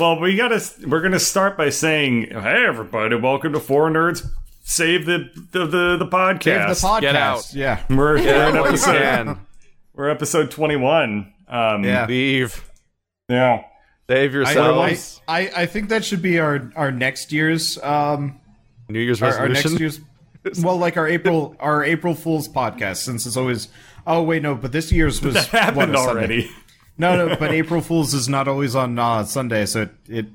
Well, we gotta. We're gonna start by saying, "Hey, everybody, welcome to Four Nerds Save the the the, the podcast." Save the podcast. Get out. Yeah. We're, we're Yeah, in episode. can. We're episode twenty one. Um, Yeah. Leave. yeah. Save I, yourselves. I, I I think that should be our our next year's um New Year's our, our next year's well like our April our April Fool's podcast since it's always oh wait no but this year's was That happened what, a Sunday. Already. no no but April Fool's is not always on uh, Sunday so it, it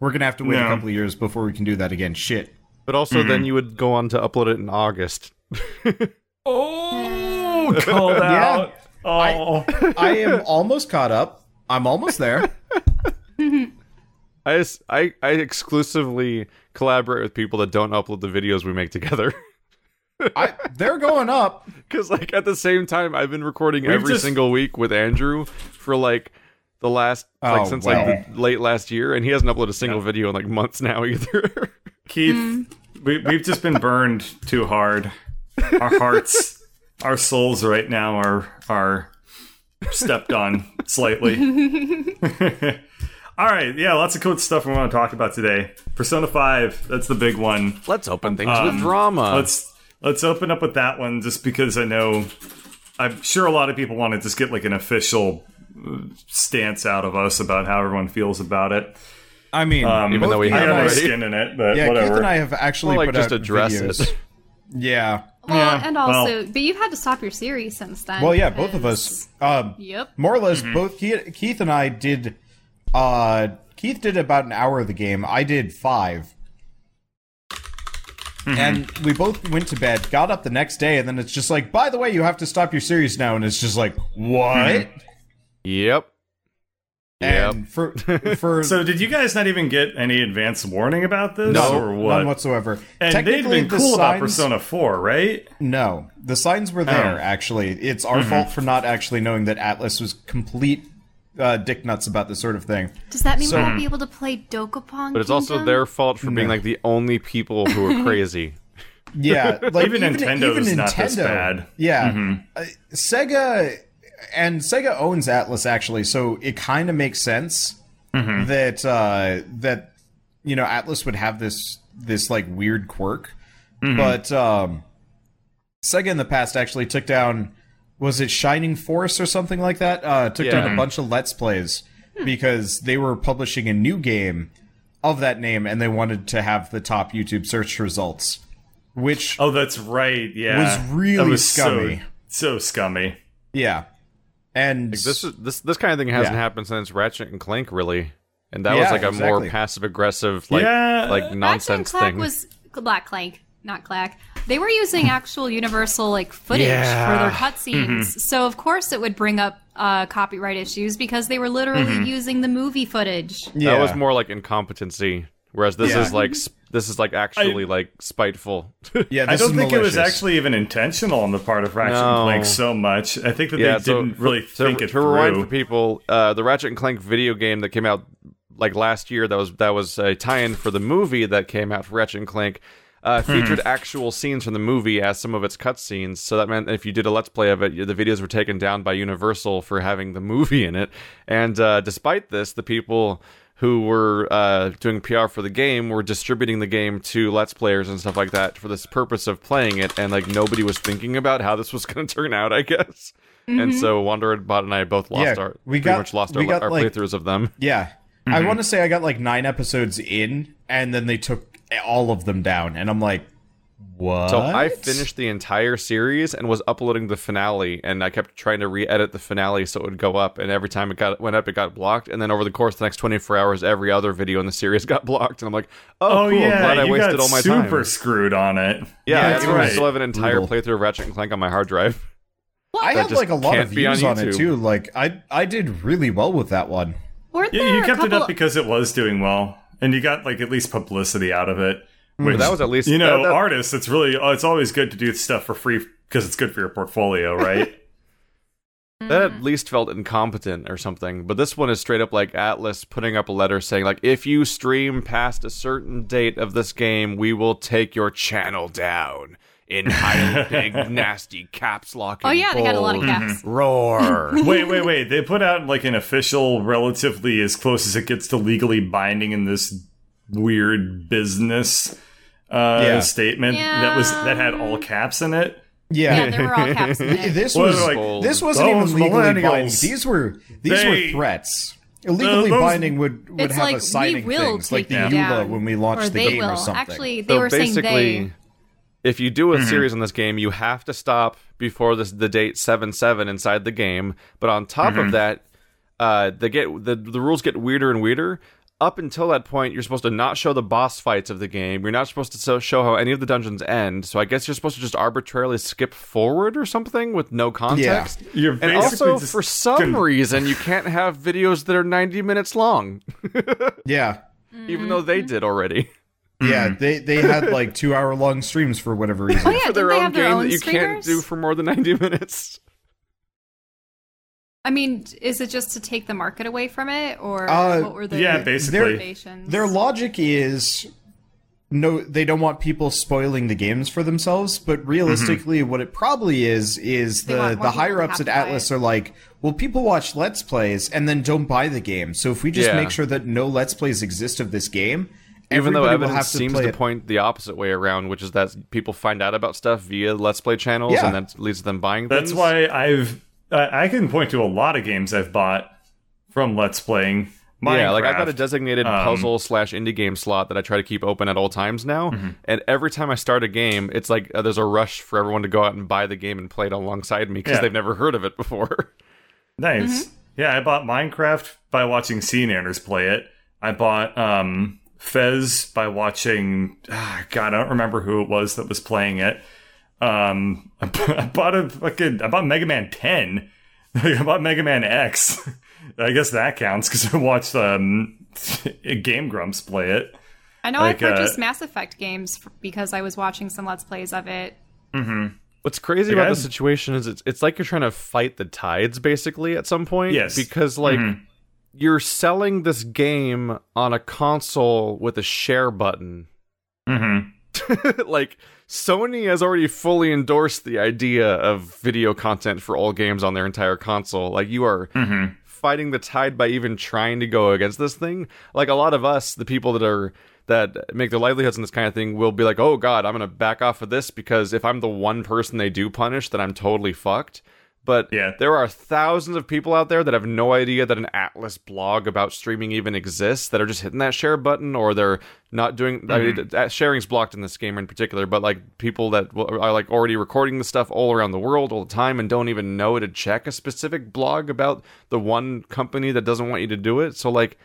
we're gonna have to wait No. a couple of years before we can do that again shit but also, then you would go on to upload it in August. Oh, called out. Oh, I am almost caught up I'm almost there I, just, I I exclusively collaborate with people that don't upload the videos we make together. I they're going up Because like at the same time, I've been recording We've every just- single week with Andrew for like the last Oh, like since well. like the late last year, and he hasn't uploaded a single video in like months now either. Keith, we, we've just been burned too hard. Our hearts, our souls, right now are are stepped on slightly. All right, yeah, lots of cool stuff we want to talk about today. Persona Five, that's the big one. Let's open things Um, with drama. Let's let's open up with that one, just because I know I'm sure a lot of people want to just get like an official uh, stance out of us about how everyone feels about it. I mean Um, Even though we I have got already. skin in it, but yeah whatever. Keith and I have actually Well, like, put just out address videos. it. yeah Well, Yeah, and well- also, but you've had to stop your series since then. Well, yeah, both of us. Um, Yep. more or less, Mm-hmm. both Keith, Keith and I did. Uh, Keith did about an hour of the game. I did 5 Mm-hmm. And we both went to bed, got up the next day, and then it's just like, by the way, you have to stop your series now. And it's just like, what? Mm-hmm. Yep. Yep. For for So did you guys not even get any advance warning about this, No. or what? none whatsoever. and they'd Technically, been the cool about Persona Four, right? No, the signs were there. Oh. Actually, it's our Mm-hmm. fault for not actually knowing that Atlus was complete uh, dick nuts about this sort of thing. Does that mean So- we won't be able to play Dokapon? But it's also their fault for being No. like the only people who are crazy. Yeah, like Even Nintendo's not this bad. Yeah, Uh, Sega and Sega owns Atlus actually, so it kind of makes sense that uh, that you know Atlus would have this this like weird quirk, but um, Sega in the past actually took down was it Shining Force or something like that? Uh, took down a bunch of Let's Plays because they were publishing a new game of that name and they wanted to have the top YouTube search results, which Oh, that's right. Yeah, Was really That was scummy. So, so scummy. yeah, and This is this this kind of thing hasn't Yeah. happened since Ratchet and Clank, really. And that Yeah, was like a more passive aggressive, like Yeah. like Ratchet and nonsense Clank thing. was Black Clank, not Clack. They were using actual Universal like footage Yeah. for their cutscenes, so of course it would bring up uh, copyright issues because they were literally using the movie footage. yeah, That was more like incompetency, whereas this Yeah. is like sp- this is like actually like spiteful. yeah. I don't is think it was actually even intentional on the part of Ratchet No. and Clank so much. I think that yeah, they so didn't for- really to, think it to rewind through. for people. Uh, the Ratchet and Clank video game that came out like last year, that was that was a tie-in for the movie that came out for Ratchet and Clank. Uh, featured actual scenes from the movie as some of its cutscenes, so that meant if you did a let's play of it, the videos were taken down by Universal for having the movie in it. And uh, despite this, the people who were uh, doing PR for the game were distributing the game to let's players and stuff like that for this purpose of playing it, and like nobody was thinking about how this was going to turn out, I guess. And so Wandered Bot and I both lost Yeah, our we pretty got- much lost we our, got, our like- playthroughs of them. Yeah. I Mm-hmm. want to say I got like nine episodes in, and then they took all of them down, and I'm like, what? So I finished the entire series and was uploading the finale, and I kept trying to re-edit the finale so it would go up. And every time it got went up, it got blocked. And then over the course of the next 24 hours, every other video in the series got blocked. And I'm like, oh, Oh cool, yeah, glad I you wasted got all my super time. screwed on it. Yeah, that's I right. still have an entire Brutal. playthrough of Ratchet and Clank on my hard drive. Well, I that had like a lot of be on views on, it too. Like I I did really well with that one. Weren't Yeah, you a kept it up because it was doing well, and you got like at least publicity out of it. Mm. Which that was at least- you know, that- that- artists. It's really oh, it's always good to do stuff for free because it's good for your portfolio, right? Mm. That at least felt incompetent or something. But this one is straight up like Atlus putting up a letter saying like if you stream past a certain date of this game, we will take your channel down. In highly big, nasty caps lock. Oh and yeah, they got a lot of bold. caps. Roar. wait, wait, wait. They put out like an official, relatively as close as it gets to legally binding in this weird business uh, Yeah. statement that was that had all caps in it. Yeah. Yeah, there were all caps in it. This was like, this wasn't even legally binding. These were these they- were threats. Illegally those- binding would would have like us signing things like the you EULA when we or launched the game will. or something. Actually, they so were saying basically, they. If you do a Mm-hmm. series on this game, you have to stop before this, the date seven seven inside the game. But on top Mm-hmm. of that, uh, they get the the rules get weirder and weirder. Up until that point, you're supposed to not show the boss fights of the game. You're not supposed to show how any of the dungeons end. So I guess you're supposed to just arbitrarily skip forward or something with no context. You're And also, for some con- reason, you can't have videos that are 90 minutes long, yeah. even though they did already. Yeah, they they had like two hour long streams for whatever reason. Oh yeah, for their own their game own that you can't do for more than 90 minutes. I mean, is it just to take the market away from it, or Uh, what were the yeah, basically. motivations? Their logic is no, they don't want people spoiling the games for themselves. But realistically, what it probably is is the the higher ups at Atlus are like, well, people watch Let's Plays and then don't buy the game. So if we just Yeah. make sure that no Let's Plays exist of this game, Even though everybody evidence to seems to it. point the opposite way around, which is that people find out about stuff via Let's Play channels, Yeah. and that leads to them buying That's things. why I've I I can point to a lot of games I've bought from Let's Playing. Minecraft. Yeah, like I've got a designated Um, puzzle slash indie game slot that I try to keep open at all times now. Mm-hmm. And every time I start a game, it's like uh, there's a rush for everyone to go out and buy the game and play it alongside me because Yeah. they've never heard of it before. Nice. Yeah, I bought Minecraft by watching Nanners play it. I bought um, Fez by watching. ah, God, I don't remember who it was that was playing it. Um, I bought a fucking. I bought Mega Man Ten. I bought Mega Man X. I guess that counts because I watched um, Game Grumps play it. I know like, I uh, purchased Mass Effect games because I was watching some Let's Plays of it. What's crazy Like, about I- the situation is it's it's like you're trying to fight the tides basically at some point. Yes. Because like Mm-hmm. You're selling this game on a console with a share button. Mm-hmm. like Sony has already fully endorsed the idea of video content for all games on their entire console. Like you are Mm-hmm. fighting the tide by even trying to go against this thing. Like a lot of us, the people that are that make their livelihoods in this kind of thing will be like, "Oh god, I'm going to back off of this because if I'm the one person they do punish, then I'm totally fucked." But Yeah. there are thousands of people out there that have no idea that an Atlus blog about streaming even exists that are just hitting that share button or they're not doing. I mean, uh, sharing's blocked in this game in particular, but like people that are like already recording the stuff all around the world all the time and don't even know to check a specific blog about the one company that doesn't want you to do it. So like.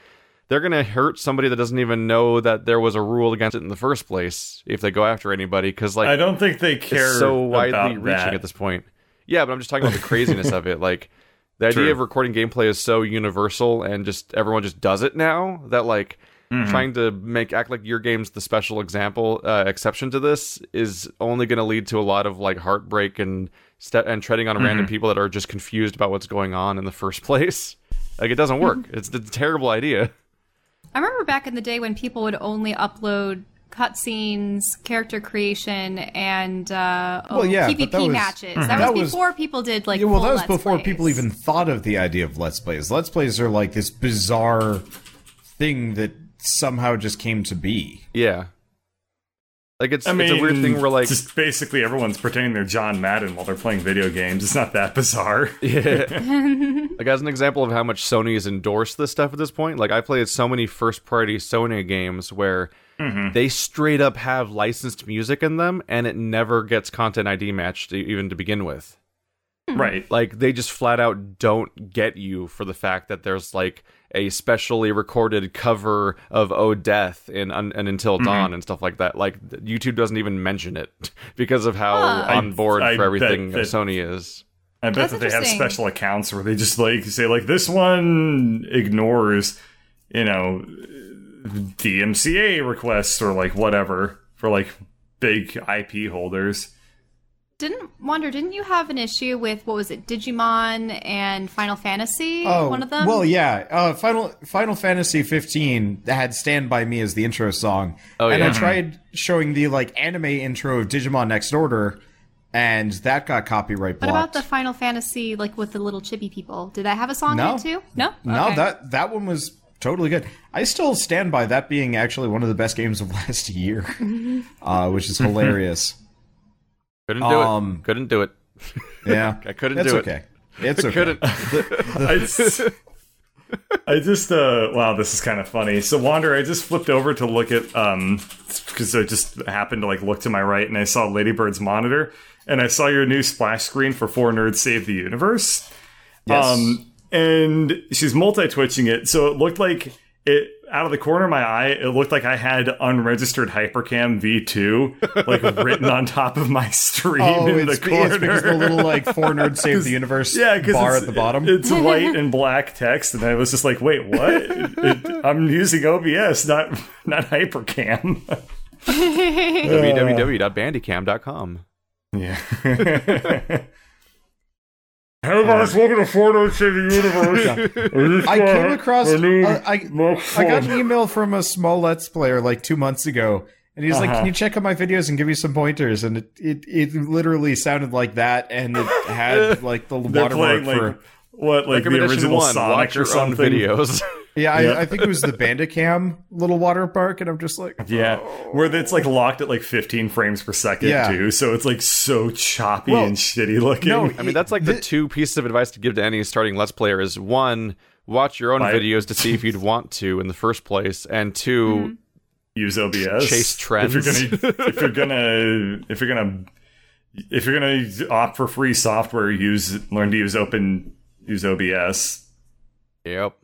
They're gonna hurt somebody that doesn't even know that there was a rule against it in the first place if they go after anybody because like I don't think they care it's so widely reaching that. at this point. Yeah, but I'm just talking about the craziness of it. Like the idea True. of recording gameplay is so universal and just everyone just does it now that like Mm-hmm. trying to make act like your game's the special example uh, exception to this is only going to lead to a lot of like heartbreak and ste- and treading on random Mm-hmm. people that are just confused about what's going on in the first place. Like it doesn't work. It's, it's a terrible idea. I remember back in the day when people would only upload cutscenes, character creation, and uh, oh, Well, yeah, but PvP that was- matches. That, That was was- before people did like Yeah, well, that was Let's before Plays. people even thought of the idea of Let's Plays. Let's Plays are like this bizarre thing that somehow just came to be. Yeah. Like it's I mean, it's a weird thing where like just basically everyone's pretending they're John Madden while they're playing video games. It's not that bizarre. yeah. like as an example of how much Sony has endorsed this stuff at this point, like I played so many first party Sony games where Mm-hmm. they straight up have licensed music in them and it never gets content ID matched even to begin with. Hmm. right. Like they just flat out don't get you for the fact that there's like a specially recorded cover of "Oh Death" in and "Until mm-hmm. Dawn" and stuff like that. Like YouTube doesn't even mention it because of how Huh. on board I- I for everything that- Sony is. I bet That's that they have special accounts where they just like say like this one ignores, you know, DMCA requests or like whatever for like big IP holders. didn't wonder. Didn't you have an issue with what was it, Digimon and Final Fantasy? Oh, one of them. Well, yeah. Uh, Final Final Fantasy 15 had "Stand by Me" as the intro song, Oh, and yeah. I tried showing the like anime intro of Digimon Next Order, and that got copyright What blocked. about the Final Fantasy, like with the little chibi people? Did that have a song No. in it too? No. No, Okay. that that one was totally good. I still stand by that being actually one of the best games of last year, uh, which is hilarious. Couldn't do Um, it. Couldn't do it. Yeah, I couldn't it's do it. okay. It's okay. Couldn't. I just, I just, uh, wow, this is kind of funny. So, Wander, I just flipped over to look at, um, because I just happened to like look to my right and I saw Ladybird's monitor and I saw your new splash screen for Four Nerds Save the Universe. Yes. Um, and she's multi twitching it, so it looked like it out of the corner of my eye. It looked like I had unregistered Hypercam V2 like written on top of my stream Oh, in it's, the corner. it's because the little like four nerds save the universe yeah, bar at the bottom. It's white and black text, and I was just like, "Wait, what? It- it- I'm using OBS, not not Hypercam." Uh, www.bandicam.com. Yeah. Hey guys, welcome to Fortnite Save the Universe. I came across. I need uh, I more I got fun. an email from a small Let's Player like two months ago, and he was like, Uh-huh. "Can you check out my videos and give me some pointers?" And it it, it literally sounded like that, and it had like the They're watermark playing for. like what, like the Recommendation original one: Sonic watch or your own something. videos. Yeah, Yeah. I, I think it was the Bandicam little Water Park, and I'm just like, Yeah, oh. where it's like locked at like 15 frames per second Yeah. too, so it's like so choppy Well, and shitty looking. no, I mean, that's like the two pieces of advice to give to any starting Let's Player is one, watch your own Right. videos to see if you'd want to in the first place, and 2 mm-hmm. use OBS. Chase trends. If you're gonna, if you're gonna, if you're gonna, if you're gonna opt for free software, use learn to use open use OBS. Yep.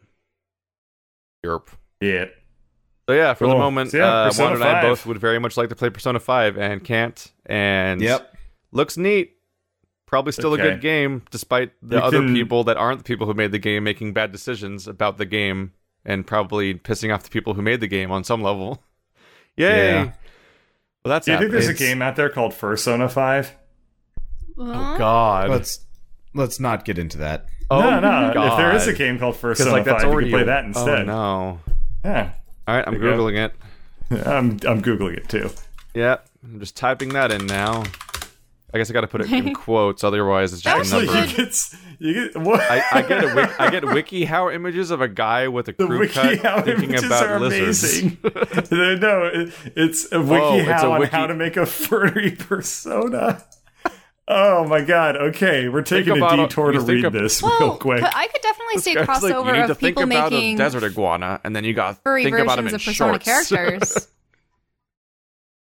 Yerp. Yeah. So yeah, for the moment, So, yeah, uh, Juan and I both would very much like to play Persona 5 and can't. And "Yep, looks neat. Probably still a good game, despite the You other can- people that aren't the people who made the game making bad decisions about the game and probably pissing off the people who made the game on some level. Yay! Yeah. Well, that's Do you think there's a game out there called Persona Five? Oh God! let's let's not get into that." Oh, no, no. God. If there is a game called First Persona like that's Five, already you can play a- that oh, instead. Oh no! Yeah, All right, I'm There you go. googling it. I'm I'm googling it too. Yeah, I'm just typing that in now. I guess I got to put it in quotes, otherwise it's That just a number. Actually, you get you get what? I, I get a wik- I get WikiHow images of a guy with a the crew cut WikiHow thinking images about are lizards. amazing. no, it, it's a Oh, WikiHow it's a on wiki- how to make a furry persona. Oh my god! Okay, we're taking a about a- detour to read of- this Well, real quick. but I could definitely see a Guys, like, you crossover need to of think people about making a desert iguana, and then you got furry think about him versions in of Persona shorts. characters,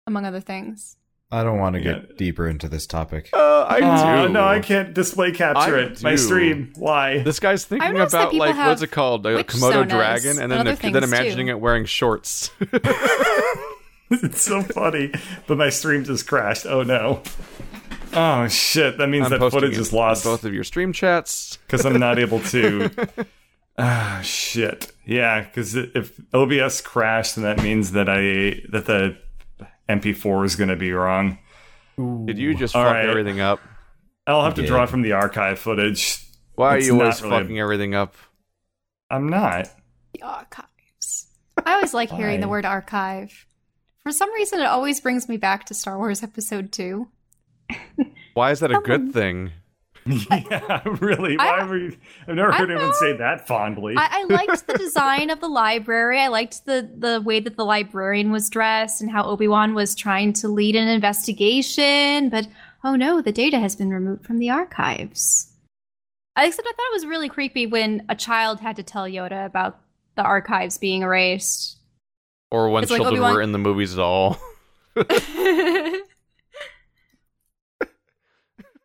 among other things. I don't want to Yeah. get deeper into this topic. uh, I Aw, do. no, I can't display capture I it. My stream. Why? This guy's thinking about like what's it called, a Komodo sonas dragon, and and then other then imagining too. it wearing shorts. it's so funny, but my stream just crashed. Oh no. Oh shit! That means I'm that footage is lost both of your stream chats. because I'm not able to. Ah shit! Yeah, because if OBS crashed, then that means that I that the MP4 is going to be wrong. Did you just All fuck right. everything up? I'll have to did. draw from the archive footage. Why are It's you always really- fucking everything up? I'm not. The archives. I always like hearing the word archive. For some reason, it always brings me back to Star Wars Episode 2. Why is that a good thing? yeah, really. I- Why were you? I've never heard don't anyone know. say that fondly. I, I liked the design of the library. I liked the, the way that the librarian was dressed and how Obi Wan was trying to lead an investigation. But oh no, the data has been removed from the archives. I Except I thought it was really creepy when a child had to tell Yoda about the archives being erased. Or when It's like children Obi-Wan- were in the movies at all?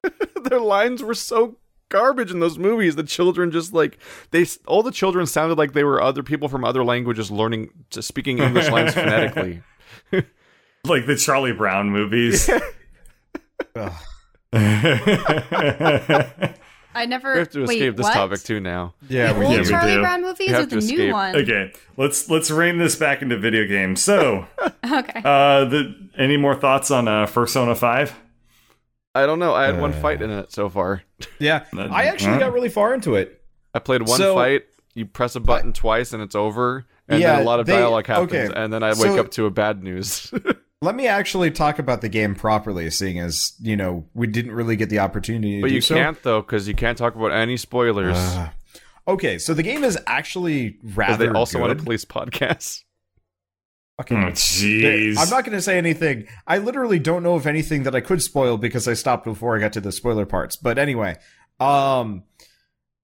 Their lines were so garbage in those movies. The children just like they all the children sounded like they were other people from other languages learning to speaking English lines phonetically. like the Charlie Brown movies. Ugh. I never We have to wait, escape this what? topic too now. Yeah, The we old do. do. Charlie do. Brown movies You or the to new one? okay, let's let's rein this back into video games. So, Okay. uh, the any more thoughts on uh, Persona Five? I don't know. I had one Uh. fight in it so far. Yeah, I actually got really far into it. I played one So- fight. You press a button twice and it's over, and Yeah, then a lot of they- dialogue happens, okay. and then I wake So- up to a bad news. Let me actually talk about the game properly, seeing as you know we didn't really get the opportunity. To but do you so. can't though, because you can't talk about any spoilers. Uh, okay, so the game is actually rather. they also want good. a police podcast. Okay. Oh, jeez. I'm not going to say anything. I literally don't know of anything that I could spoil because I stopped before I got to the spoiler parts. But anyway, um,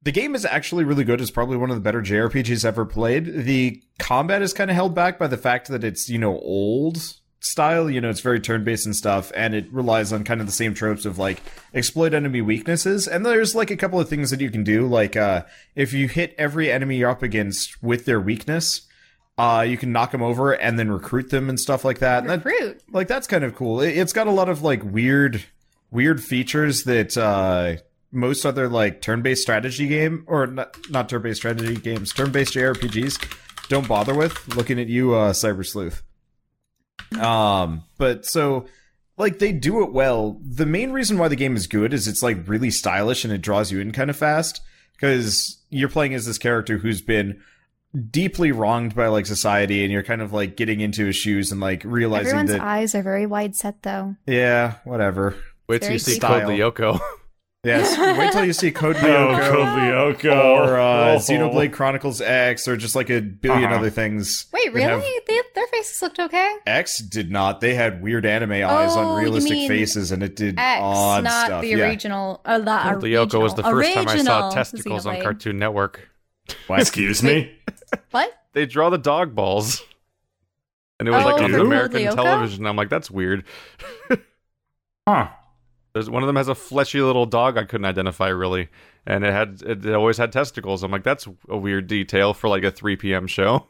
the game is actually really good. It's probably one of the better JRPGs ever played. The combat is kind of held back by the fact that it's you know old style. You know, it's very turn based and stuff, and it relies on kind of the same tropes of like exploit enemy weaknesses. And there's like a couple of things that you can do, like uh, if you hit every enemy you're up against with their weakness. Uh, you can knock them over and then recruit them and stuff like that. And that Recruit. like that's kind of cool. It, it's got a lot of like weird, weird features that uh, most other like turn-based strategy game or not, not turn-based strategy games, turn-based JRPGs don't bother with. Looking at you, uh, Cyber Sleuth. Um, but so like they do it well. The main reason why the game is good is it's like really stylish and it draws you in kind of fast because you're playing as this character who's been deeply wronged by like society and you're kind of like getting into his shoes and like realizing Everyone's that eyes are very wide set, though. yeah, whatever. Wait till you see deep. Code Style. Lyoko. Yes. Wait till you see Code Oh, Lyoko Code Lyoko. or uh, Oh. Xenoblade Chronicles X or just like a 1000000000 Uh-huh. other things. Wait, really? have- They, their faces looked okay. X did not. They had weird anime eyes Oh, on realistic faces, and it did X, odd not stuff. the yeah. original. Uh, the Code Lyoko was the first time I saw testicles on Cartoon Network. Excuse me. What? They draw the dog balls. And it was Oh, like on for American Lyoko? television. I'm like, that's weird. Huh. There's one of them has a fleshy little dog I couldn't identify really, and it had it, it always had testicles. I'm like, that's a weird detail for like a 3 p.m. show.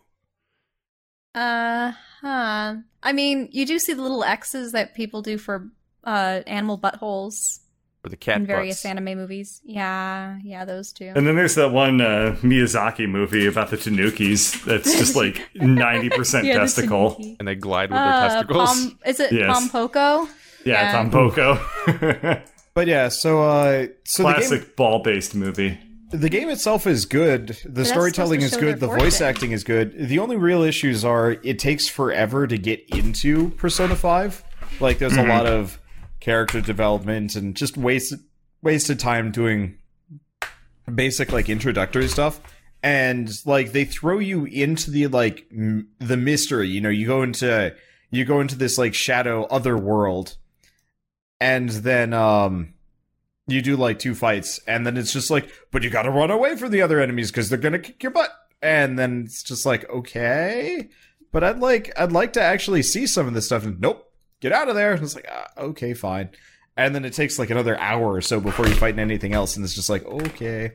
Uh huh. I mean, you do see the little X's that people do for uh animal buttholes Or the cat in various butts. anime movies. Yeah, yeah, those two. And then there's that one uh, Miyazaki movie about the Tanukis that's just like 90% Yeah, the testicle. Tanuki. and they glide with their Uh, testicles. Pom- is it Yes. Pompoko? Yeah, Yeah. Tom Poco. But yeah, so uh, so the game Classic ball-based movie. the game itself is good. The storytelling is supposed to show good. The voice fortune. acting is good. The only real issues are it takes forever to get into Persona Five. Like there's a lot of character development and just wasted wasted time doing basic like introductory stuff. And like they throw you into the like m- the mystery. You know, you go into you go into this like shadow other world, and then um you do like two fights and then it's just like but you gotta run away from the other enemies because they're gonna kick your butt and then it's just like okay but i'd like i'd like to actually see some of this stuff and nope get out of there and it's like ah, okay fine and then it takes like another hour or so before you fight anything else and it's just like okay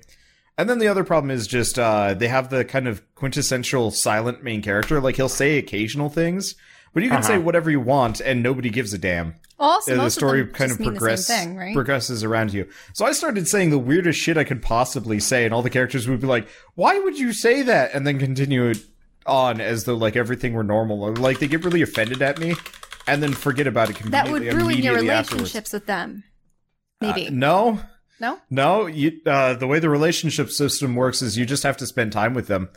and then the other problem is just uh they have the kind of quintessential silent main character like he'll say occasional things but you can Uh-huh. say whatever you want and nobody gives a damn Also, yeah, the story of them kind of progress thing, right? progresses around you. So I started saying the weirdest shit I could possibly say, and all the characters would be like, "Why would you say that?" and then continue it on as though like everything were normal, like they get really offended at me, and then forget about it that would ruin your immediately afterwards. relationships with them. Maybe. Uh, no, no? no. You, uh, the way the relationship system works is you just have to spend time with them.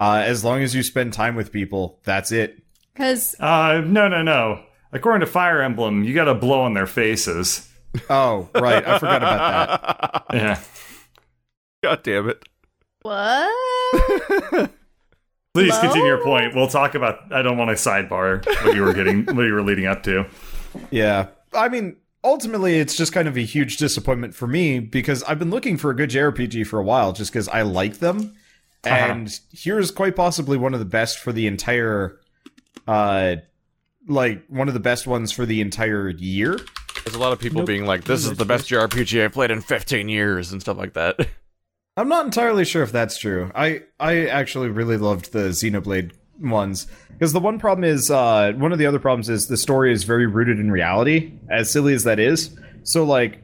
Uh, as long as you spend time with people, that's it. Because Uh, no, no, no. According to Fire Emblem, you gotta blow on their faces. Oh, right. I forgot about that. Yeah. God damn it. what? Please Blow? continue your point. We'll talk about. I don't want to sidebar what you were getting, what you were leading up to. Yeah. I mean, ultimately, it's just kind of a huge disappointment for me because I've been looking for a good JRPG for a while just because I like them. And here's quite possibly one of the best for the entire, uh, like one of the best ones for the entire year. There's a lot of people being like, this is the best JRPG I've played in 15 years and stuff like that. I'm not entirely sure if that's true. I I actually really loved the Xenoblade ones because the one problem is uh one of the other problems is the story is very rooted in reality, as silly as that is. So like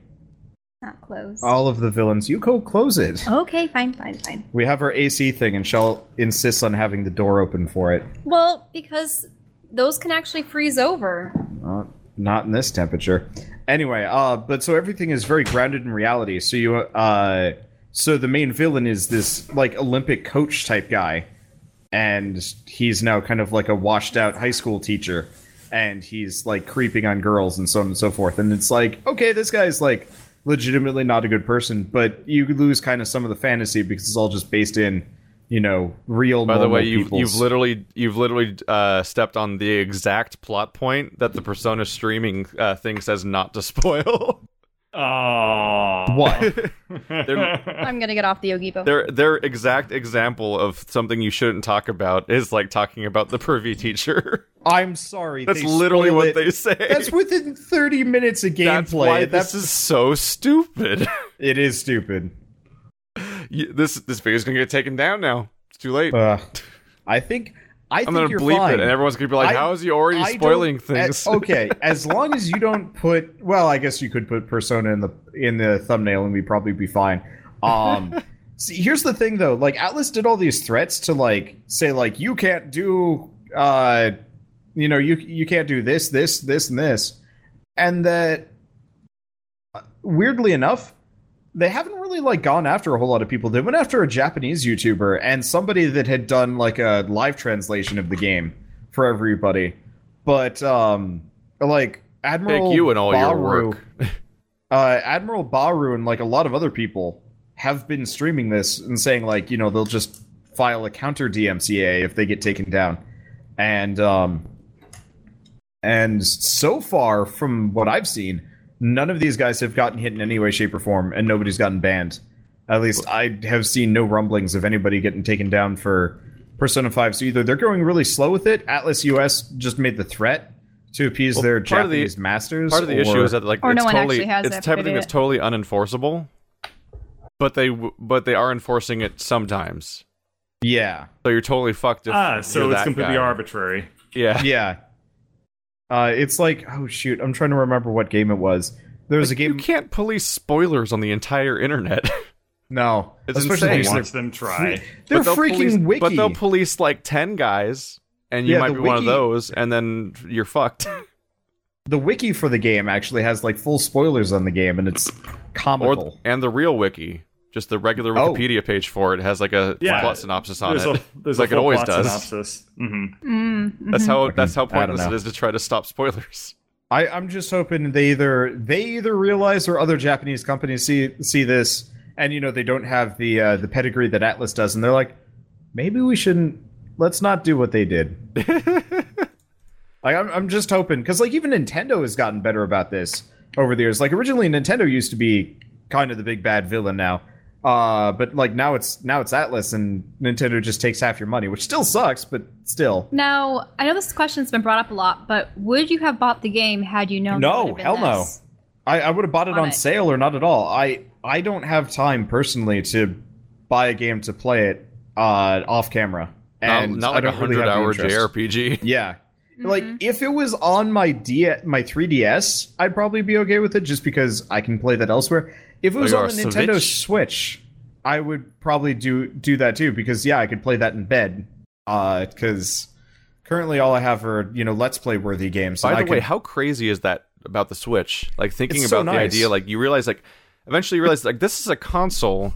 Not close. all of the villains, you go close it. Okay, fine, fine, fine. We have our AC thing, and Shell insists on having the door open for it. Well, because those can actually freeze over. Uh, not in this temperature. Anyway, uh, but so everything is very grounded in reality. So you, uh, so the main villain is this like Olympic coach type guy, and he's now kind of like a washed out high school teacher, and he's like creeping on girls and so on and so forth. And it's like, okay, this guy's like legitimately not a good person, but you lose kind of some of the fantasy because it's all just based in, you know, real. By the way, you've, you've literally you've literally uh, stepped on the exact plot point that the Persona streaming uh, thing says not to spoil. Oh. what? I'm gonna get off the Yogibo. their their exact example of something you shouldn't talk about is like talking about the pervy teacher. I'm sorry. That's literally what it. they say. That's within 30 minutes of gameplay. That's why That's this is so stupid. it is stupid. You- this this video's gonna get taken down now. It's too late. Uh, I think I I'm think gonna you're bleep fine. it, and everyone's gonna be like, I- "How is he already I spoiling things?" uh, okay, as long as you don't put well, I guess you could put Persona in the in the thumbnail and we'd probably be fine. Um see here's the thing though, like Atlus did all these threats to like say like you can't do uh you know, you you can't do this, this, this, and this. And that uh, weirdly enough, they haven't really like gone after a whole lot of people. They went after a Japanese YouTuber and somebody that had done like a live translation of the game for everybody. But um like Admiral Take you and all your Baru- work. uh Admiral Bahroo and like a lot of other people have been streaming this and saying like, you know, they'll just file a counter DMCA if they get taken down. And um and so far from what I've seen, none of these guys have gotten hit in any way, shape, or form, and nobody's gotten banned. At least I have seen no rumblings of anybody getting taken down for Persona 5. So either they're going really slow with it, Atlus US just made the threat to appease Well, their part of the- Japanese masters. Part of the or- issue is that like Or it's no one totally actually has it's the type of thing that's totally unenforceable. But they but they are enforcing it sometimes. Yeah. So you're totally fucked if Ah, you're so it's that completely guy. arbitrary. Yeah. Yeah. Uh, it's like, oh shoot, I'm trying to remember what game it was. There was a game. You can't police spoilers on the entire internet. No, It's especially insane. these- Watch them try. They're But they'll freaking police, wiki. But they'll police like ten guys, and you Yeah, might the be one of those, and then you're fucked. the wiki for the game actually has like full spoilers on the game, and it's comical. or and the real wiki, just the regular Oh. Wikipedia page for it has like a Yeah. plot synopsis on There's it, a, there's like a it always plot does. Synopsis. hmm That's how that's how I don't pointless it is to try to stop spoilers. I, I'm just hoping they either they either realize or other Japanese companies see see this, and you know they don't have the uh, the pedigree that Atlus does, and they're like, maybe we shouldn't. Let's not do what they did. like I'm, I'm just hoping because like even Nintendo has gotten better about this over the years. Like originally Nintendo used to be kind of the big bad villain now. Uh, but like now it's now it's Atlus and Nintendo just takes half your money, which still sucks, but still. Now, I know this question's been brought up a lot, but would you have bought the game had you known? No, been hell no. this? I, I would have bought it On on it. sale or not at all. I I don't have time personally to buy a game to play it uh, off camera, and not, not I like a don't really hundred have the hour. JRPG. Yeah, like if it was on my D my 3DS, I'd probably be okay with it just because I can play that elsewhere. If it was on the Nintendo Switch? Switch, I would probably do do that too because yeah, I could play that in bed. Uh, because currently all I have are you know Let's Play worthy games. By the I way, could- how crazy is that about the Switch? Like thinking It's so about the idea, like you realize, like eventually you realize, like this is a console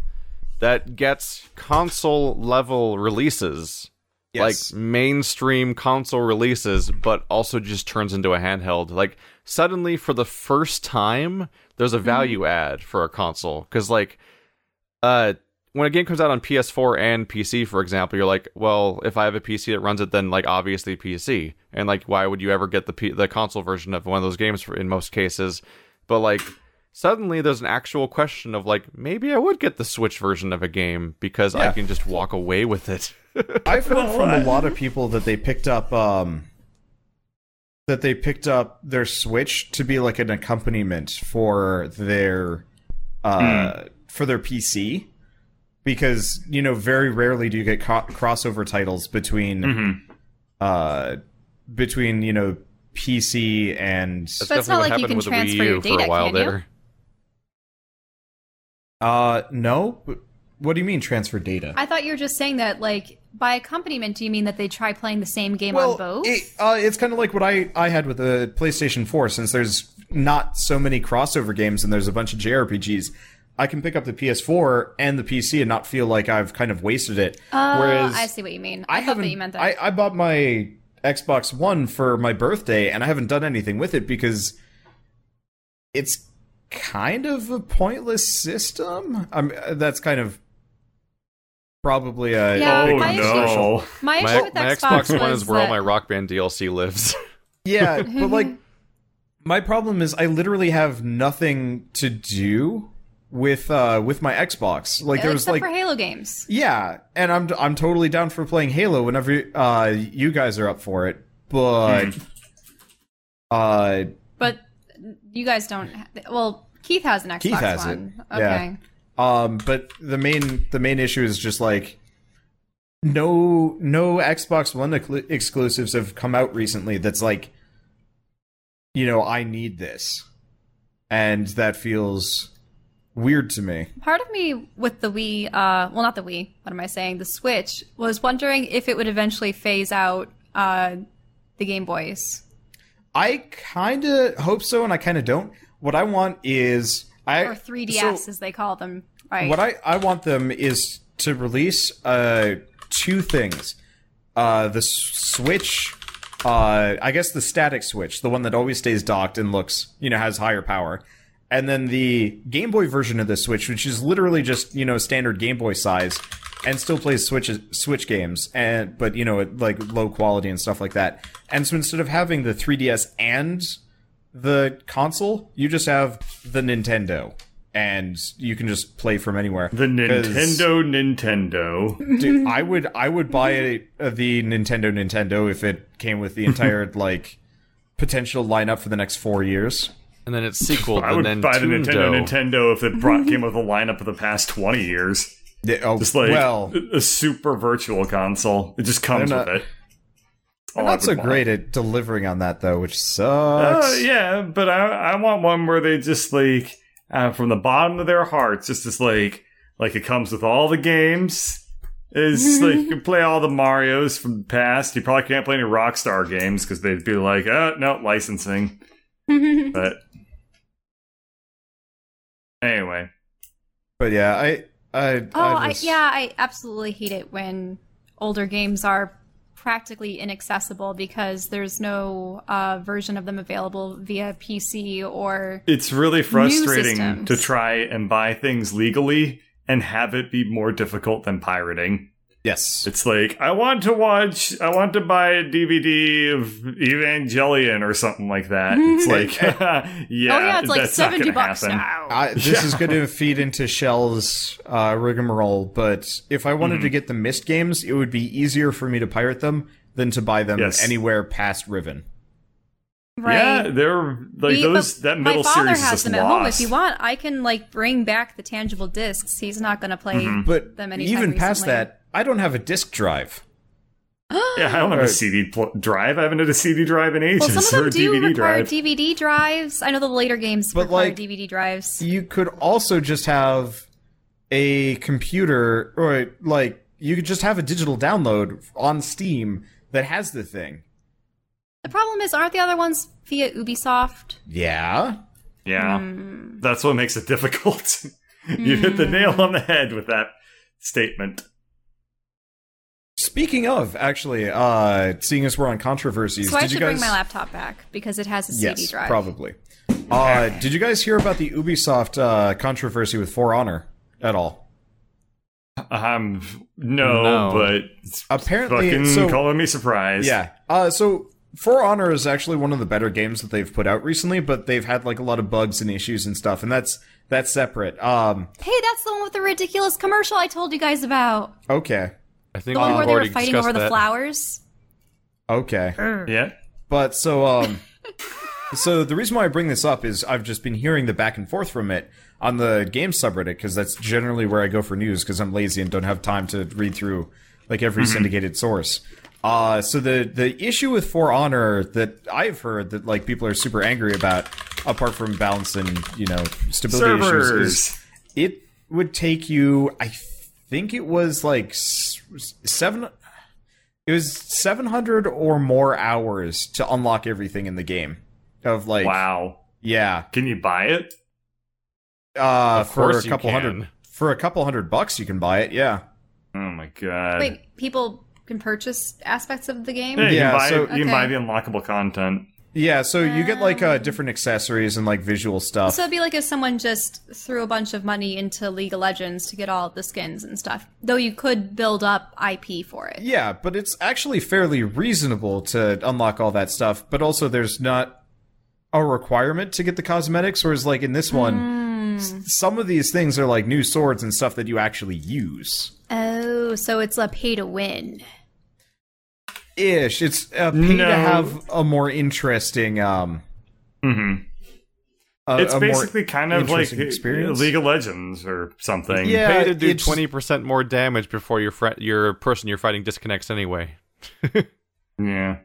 that gets console level releases, Yes. like mainstream console releases, but also just turns into a handheld. Like suddenly, for the first time, there's a value add for a console because, like, uh. When a game comes out on PS4 and PC, for example, you're like, well, if I have a PC that runs it, then like obviously PC, and like, why would you ever get the P- the console version of one of those games for, in most cases? But like, suddenly there's an actual question of like, maybe I would get the Switch version of a game because I can just walk away with it. I've heard from a lot of people that they picked up um that they picked up their Switch to be like an accompaniment for their uh for their PC because you know very rarely do you get co- crossover titles between uh between you know PC and That's But it's definitely not what like you can with the Wii transfer U your for data, a while can you? there. uh no what do you mean transfer data I thought you were just saying that, like, by accompaniment, do you mean that they try playing the same game on both? It, uh, it's kind of like what I, I had with the PlayStation 4, since there's not so many crossover games and there's a bunch of JRPGs, I can pick up the PS4 and the PC and not feel like I've kind of wasted it. Oh, Whereas I see what you mean. I, I, thought haven't. that you meant that. I, I bought my Xbox One for my birthday, and I haven't done anything with it because it's kind of a pointless system. I'm, that's kind of probably a Yeah, oh my issue- no. my issue My, with my Xbox, Xbox One is where all my Rock Band DLC lives. yeah, but like my problem is I literally have nothing to do with uh with my Xbox. Like there was like for Halo games. Yeah, and I'm I'm totally down for playing Halo whenever uh you guys are up for it. But uh But you guys don't. Ha- well, Keith has an Xbox Keith has One. it, Okay. yeah. Um but the main the main issue is just like no no Xbox One ecl- exclusives have come out recently that's like you know, I need this. And that feels weird to me. Part of me with the Wii, uh, well, not the Wii. What am I saying? The Switch was wondering if it would eventually phase out uh, the Game Boys. I kind of hope so and I kind of don't. What I want is I Or 3DS, so- as they call them. Right. What I, I want them is to release uh, two things. Uh, the Switch, uh, I guess the static Switch, the one that always stays docked and looks, you know, has higher power. And then the Game Boy version of the Switch, which is literally just, you know, standard Game Boy size and still plays Switch Switch games, and but you know, like low quality and stuff like that. And so instead of having the 3DS and the console, you just have the Nintendo, and you can just play from anywhere. The Nintendo Nintendo. dude, I would I would buy a, a, the Nintendo Nintendo if it came with the entire like potential lineup for the next four years. and then its sequel, I would Nintendo. buy the Nintendo Nintendo if it brought came with a lineup of the past twenty years. Yeah, oh, Just like well, a super virtual console. It just comes with not- it. All they're not so would want. great at delivering on that though, which sucks. Uh, yeah, but I I want one where they just like uh, from the bottom of their hearts, just as like like it comes with all the games. Is like you can play all the Mario's from the past. You probably can't play any Rockstar games because they'd be like, oh no, licensing. But anyway, But yeah, I I oh, I I, yeah, I absolutely hate it when older games are practically inaccessible because there's no uh, version of them available via PC or. it's really frustrating to try and buy things legally and have it be more difficult than pirating. Yes. It's like I want to watch, I want to buy a DVD of Evangelion or something like that. It's like, yeah, oh yeah, it's like seventy bucks happen. now. I, this is going to feed into Shell's uh, rigmarole, but if I wanted Mm-hmm. to get the Myst games, it would be easier for me to pirate them than to buy them Yes. anywhere past Riven. right. Yeah, they're like We- those. That middle my father series is has just them at home. If you want, I can like bring back the tangible discs. He's not going to play Mm-hmm. But them anytime even past that, I don't have a disk drive. Yeah, I don't have a CD pl- drive. I haven't had a CD drive in ages. Well, some or of a them do DVD require drive. DVD drives. I know the later games But, require like, DVD drives. You could also just have a computer, or like you could just have a digital download on Steam that has the thing. The problem is, aren't the other ones via Ubisoft? Yeah. yeah, Hmm. that's what makes it difficult. you hit the nail on the head with that statement. Speaking of, actually, uh, seeing as we're on controversies, So I did should you guys? bring my laptop back because it has a CD yes, drive. probably. Uh, did you guys hear about the Ubisoft uh, controversy with For Honor at all? Um, no, No. but Apparently, fucking so- calling me surprised. Yeah. Uh, so For Honor is actually one of the better games that they've put out recently, but they've had like a lot of bugs and issues and stuff, and that's that's separate. Um, Hey, that's the one with the ridiculous commercial I told you guys about. okay, I think The one where they were fighting discussed over the flowers. okay. yeah. But so um so the reason why I bring this up is I've just been hearing the back and forth from it on the game subreddit because that's generally where I go for news because I'm lazy and don't have time to read through like every syndicated source. Uh so the the issue with For Honor that I've heard that like people are super angry about apart from balance and, you know, stability issues Servers. is it would take you I think it was like 7 it was 700 or more hours to unlock everything in the game. Of like, Wow. Yeah, Can you buy it? uh, Of for a couple hundred for a couple hundred bucks, you can buy it. Yeah, Oh my god. Wait, people can purchase aspects of the game? Yeah, you Yeah, can buy so- you can buy the unlockable content. Yeah. So you get like Um. uh, different accessories and like visual stuff. So it'd be like if someone just threw a bunch of money into League of Legends to get all the skins and stuff. Though you could build up IP for it. Yeah, but it's actually fairly reasonable to unlock all that stuff, but also there's not a requirement to get the cosmetics, whereas like in this one, s- some of these things are like new swords and stuff that you actually use. Oh, so it's a pay to win. Ish. It's a pay No. to have a more interesting um hmm a, It's a basically kind of like experience. League of Legends or something. Yeah, Pay to do twenty percent more damage before your fri your person you're fighting disconnects anyway. Yeah.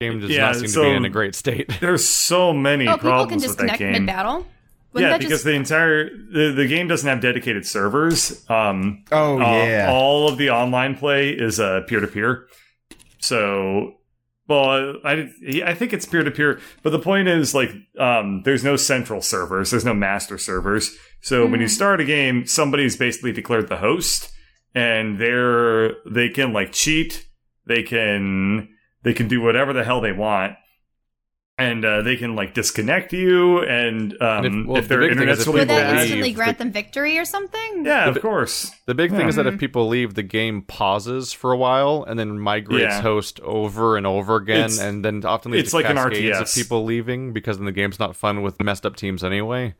Game does Yeah, not seem so- to be in a great state. There's so many Oh, people can problems with that disconnect game. mid battle. yeah, because the entire the, the game doesn't have dedicated servers. Um, Oh uh, yeah. all of the online play is uh, peer-to-peer. So, well, I I think it's peer-to-peer, but the point is like um, there's no central servers, there's no master servers. So when you start a game, somebody's basically declared the host, and they're they can like cheat, they can they can do whatever the hell they want. And uh, they can like disconnect you, and, um, And if- well, if their big thing internet's is if really Would that instantly grant the- them victory or something? yeah, The- of course. The big thing is that if people leave, the game pauses for a while and then migrates Yeah. host over and over again, It's- and then often leads it's to like an RTS of people leaving because then the game's not fun with messed up teams anyway.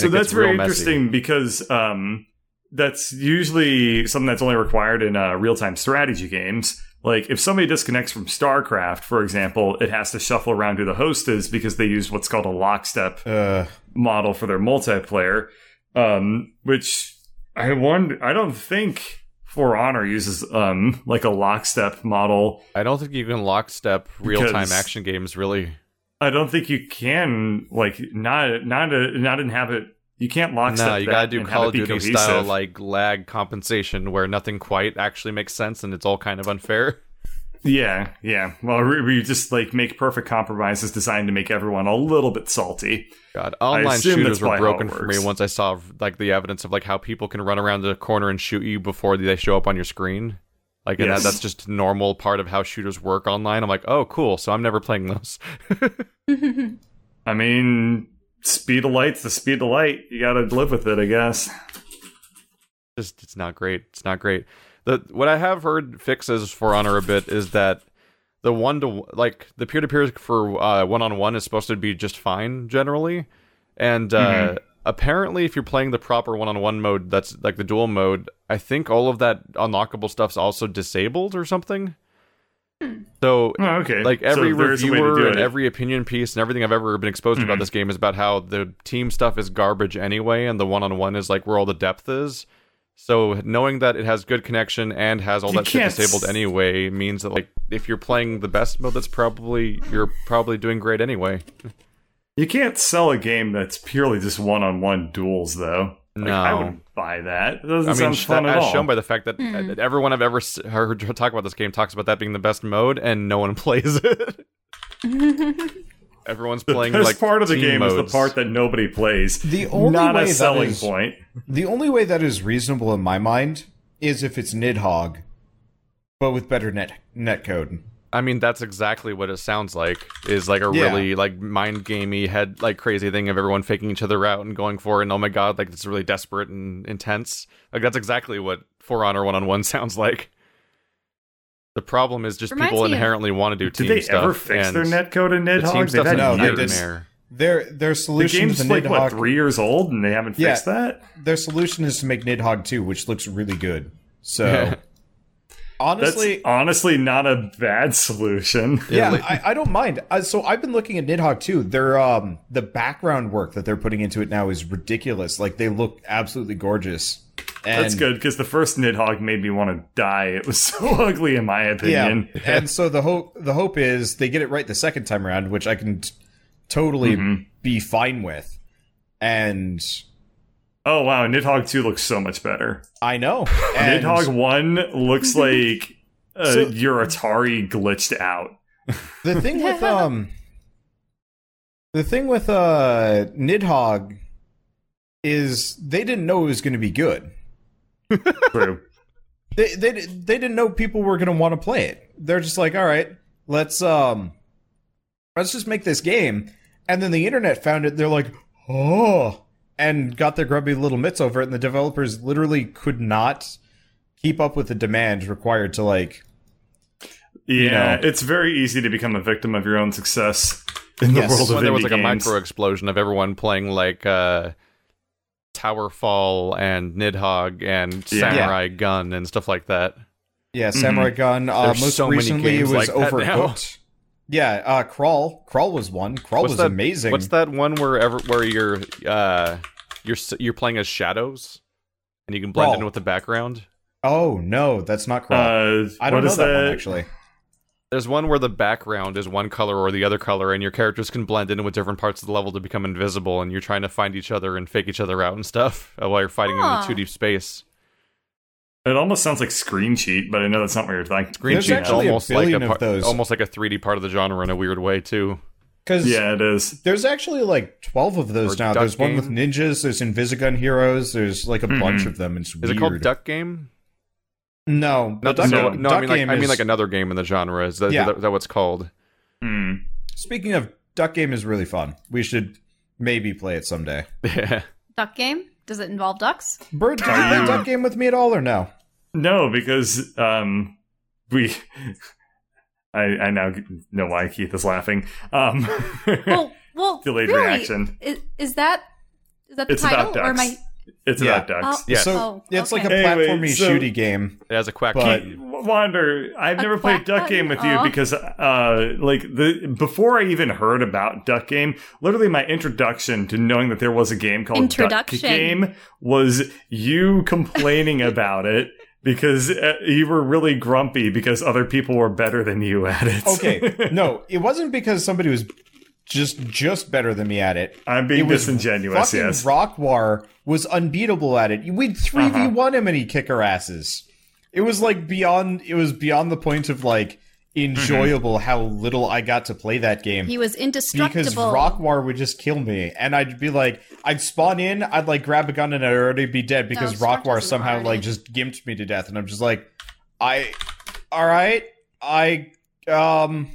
So that's very interesting because um, that's usually something that's only required in uh, real time strategy games. Like if somebody disconnects from StarCraft, for example, it has to shuffle around who the host is because they use what's called a lockstep uh, model for their multiplayer. Um, which I wonder, I don't think For Honor uses um like a lockstep model. I don't think you can lockstep real time action games really. I don't think you can like not not a, not inhabit. You can't lockstep. No, you gotta do Call of Duty cohesive. style like lag compensation where nothing quite actually makes sense and it's all kind of unfair. Yeah, yeah. Well, we, just like make perfect compromises designed to make everyone a little bit salty. God, online shooters were probably how it broken for me once I saw like the evidence of like how people can run around the corner and shoot you before they show up on your screen. Like, and Yes. that, that's just normal part of how shooters work online. I'm like, oh, cool. So I'm never playing those. I mean, speed of light's the speed of light. You got to live with it, I guess. just it's not great. It's not great. The what I have heard fixes for Honor a bit is that the one to like the peer to peer for uh one on one is supposed to be just fine generally, and uh, apparently if you're playing the proper one on one mode, that's like the duel mode. I think all of that unlockable stuff's also disabled or something. So Oh, okay. like every there's a way to reviewer and every opinion piece and everything I've ever been exposed to about Mhm. this game is about how the team stuff is garbage anyway, and the one-on-one is like where all the depth is. So knowing that it has good connection and has all You that shit disabled anyway means that like if you're playing the best mode, that's probably you're probably doing great anyway. You can't sell a game that's purely just one-on-one duels, though. Like, I wouldn't buy that. It doesn't I mean, sound sh- fun that- at as all. shown by the fact that uh, everyone I've ever heard talk about this game talks about that being the best mode, and no one plays it. Everyone's the playing best like part of the team game is the part that nobody plays. The only Not way a selling is- point. The only way that is reasonable in my mind is if it's Nidhogg, but with better net netcode. I mean, that's exactly what it sounds like. Is like a Yeah. really like mind gamey head like crazy thing of everyone faking each other out and going for it. And oh my god, like it's really desperate and intense. Like that's exactly what For Honor one on one sounds like. The problem is just Reminds people me of- inherently want to do Did they stuff. ever fix their netcode in The team stuff's had a No, they did. nightmare. Their their solution The game's to like Nidhogg, what three years old, and they haven't Yeah. fixed that. their solution is to make Nidhogg 2, which looks really good. So Yeah. Honestly, That's honestly not a bad solution. yeah, I, I don't mind. Uh, so I've been looking at Nidhogg too. Their um the background work that they're putting into it now is ridiculous. Like they look absolutely gorgeous. And, That's good because the first Nidhogg made me want to die. It was so ugly, in my opinion. Yeah, opinion. and so the hope the hope is they get it right the second time around, which I can t- totally Mm-hmm. be fine with. And Oh wow, Nidhogg two looks so much better. I know and Nidhogg one looks like uh, So- your Atari glitched out. the thing with um The thing with uh Nidhogg is they didn't know it was going to be good. True. They they they didn't know people were going to want to play it. They're just like, "All right, let's um let's just make this game." And then the internet found it. They're like, "Oh." And got their grubby little mitts over it and the developers literally could not keep up with the demand required to like Yeah, know. it's very easy to become a victim of your own success in Yes. the world of when there was indie like a micro explosion of everyone playing like uh Towerfall and Nidhogg and Yeah. Samurai Gun and stuff like that. Yeah, Samurai Gun. Uh, most so many recently, it was like that now. Overcooked. Yeah, uh, Crawl. Crawl was one. Crawl was that, amazing. What's that one where ever where you're uh you're you're playing as shadows and you can blend Crawl. in with the background? Oh no, that's not Crawl. Uh, I don't know is that, one actually. There's one where the background is one color or the other color, and your characters can blend in with different parts of the level to become invisible, and you're trying to find each other and fake each other out and stuff uh, while you're fighting Huh. in the 2D space. It almost sounds like Screencheat, but I know that's not what you're thinking. Green There's Sheet's actually a almost like billion a of those. almost like a 3D part of the genre in a weird way too. Because Yeah, it is. there's actually like twelve of those Or now. Duck There's one with ninjas. There's Invisigun heroes. There's like a bunch of them. It's Is weird. it called Duck Game? No, Not the the Duck, no, Game- no Duck I mean like Game I mean is- like another game in the genre. Is that, Yeah. is that what's called? Hmm. Speaking of Duck Game, is really fun. We should maybe play it someday. Yeah. Duck game? Does it involve ducks? Bird, did you play you- Duck Game with me at all or no? No, because um, we. I I now know why Keith is laughing. Um, Well, well, delayed really, reaction. Is, is that is that the It's title about or am ducks. I? It's Yeah. about ducks. Oh, Yeah. So Oh, it's like a okay. Anyway, platformy so- shooty game. It has a quack. But- Wander, I've A never played quack Duck Game with you because, uh, like the before I even heard about Duck Game, literally my introduction to knowing that there was a game called Duck Introduction. Game was you complaining about it because uh, you were really grumpy because other people were better than you at it. Okay, no, it wasn't because somebody was just just better than me at it. I'm being It was disingenuous. Fucking Yes, Rockwar was unbeatable at it. We'd three v one him and he'd kick our asses. It was like beyond. It was beyond the point of like enjoyable how little I got to play that game. He was indestructible. because indestructible. Rockwar would just kill me, and I'd be like, I'd spawn in, I'd like grab a gun, and I'd already be dead because No, Rockwar somehow already. like just gimped me to death, and I'm just like, I, all right, I, um,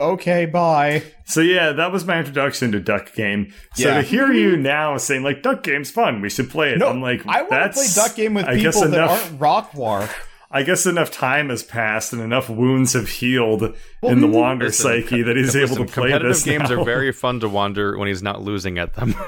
okay, bye. So yeah, that was my introduction to Duck Game. So Yeah. to hear you now saying like Duck Game's fun, we should play it. No, I'm like, I want to that's play Duck Game with I guess people that enough- aren't Rockwar. I guess enough time has passed and enough wounds have healed in the Wander Listen, psyche that he's able to play competitive this games now. are very fun to wander when he's not losing at them.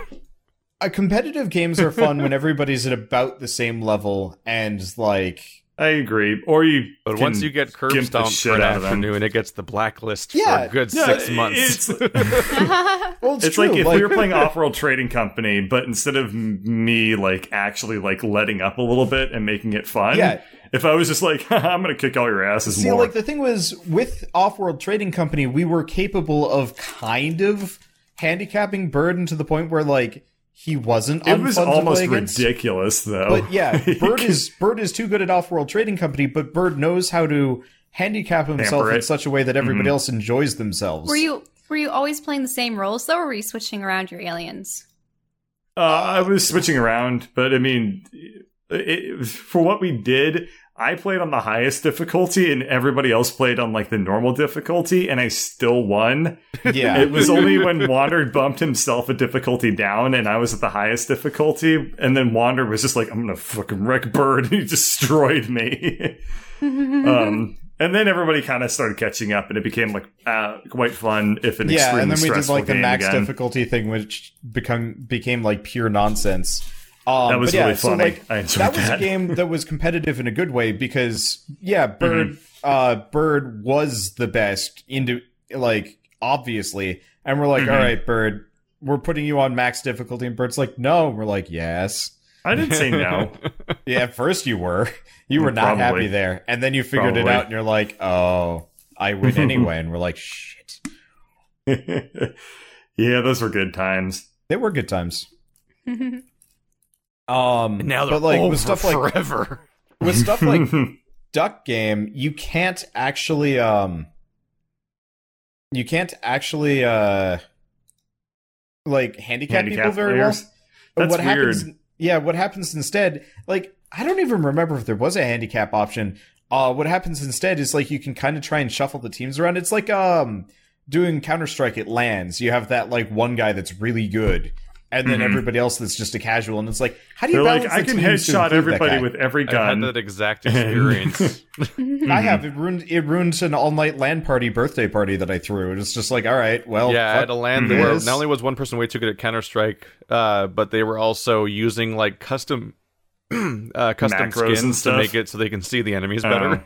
Uh, competitive games are fun when everybody's at about the same level, and like, I agree. Or you, But can once you get curb gimp the stomped shit for an out of them. afternoon, it gets the blacklist Yeah. for a good Yeah, six months. It's, well, it's, it's true. like if we were playing Off-World Trading Company, but instead of me like actually like letting up a little bit and making it fun, Yeah. if I was just like, I'm gonna kick all your asses See, more. like the thing was with Off-World Trading Company, we were capable of kind of handicapping Burden to the point where like he wasn't. it was almost ridiculous though. But yeah, Bird is Bird is too good at Off-World Trading Company, but Bird knows how to handicap himself in such a way that everybody else enjoys themselves. were you were you always playing the same roles though, or were you switching around your aliens? Uh, I was switching around, but I mean, it, for what we did, I played on the highest difficulty, and everybody else played on like the normal difficulty, and I still won. Yeah, It was only when Wander bumped himself a difficulty down, and I was at the highest difficulty, and then Wander was just like, "I'm gonna fucking wreck Bird," and he destroyed me. um, and then everybody kind of started catching up, and it became like uh, quite fun, if an yeah, and then we did like the max again. difficulty thing, which become became like pure nonsense. Um, That was yeah, really so, like, I enjoyed that was that. a game that was competitive in a good way because yeah, Bird uh Bird was the best into like obviously, and we're like, Mhm. all right, Bird, we're putting you on max difficulty, and Bird's like, no, we're like, yes. I didn't say no. Yeah, at first you were. You were not Probably. happy there. And then you figured it out and you're like, oh, I win anyway. and we're like, shit. yeah, those were good times. They were good times. Um now they're but like over with stuff like forever. with stuff like Duck Game, you can't actually um you can't actually uh like handicap, Handicap people very well. players? That's what happens? weird. Yeah, what happens instead? Like I don't even remember if there was a handicap option. Uh, what happens instead is like you can kind of try and shuffle the teams around. It's like um doing Counter Strike at LANs. You have that like one guy that's really good, and then Mhm. everybody else that's just a casual. And it's like, how do you They're balance like, I can teams headshot everybody with every gun. I had gun. that exact experience. I have it ruined. It ruined an all night LAN party birthday party that I threw. and It's just like, all right, well, yeah, I had a land this. where not only was one person way too good at Counter Strike, uh, but they were also using like custom uh, custom Macros skins to make it so they can see the enemies Oh. better.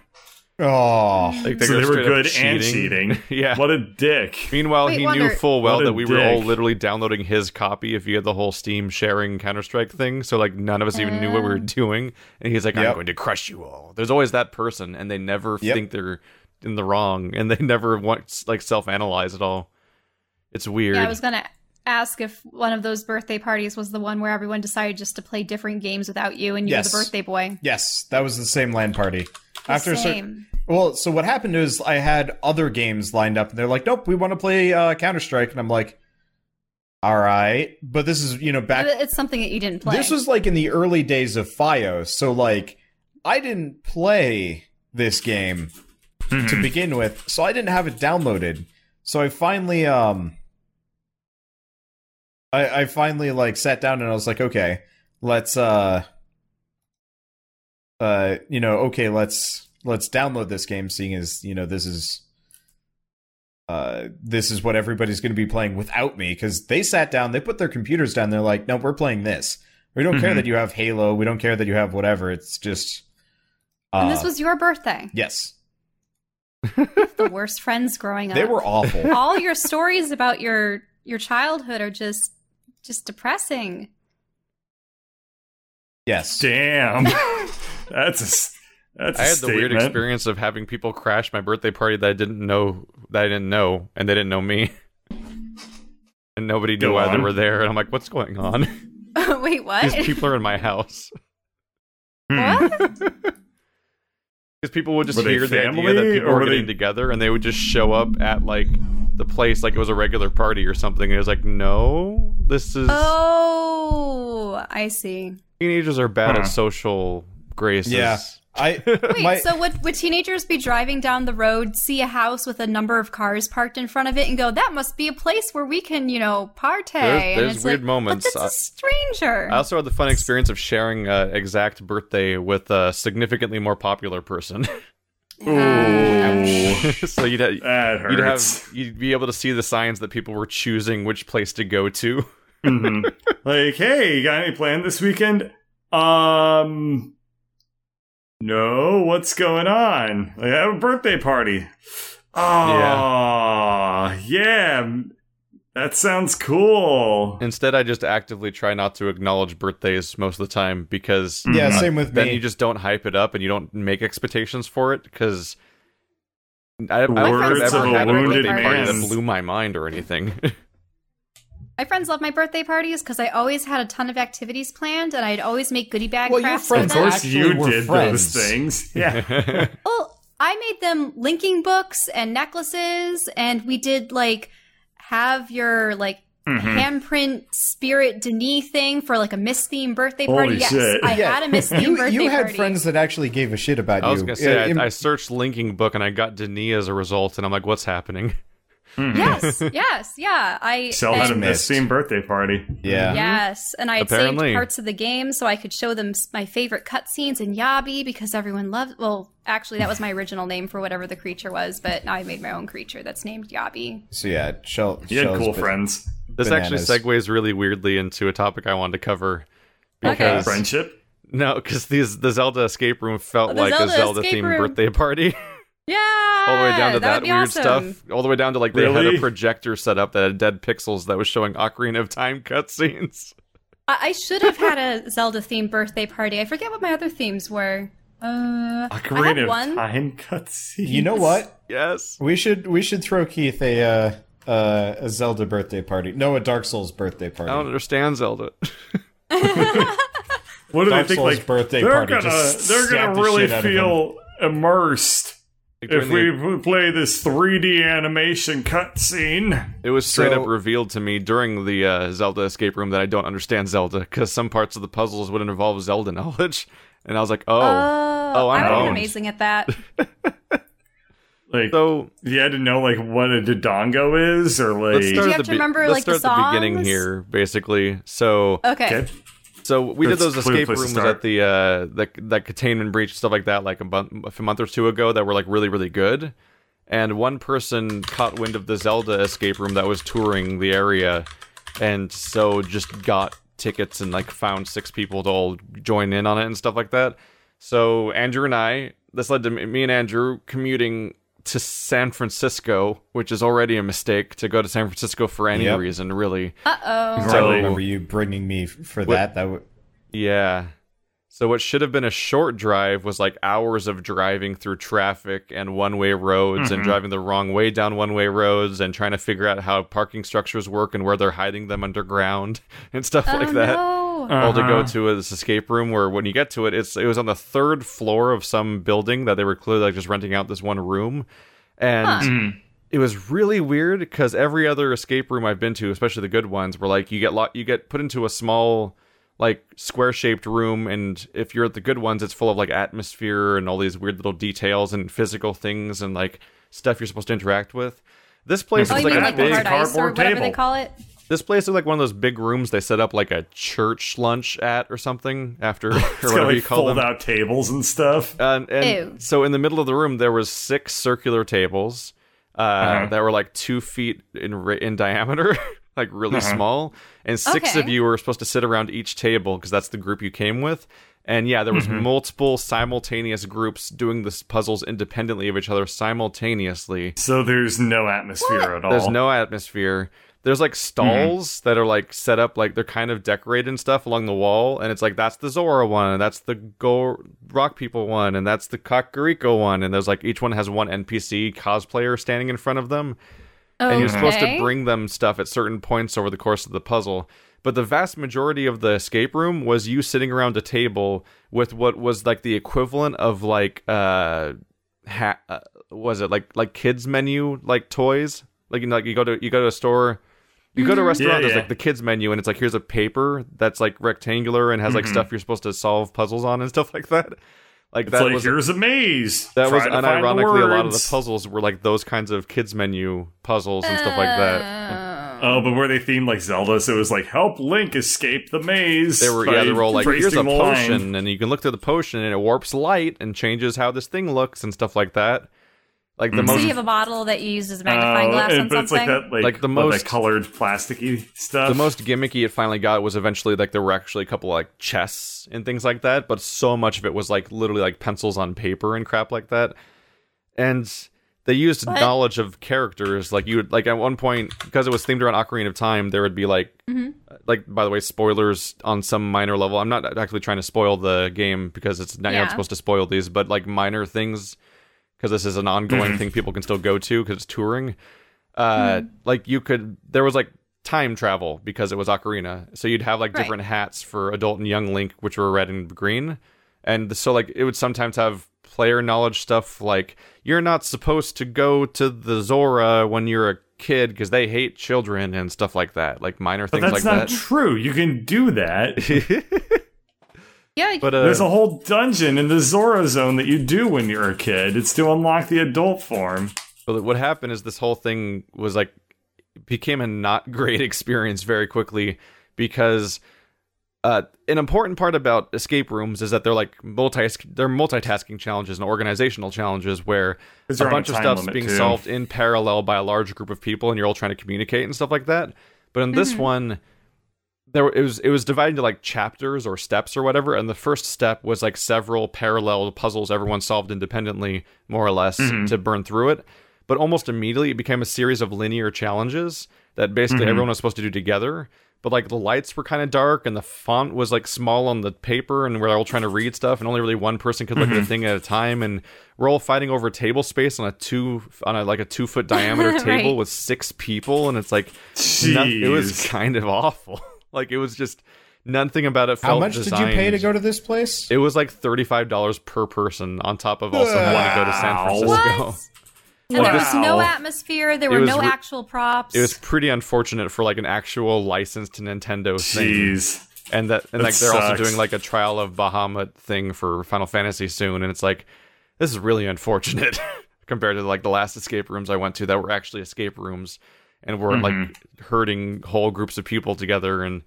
Oh, Like so they were straight up good and cheating. yeah. What a dick. Meanwhile, Wait, he Wonder- knew full well that we were all literally downloading his copy if he had the whole Steam sharing Counter Strike thing. So like none of us even knew what we were oh. doing. And he's like, "I'm Yep. going to crush you all." There's always that person, and they never Yep. think they're in the wrong, and they never want like self analyze at all. It's weird. Yeah, I was gonna ask if one of those birthday parties was the one where everyone decided just to play different games without you, and you Yes. were the birthday boy. yes, that was the same LAN party. The After a certain, well, so what happened is I had other games lined up, and they're like, "Nope, we want to play uh, Counter Strike," and I'm like, "All right," but this is you know back it's something that you didn't play. This was like in the early days of FiOS, so like I didn't play this game Mm-hmm. to begin with, so I didn't have it downloaded. So I finally um I, I finally like sat down and I was like, okay, let's uh uh you know, okay, let's let's download this game seeing as, you know, this is uh this is what everybody's going to be playing without me cuz they sat down, they put their computers down, they're like, "No, we're playing this." We don't care Mhm. that you have Halo, we don't care that you have whatever. It's just uh, and this was your birthday. yes. The worst friends growing up. They were awful. All your stories about your your childhood are just just depressing. yes. Damn. that's a s- that's a I had the weird experience of having people crash my birthday party that I didn't know that I didn't know, and they didn't know me, and nobody knew Go why they were there. And I'm like, "What's going on? Wait, what? These people are in my house." Hmm. what? Because people would just Were they hear the idea family, that people were were getting they- together, and they would just show up at like the place like it was a regular party or something. And it was like, "No, this is Oh, I see. teenagers are bad Huh. at social graces." Yeah. I Wait, my, so would would teenagers be driving down the road, see a house with a number of cars parked in front of it, and go, "That must be a place where we can, you know, partay"? There's- and there's it's weird like, moments. But that's a stranger. I also had the fun experience of sharing uh, exact birthday with a significantly more popular person. Ooh, so you'd have, that hurts. you'd have you'd be able to see the signs that people were choosing which place to go to. Mhm. Like, hey, you got any plan this weekend? Um, no. What's going on? I have a birthday party. Oh, yeah. That sounds cool. Instead, I just actively try not to acknowledge birthdays most of the time because yeah, Mhm. same with then me. you just don't hype it up and you don't make expectations for it because. I, I don't think I've of ever had a wounded birthday party that blew my mind or anything. My friends love my birthday parties because I always had a ton of activities planned, and I'd always make goodie bag Well, your crafts. friends Of with them. course, you were did friends. those things. Yeah. Well, I made them linking books and necklaces, and we did like have your like Mhm. handprint spirit D'ni thing for like a Myst theme birthday party. Holy party. yes, shit. I Yeah. had a Myst theme you, birthday you had party. friends that actually gave a shit about you. I was you. gonna say Uh, im- I, I searched linking book and I got D'ni as a result, and I'm like, what's happening? Mhm. Yes, yes, yeah. I Sel had a and- missed. Myst Theme birthday party. yeah. Yes, and I had Apparently. saved parts of the game so I could show them my favorite cutscenes in Yabi because everyone loved. Well, actually, that was my original name for whatever the creature was, but now I made my own creature that's named Yabi. So yeah, Shell. You had cool been- friends. This Bananas. actually segues really weirdly into a topic I wanted to cover. Okay. Because Friendship. no, because these the Zelda escape room felt Oh, the like Zelda a Zelda themed room. birthday party. Yeah, all the way down to that, would be weird awesome. stuff. All the way down to like they had a projector set up that had dead pixels that was showing Ocarina of Time cutscenes. I, I should have had a Zelda themed birthday party. I forget what my other themes were. Uh, I Ocarina had of one. Time cutscene. You know what? Yes. We should we should throw Keith a uh, uh, a Zelda birthday party. No, a Dark Souls birthday party. I don't understand Zelda. What do Dark they think? Souls Like birthday they're party, gonna just they're gonna really shit out of feel immersed if during we play this 3D animation cutscene, It was straight So- up revealed to me during the uh, Zelda escape room that I don't understand Zelda because some parts of the puzzles wouldn't involve Zelda knowledge, and I was like, oh, oh, I'm I would have been boned. amazing at that. like So you had to know like what a dodongo is, or let's like start you have the to be- remember, let's like, the start at the beginning here, basically. So Okay. okay. So we did those escape rooms at the uh the that containment breach stuff like that like a month a month or two ago that were like really really good. And one person caught wind of the Zelda escape room that was touring the area and so just got tickets and like found six people to all join in on it and stuff like that. So Andrew and I this led to me me and Andrew commuting to San Francisco, which is already a mistake to go to San Francisco for any Yep. reason, really. Uh oh. I remember you bringing me f- for that. That would. Yeah. So what should have been a short drive was like hours of driving through traffic and one-way roads and driving the wrong way down one-way roads and trying to figure out how parking structures work and where they're hiding them underground and stuff Oh, like that. no. All to go Uh-huh. to this escape room where when you get to it, it's it was on the third floor of some building that they were clearly like just renting out this one room. And Mm. it was really weird because every other escape room I've been to, especially the good ones, were like you get lo- you get put into a small like square shaped room and if you're at the good ones it's full of like atmosphere and all these weird little details and physical things and like stuff you're supposed to interact with. This place Oh, is you like mean a like the big hard ice or cardboard whatever they call it? This place is like one of those big rooms they set up like a church lunch at or something after or It's whatever got you call fold them. out tables and stuff. And, and Ew. so in the middle of the room, there was six circular tables uh, Uh-huh. that were like two feet in in diameter, like really Uh-huh. small. And six Okay. of you were supposed to sit around each table because that's the group you came with. And yeah, there was Mm-hmm. multiple simultaneous groups doing this puzzles independently of each other simultaneously. So there's no atmosphere at all. There's no atmosphere. There's like stalls that are like set up like they're kind of decorated and stuff along the wall, and it's like that's the Zora one, and that's the Go Rock People one, and that's the Kakariko one, and there's like each one has one NPC cosplayer standing in front of them, and you're supposed to bring them stuff at certain points over the course of the puzzle. But the vast majority of the escape room was you sitting around a table with what was like the equivalent of like uh, ha- uh was it like like kids menu like toys? Like you know like you go to you go to a store you go to a mm-hmm. restaurant Yeah, there's yeah. like the kids menu and it's like here's a paper that's like rectangular and has like mm-hmm. stuff you're supposed to solve puzzles on and stuff like that like It's that like was here's a maze. that Try was to unironically a lot of the puzzles were like those kinds of kids menu puzzles and stuff like that oh. oh, but were they themed like Zelda? So it was like help Link escape the maze. they were yeah they were all like here's a tracing the line." potion and you can look through the potion and it warps light and changes how this thing looks and stuff like that like the Mm-hmm. So most you have a bottle that you use as a magnifying Oh, glass and- on but something. it's like that, like, Like the most- that colored plasticky stuff. the most gimmicky it finally got was eventually like there were actually a couple like chests and things like that, but so much of it was like literally like pencils on paper and crap like that. And they used What? knowledge of characters. Like you would like at one point because it was themed around Ocarina of Time, there would be like mm-hmm. uh, like by the way, spoilers on some minor level. I'm not actually trying to spoil the game because it's not, you're not supposed to spoil these, but like minor things because this is an ongoing thing people can still go to because it's touring. Uh, like you could there was like time travel because it was Ocarina, so you'd have like Right. different hats for adult and young Link, which were red and green, and so like it would sometimes have player knowledge stuff like you're not supposed to go to the Zora when you're a kid because they hate children and stuff like that, like minor but things like that. that's not true. You can do that. yeah, But uh, There's a whole dungeon in the Zora zone that you do when you're a kid. It's to unlock the adult form. But what happened is this whole thing was like became a not great experience very quickly because uh, an important part about escape rooms is that they're like multi they're multitasking challenges and organizational challenges where a there on a bunch of time stuff's being too? solved in parallel by a large group of people and you're all trying to communicate and stuff like that. But in this one there it was it was divided into like chapters or steps or whatever and the first step was like several parallel puzzles everyone solved independently more or less Mm-hmm. to burn through it but almost immediately it became a series of linear challenges that basically Mm-hmm. everyone was supposed to do together but like the lights were kind of dark and the font was like small on the paper and we're all trying to read stuff and only really one person could look Mm-hmm. at a thing at a time and we're all fighting over table space on a two on a like a two foot diameter table Right. with six people and it's like no- it was kind of awful like it was just nothing about it How felt much did you pay to go to this place? It was like thirty five dollars per person on top of also having to go to San Francisco. What? And there was no oh. atmosphere. There It were no re- actual props. It was pretty unfortunate for like an actual licensed Nintendo thing. Jeez. and that and That like they're also doing like a trial of Bahamut thing for Final Fantasy soon, and it's like this is really unfortunate compared to like the last escape rooms I went to that were actually escape rooms and were Mm-hmm. like herding whole groups of people together and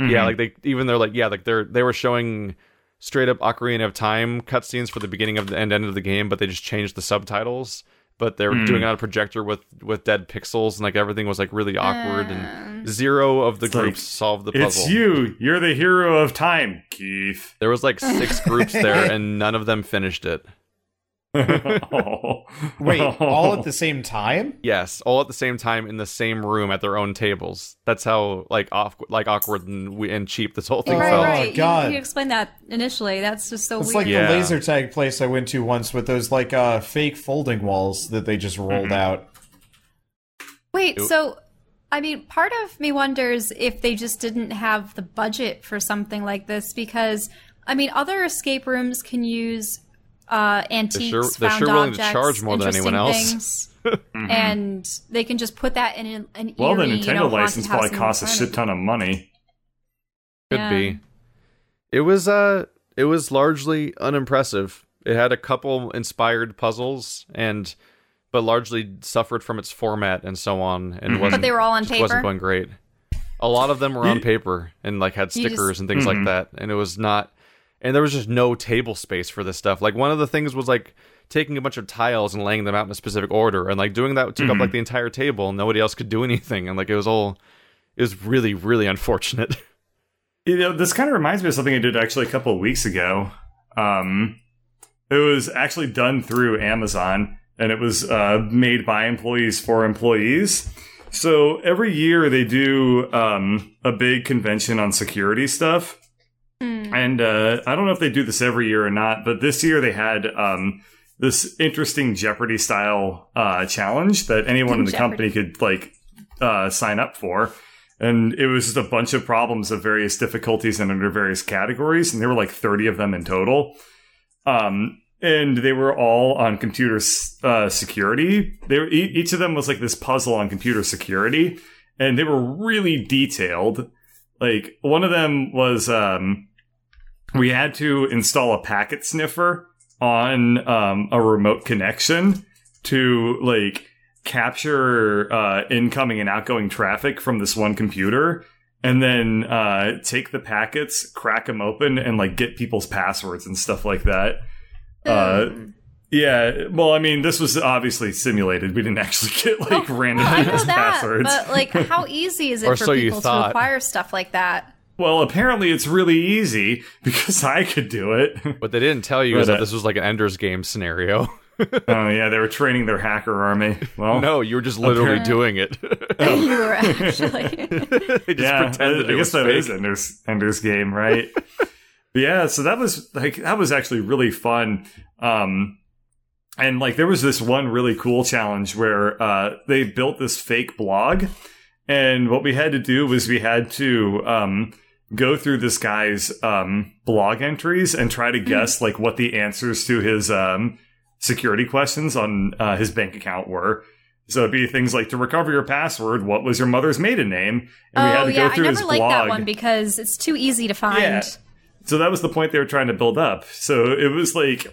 Mm-hmm. yeah, like they even they're like yeah, like they're they were showing straight up Ocarina of Time cutscenes for the beginning of the and end of the game, but they just changed the subtitles. But they're Mm. doing it on a projector with with dead pixels, and like everything was like really awkward, and zero of the like, groups solved the puzzle. It's you. You're the hero of time, Keith. There was like six groups there, and none of them finished it. Oh. Wait, all at the same time? Yes, all at the same time in the same room at their own tables. That's how like off like awkward and, and cheap this whole thing Oh, right, felt. right. You- God. You, explained that initially. That's just so It's weird. like Yeah. the laser tag place I went to once with those like uh fake folding walls that they just rolled Mm-hmm. out. Wait, so I mean, part of me wonders if they just didn't have the budget for something like this because I mean, other escape rooms can use uh, antiques, sure- they're found sure willing to objects, charge more than anyone interesting else. things, and they can just put that in an, an well, the Nintendo you know, license probably costs a shit ton of money. Could Yeah. be. It was uh it was largely unimpressive. It had a couple inspired puzzles and but largely suffered from its format and so on and wasn't But they were all on just wasn't going great. A lot of them were on paper and like had You just- stickers and things Mm-hmm. like that and it was not and there was just no table space for this stuff. Like one of the things was like taking a bunch of tiles and laying them out in a specific order and like doing that took Mm-hmm. up like the entire table and nobody else could do anything and like it was all it was really really unfortunate. You know, this kind of reminds me of something I did actually a couple of weeks ago. Um, it was actually done through Amazon, and it was uh, made by employees for employees. So every year they do um, a big convention on security stuff, and uh, I don't know if they do this every year or not, but this year they had um, this interesting Jeopardy style uh, challenge that anyone in the company could like uh, sign up for. And it was just a bunch of problems of various difficulties and under various categories, and there were like 30 of them in total. Um, and they were all on computer uh, security. They were, e- each of them was like this puzzle on computer security, and they were really detailed. Like one of them was um, we had to install a packet sniffer on um, a remote connection to like capture uh, incoming and outgoing traffic from this one computer and then uh, take the packets crack them open and like get people's passwords and stuff like that. Uh, yeah well i mean this was obviously simulated. We didn't actually get like random I know people's that, passwords. but like, how easy is it for so you people to acquire stuff like that? Well apparently it's really easy because i could do it What they didn't tell you is that uh, this was like an Ender's Game scenario. oh yeah they were training their hacker army well no, you were just literally doing it. you were actually. they just yeah, pretended I, I it guess was that fake. is Ender's Ender's game, right? yeah, so that was like that was actually really fun. Um, and like there was this one really cool challenge where uh, they built this fake blog, and what we had to do was we had to um, go through this guy's um, blog entries and try to guess like what the answers to his um, security questions on uh, his bank account were. So it'd be things like to recover your password, what was your mother's maiden name? And we had oh to yeah, go through I his never liked blog. that one because it's too easy to find. Yeah. So that was the point they were trying to build up. So it was like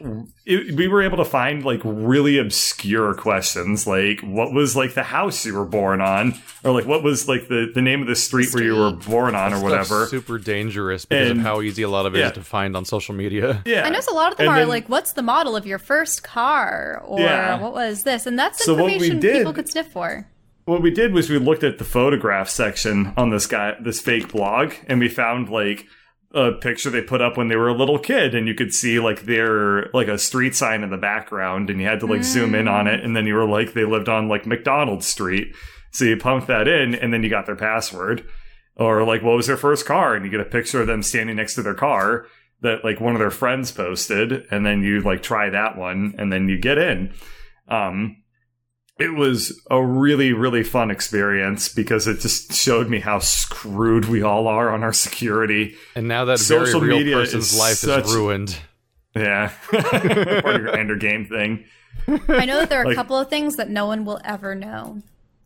it, we were able to find like really obscure questions, like what was like the house you were born on, or like what was like the, the name of the street, where you were born on, or whatever. Super dangerous because And- of how easy a lot of it is yeah. to find on social media. Yeah, I know a lot of them And are then- like, "What's the model of your first car?" or Yeah. "What was this?" And that's So what we information did- people could sniff for. what we did was we looked at the photograph section on this guy this fake blog and we found like a picture they put up when they were a little kid and you could see like their like a street sign in the background and you had to like zoom in on it and then you were like they lived on like McDonald Street. So you pumped that in and then you got their password. Or like what was their first car? And you get a picture of them standing next to their car that like one of their friends posted and then you like try that one and then you get in. Um it was a really really fun experience because it just showed me how screwed we all are on our security. And now that Social very real media person's is life such- is ruined. Yeah, part of your ender game thing. I know that there are a couple of things that no one will ever know,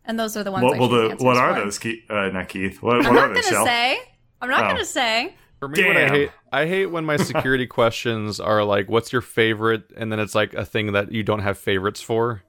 and those are the ones. What I the what are for. those? Keith, uh, not Keith. What, I'm what not gonna Shell? say. I'm not Oh. gonna say. For me, what I Damn. hate, I hate when my security questions are like, "What's your favorite?" and then it's like a thing that you don't have favorites for.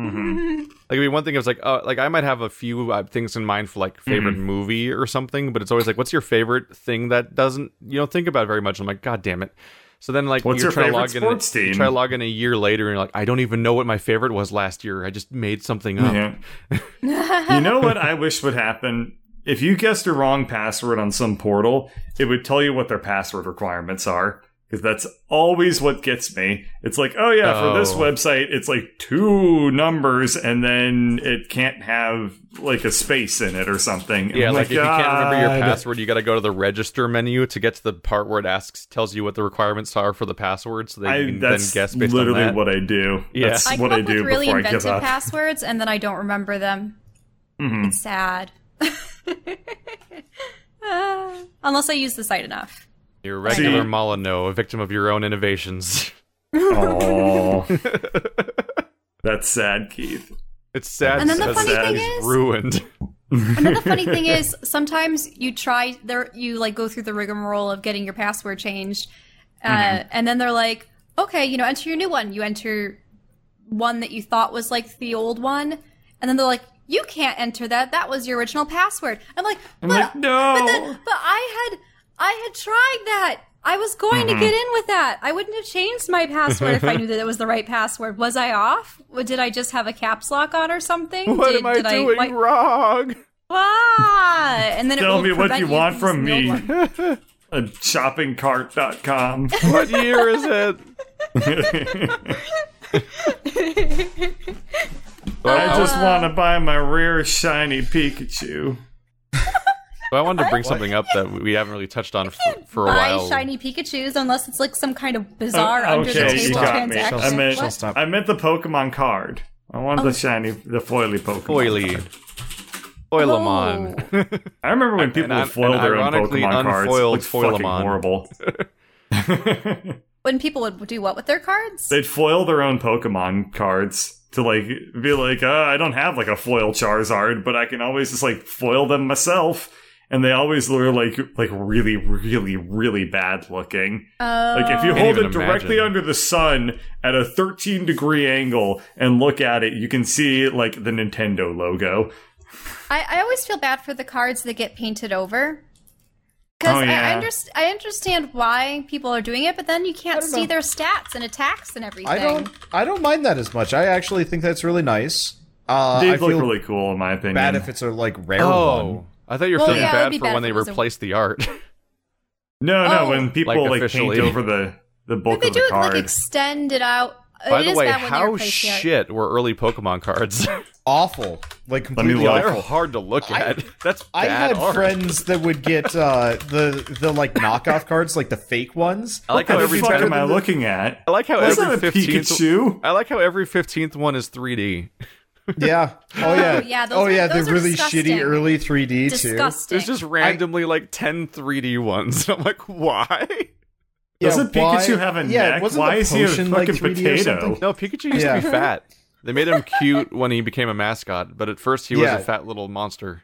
Mhm. Like, I mean, one thing is like, uh, like I might have a few uh, things in mind for like favorite Mm-hmm. movie or something, but it's always like, "What's your favorite thing that doesn't you don't think about very much?" I'm like, "God damn it!" So then, like, What's you're your to favorite log sports in, you team? try to log in a year later, and you're like, "I don't even know what my favorite was last year. I just made something up." Yeah. you know what I wish would happen? If you guessed a wrong password on some portal, it would tell you what their password requirements are. Because that's always what gets me. It's like, oh yeah, for this Oh. website, it's like two numbers and then it can't have like a space in it or something. And Yeah, I'm like, if you can't remember your password, you got to go to the register menu to get to the part where it asks, tells you what the requirements are for the password, so they I, can then that's guess based literally on that. what I do. Yeah. That's I come what up I do with really before I give inventive up. passwords, and then I don't remember them. Mhm. It's sad. Ah, Unless I use the site enough. You're a regular See- Molyneux, a victim of your own innovations. Oh, that's sad, Keith. It's sad. And then the funny sad thing is is- ruined. Another funny thing is sometimes you try there you like go through the rigmarole of getting your password changed, uh, Mm-hmm. and then they're like, okay, you know, enter your new one. You enter one that you thought was like the old one, and then they're like, you can't enter that. That was your original password. I'm like, but, like, no. but, then, but I had I had tried that. I was going Mm-hmm. to get in with that. I wouldn't have changed my password if I knew that it was the right password. Was I off? Did I just have a caps lock on or something? What did, am I did doing why- wrong? Why? And then it Tell will me what prevent you want from from me. using the old. Uh, shoppingcart.com. What year is it? I just want to buy my rare shiny Pikachu. Well, I wanted to bring something up that we haven't really touched on for, for a Buy while. shiny Pikachu's unless it's like some kind of bizarre Oh, under the okay, you table got me. transaction. I meant, She'll stop. I meant the Pokemon card. I want Oh. the shiny, the foily Pokemon. Oily. Oilamon. Oh. I remember when people would foil their own Pokemon cards. unfoiled fucking Foilamon. horrible. when people would do what with their cards? They'd foil their own Pokemon cards to like be like, uh, I don't have like a foil Charizard, but I can always just like foil them myself. And they always were like like really, really, really bad looking. Oh. Like if you hold it directly imagine. under the sun at a 13 degree angle and look at it, you can see like the Nintendo logo. I, I always feel bad for the cards that get painted over. Because Oh, I, I, yeah. underst- I understand why people are doing it, but then you can't see know. their stats and attacks and everything. I don't. I don't mind that as much. I actually think that's really nice. Uh, They I look feel really cool in my opinion. bad if it's a like rare Oh, one. I thought you were Well, feeling yeah, bad for bad when they it a- replaced the art. no, no, Oh. when people Like, like, paint over the the bulk They of do the it like card. extend it out. By It the way, bad when they how replace the shit were early Pokemon cards? Awful. Like completely look. They're awful. hard to look I- at. That's I had art. friends that would get uh, the the like knockoff cards, like the fake ones. I like what how the every fuck better am I than the- looking at? I like how That's every fifteenth. I like how every fifteenth one is 3D. Yeah. Oh, oh yeah. yeah, those oh are- yeah. those the are really disgusting. shitty early 3D too. Disgusting. There's just randomly like 10 3D ones. I'm like, why? Doesn't why- Pikachu have a yeah, neck? wasn't Why is he a potion, like, fucking potato? No, Pikachu used Yeah. to be fat. They made him cute when he became a mascot, but at first he was a fat little monster.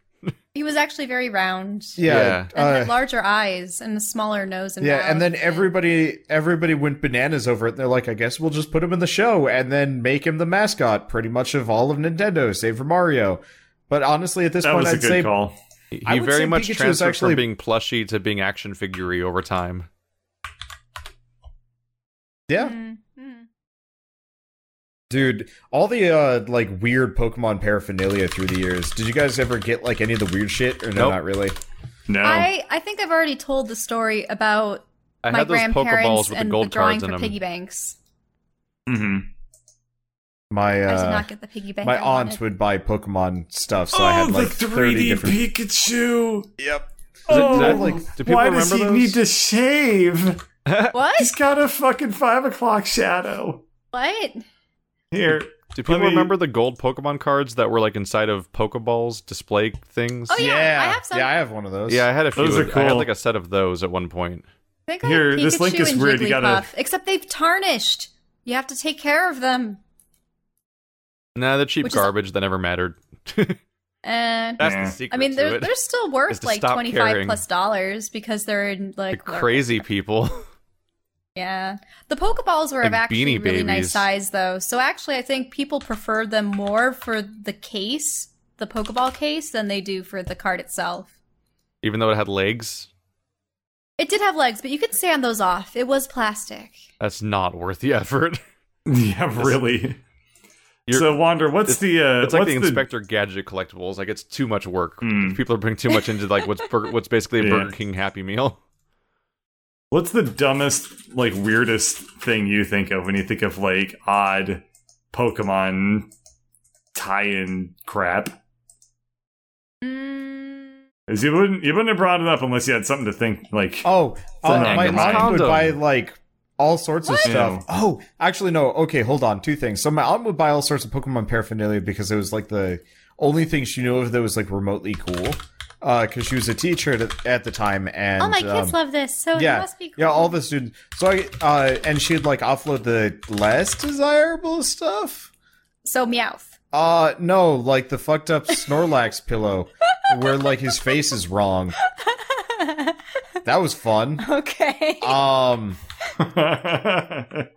He was actually very round. Yeah. And uh, had larger eyes and a smaller nose and yeah, mouth. and then everybody everybody went bananas over it. They're like, I guess we'll just put him in the show and then make him the mascot, pretty much of all of Nintendo, save for Mario. But honestly, at this That point, was a I'd good say call. He I very say much Pikachu transferred actually- from being plushy to being action figure over time. yeah, Mhm. Dude. All the uh like weird Pokemon paraphernalia through the years. Did you guys ever get like any of the weird shit or no? Nope. Not really. No. I, I think I've already told the story about I my had those grandparents Pokeballs with the and the gold drawing cards in for them. piggy banks. hmm My I did uh, not get the piggy bank. my I aunt wanted. would buy Pokemon stuff, so oh, I had like the 30 3D different. Pikachu. Yep. Oh, that- like, do people why does remember he those? need to shave? What? He's got a fucking five o'clock shadow. What? Here, Do people me- remember the gold Pokemon cards that were like inside of Pokeballs display things? Oh, yeah. I have some. Yeah, I have one of those. Yeah, I had a few. Those are of- I had like a set of those at one point. Think I Here, have this link is and weird. You gotta- Except they've tarnished. You have to take care of them. Nah, they're cheap Which is- garbage that never mattered. And eh, That's Yeah. the secret. I mean, they're it. they're still worth like twenty five plus dollars because they're in The like crazy people. Yeah, the Pokeballs were Like of actually Beanie really nice size though. So actually, I think people prefer them more for the case, the Pokeball case, than they do for the card itself. Even though it had legs, It did have legs, but you could sand those off. It was plastic. that's not worth the effort. Yeah, really. You're- so, Wander, what's the uh, It's like the Inspector Gadget collectibles. Like it's too much work. Hmm. People are putting too much into like what's bur- what's basically a Yeah. Burger King Happy Meal. What's the dumbest, like weirdest thing you think of when you think of like odd Pokemon tie-in crap? Mm, Is you wouldn't you wouldn't have brought it up unless you had something to think like. Oh, uh, my angle mom condom. would buy like all sorts of stuff. Ew. Oh, actually, no. Okay, hold on. Two things. So my mom would buy all sorts of Pokemon paraphernalia because it was like the only thing she knew of that was like remotely cool. Because she was a teacher at, at the time, and oh, my kids um, love this, so yeah, it must be cool. yeah, all the students. So I uh, and she'd like offload the less desirable stuff. So Meowth. Uh, no, like the fucked up Snorlax pillow, where like his face is wrong. That was fun. Okay. Um.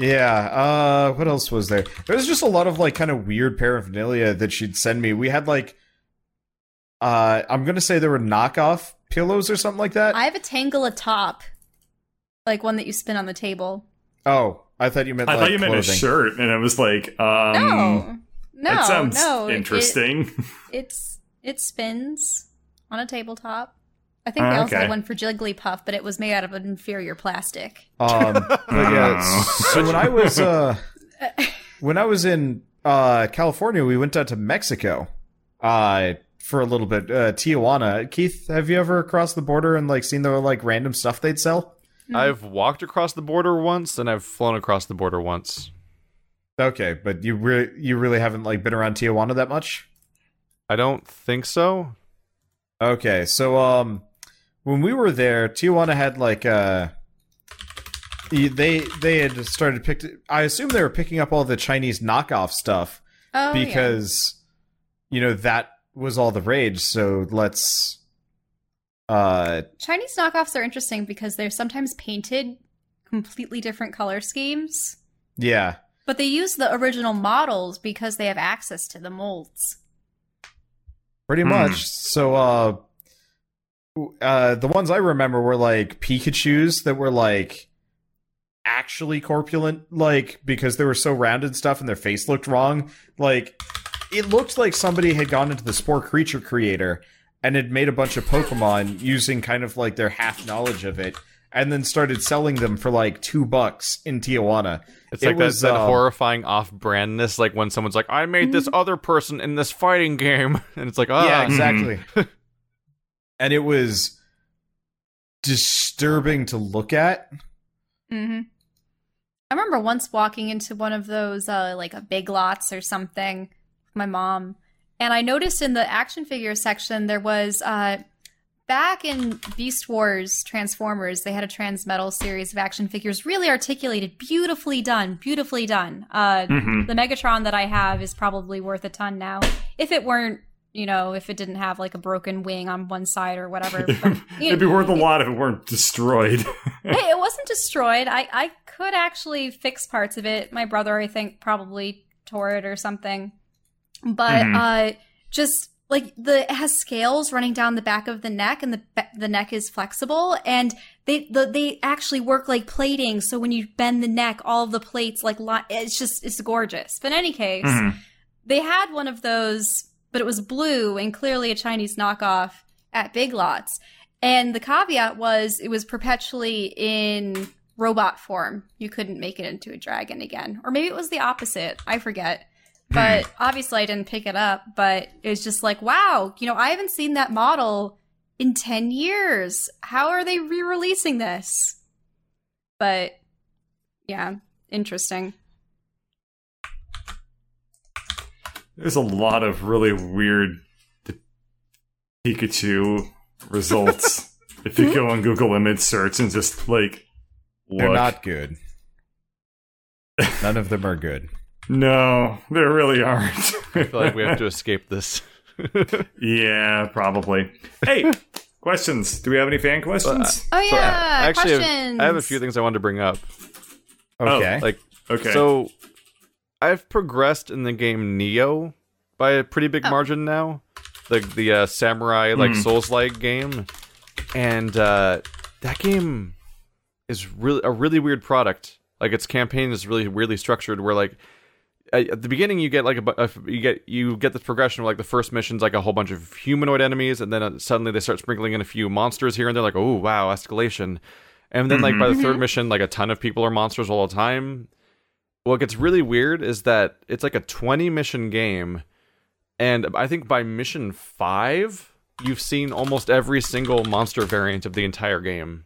Yeah. Uh, what else was there? There was just a lot of like kind of weird paraphernalia that she'd send me. We had like, uh, I'm gonna say there were knockoff pillows or something like that. I have a Tangela top, like one that you spin on the table. oh, I thought you meant. I like, thought you meant a shirt, and I was like, um, No, no, that sounds no. it- interesting. it's it spins on a tabletop. I think Oh, they also okay. had one for Jigglypuff, but it was made out of an inferior plastic. Um, but yeah. Oh. So when I was uh, when I was in uh California, we went down to Mexico, uh, for a little bit. Uh, Tijuana. Keith, have you ever crossed the border and like seen the like random stuff they'd sell? I've walked across the border once, and I've flown across the border once. Okay, but you re- you really haven't like been around Tijuana that much. I don't think so. Okay, so um, when we were there, Tijuana had like uh, they they had started picked. I assume they were picking up all the Chinese knockoff stuff Oh, yeah. because you know that was all the rage. So let's uh Chinese knockoffs are interesting because they're sometimes painted completely different color schemes, yeah but they use the original models because they have access to the molds. pretty Hmm. much. So uh, uh, the ones I remember were like Pikachu's that were like actually corpulent, like because they were so round and stuff, and their face looked wrong. Like it looked like somebody had gone into the Spore Creature Creator and had made a bunch of Pokemon using kind of like their half knowledge of it, and then started selling them for like two bucks in Tijuana. It's It like was, that, that um, horrifying off-brandness, like when someone's like, "I made this other person in this fighting game," and it's like, "Ah, yeah, exactly. and it was disturbing to look at. hmm I remember once walking into one of those, uh, like a Big Lots or something, with my mom, and I noticed in the action figure section there was uh, back in Beast Wars Transformers, they had a Transmetal series of action figures, really articulated, beautifully done, beautifully done. Uh, Mhm. The Megatron that I have is probably worth a ton now. If it weren't, you know, if it didn't have like a broken wing on one side or whatever. But, It'd be know, worth a lot if it weren't destroyed. hey, it wasn't destroyed. I, I could actually fix parts of it. My brother, I think, probably tore it or something. But Mhm. uh, just like the it has scales running down the back of the neck, and the the neck is flexible, and they the, they actually work like plating. So when you bend the neck, all of the plates like li- it's just it's gorgeous. But in any case, Mhm. they had one of those, but it was blue and clearly a Chinese knockoff at Big Lots. And the caveat was it was perpetually in robot form. You couldn't make it into a dragon again. Or maybe it was the opposite. I forget. But obviously I didn't pick it up, but it was just like, wow, you know, I haven't seen that model in 10 years. How are they re-releasing this? But yeah, interesting. there's a lot of really weird Pikachu results if you go hmm? on Google image search and just like They're not good. None of them are good. No, there really aren't. I feel like we have to escape this. yeah, probably. Hey, questions? Do we have any fan questions? Oh So, yeah, I actually have, questions. I have a few things I wanted to bring up. Okay. Like okay. So I've progressed in the game Nioh by a pretty Oh. big margin now. The the uh, samurai like Hmm. Souls like game, and uh, that game is really a really weird product. Like its campaign is really weirdly structured. Where like at at the beginning you get like a, a you get you get this progression where like the first mission's like a whole bunch of humanoid enemies, and then uh, suddenly they start sprinkling in a few monsters here and there. Like oh wow escalation, and then like by the third mission like a ton of people are monsters all the time what gets really weird is that it's like a 20 mission game and i think by mission 5 you've seen almost every single monster variant of the entire game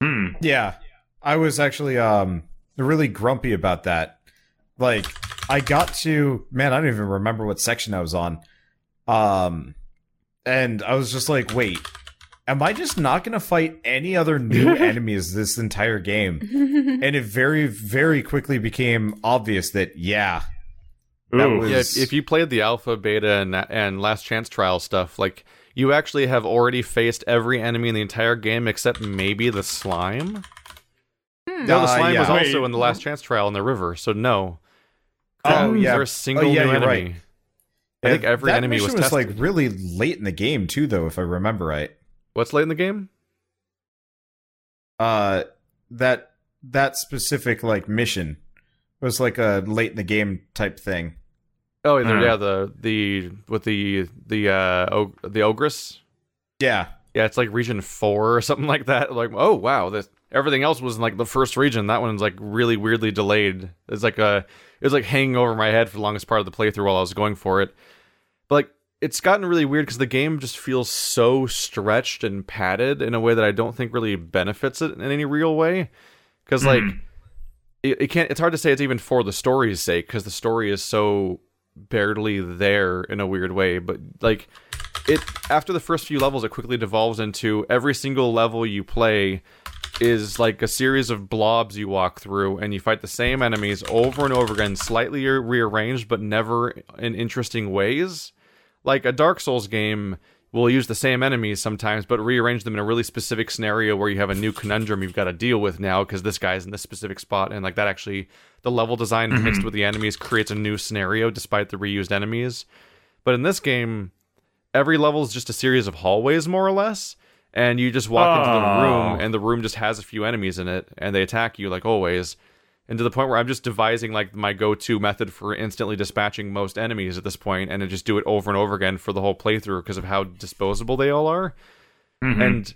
hmm. Yeah. I was actually um really grumpy about that. Like I got to man, I don't even remember what section I was on. Um and I was just like, wait, am I just not gonna fight any other new enemies this entire game? and it very, very quickly became obvious that yeah. That was- yeah if, if you played the alpha beta and and last chance trial stuff like you actually have already faced every enemy in the entire game except maybe the slime no the Uh, slime yeah. was Wait. also in the last chance trial in the river so no Oh Is yeah. there a single oh, yeah, new enemy right. I think every that enemy mission was was like really late in the game too, though, if I remember right. what's late in the game uh that that specific like mission was like a late in the game type thing. Oh, yeah, Hmm. yeah, the the with the the uh og- the ogress. Yeah. Yeah, it's like region four or something like that. Like, oh wow, this everything else was in like the first region. That one's like really weirdly delayed. It's like a it was like hanging over my head for the longest part of the playthrough while I was going for it. But like, it's gotten really weird because the game just feels so stretched and padded in a way that I don't think really benefits it in any real way. Because like, hmm. it, it can't. It's hard to say it's even for the story's sake because the story is so barely there in a weird way. But like, it after the first few levels, it quickly devolves into every single level you play is like a series of blobs you walk through and you fight the same enemies over and over again, slightly rearranged but never in interesting ways. Like a Dark Souls game will use the same enemies sometimes, but rearrange them in a really specific scenario where you have a new conundrum you've got to deal with now because this guy's in this specific spot, and like that actually the level design mm-hmm. mixed with the enemies creates a new scenario despite the reused enemies. But in this game, every level is just a series of hallways, more or less, and you just walk into the Oh. room, and the room just has a few enemies in it, and they attack you like always. And to the point where I'm just devising like my go-to method for instantly dispatching most enemies at this point, and I just do it over and over again for the whole playthrough because of how disposable they all are. Mm-hmm. And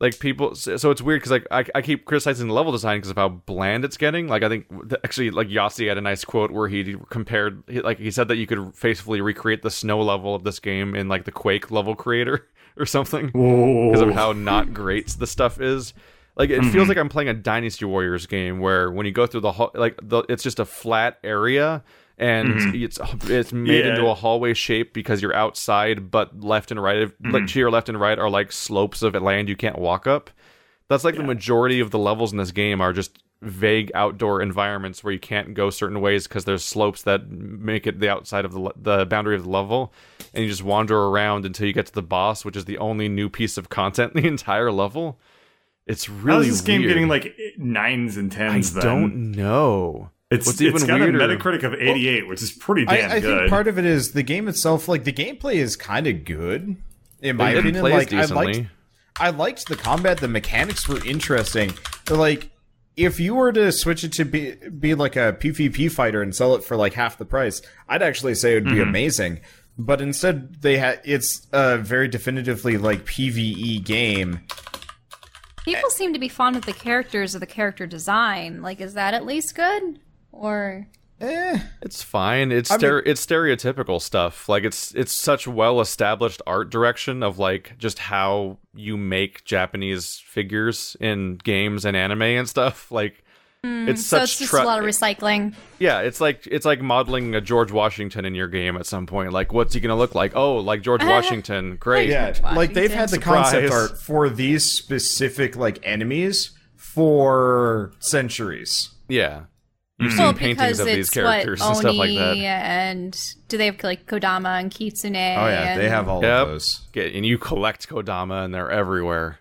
like people, so, so it's weird because like I, I keep criticizing the level design because of how bland it's getting. Like I think actually like Yossi had a nice quote where he compared, like he said that you could faithfully recreate the snow level of this game in like the Quake level creator or something because of how not great the stuff is. Like it feels mm-hmm. like I'm playing a Dynasty Warriors game where when you go through the hall, like the, it's just a flat area and mm-hmm. it's it's made Yeah. into a hallway shape because you're outside, but left and right, like mm-hmm. to your left and right are like slopes of land you can't walk up. That's like the majority of the levels in this game are just vague outdoor environments where you can't go certain ways because there's slopes that make it the outside of the the boundary of the level, and you just wander around until you get to the boss, which is the only new piece of content in the entire level. It's really How's this game getting like nines and I tens? then don't know. It's What's it's even got weirder- a Metacritic of 88, which is pretty damn I, I good. think part of it is the game itself. Like the gameplay is kind of good, in my It opinion. plays Like I decently. liked, I liked the combat. The mechanics were interesting. But like, if you were to switch it to be be like a PvP fighter and sell it for like half the price, I'd actually say it would be Mm-hmm. amazing. But instead, they had it's a very definitively like PVE game. People seem to be fond of the characters or the character design. Like, is that at least good? Or Eh, It's fine. It's mean- it's stereotypical stuff. Like it's it's such well established art direction of like just how you make Japanese figures in games and anime and stuff. Like Mm, it's such So it's just tra- a lot of recycling. yeah. It's like it's like modeling a George Washington in your game at some point. Like, what's he gonna look like? Oh, like George Washington. Great. Yeah, George like they've had the Washington. concept art for these specific like enemies for centuries. Yeah. You've Well, seen paintings because of these characters what, and stuff like that. And do they have like Kodama and Kitsune? Oh yeah, and they have all Yep. of those. Get, and you collect Kodama, and they're everywhere.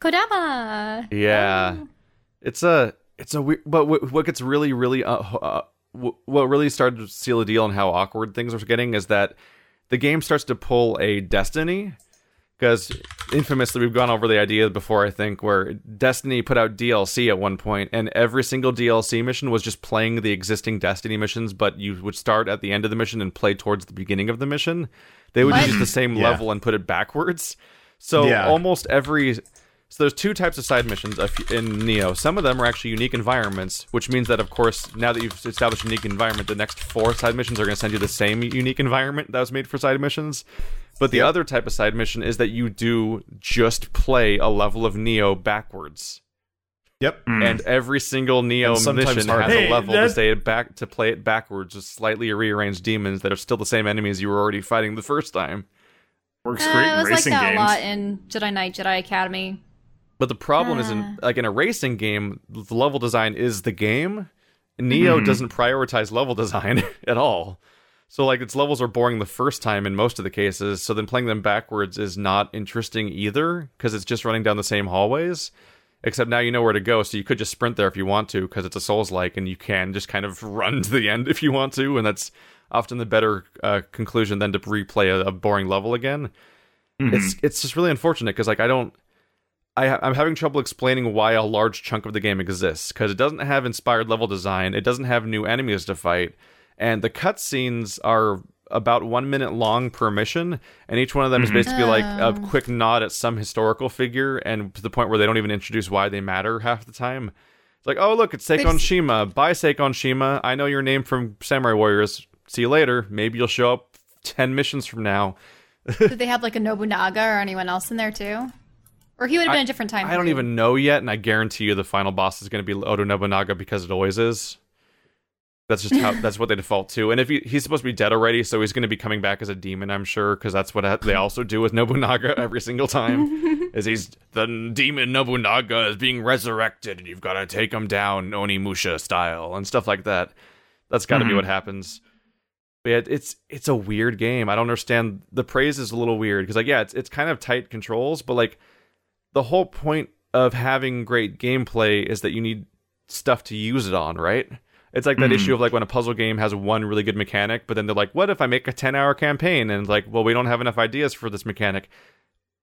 Kodama. Yeah, oh. it's a it's a weird. But what, what gets really really uh, uh, what really started to seal the deal and how awkward things are getting is that the game starts to pull a Destiny. Because infamously, we've gone over the idea before, I think, where Destiny put out DLC at one point, and every single DLC mission was just playing the existing Destiny missions, but you would start at the end of the mission and play towards the beginning of the mission. They would What? use the same Yeah. level and put it backwards. So Yeah. almost every so there's two types of side missions in Nioh. Some of them are actually unique environments, which means that of course now that you've established a unique environment, the next four side missions are going to send you the same unique environment that was made for side missions. But the other type of side mission is that you do just play a level of Nioh backwards. Yep. And every single Nioh sometimes mission hard. has Hey, a level to that- stay it back to play it backwards with slightly rearranged demons that are still the same enemies you were already fighting the first time. Works Uh, great it in was like racing that games. a lot in Jedi Knight, Jedi Academy. But the problem is Ah. in like in a racing game, the level design is the game. Nioh doesn't prioritize level design at all. So like its levels are boring the first time in most of the cases, so then playing them backwards is not interesting either because it's just running down the same hallways. Except now you know where to go, so you could just sprint there if you want to because it's a Souls like and you can just kind of run to the end if you want to, and that's often the better uh, conclusion than to replay a, a boring level again. It's it's just really unfortunate because like I don't I, I'm having trouble explaining why a large chunk of the game exists because it doesn't have inspired level design, it doesn't have new enemies to fight, and the cutscenes are about one minute long per mission, and each one of them is mm-hmm. basically like a oh. quick nod at some historical figure, and to the point where they don't even introduce why they matter half the time. It's like, oh look, it's Sakon It's- Shima. Bye, Sakon Shima. I know your name from Samurai Warriors. See you later. Maybe you'll show up ten missions from now. Did they have like a Nobunaga or anyone else in there too? Or he would have been a different time. I don't even know yet, and I guarantee you the final boss is going to be Oda Nobunaga because it always is. That's just how that's what they default to. And if he, he's supposed to be dead already, so he's going to be coming back as a demon, I'm sure, because that's what they also do with Nobunaga every single time. is he's the demon Nobunaga is being resurrected, and you've got to take him down Onimusha style and stuff like that. That's got to be mm-hmm. what happens. But yeah, it's it's a weird game. I don't understand. The praise is a little weird because like yeah, it's it's kind of tight controls, but like the whole point of having great gameplay is that you need stuff to use it on, right? It's like that mm-hmm. issue of like when a puzzle game has one really good mechanic, but then they're like, "What if I make a ten-hour campaign?" And like, "Well, we don't have enough ideas for this mechanic."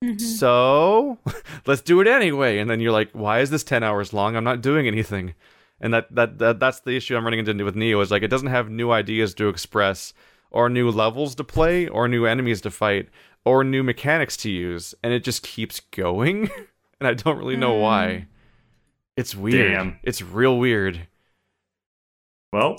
Mm-hmm. So let's do it anyway. And then you're like, "Why is this ten hours long? I'm not doing anything." And that, that that that's the issue I'm running into with Nioh is like it doesn't have new ideas to express, or new levels to play, or new enemies to fight, or new mechanics to use, and it just keeps going. and I don't really know why. Hmm. It's weird. Damn. It's real weird. Well,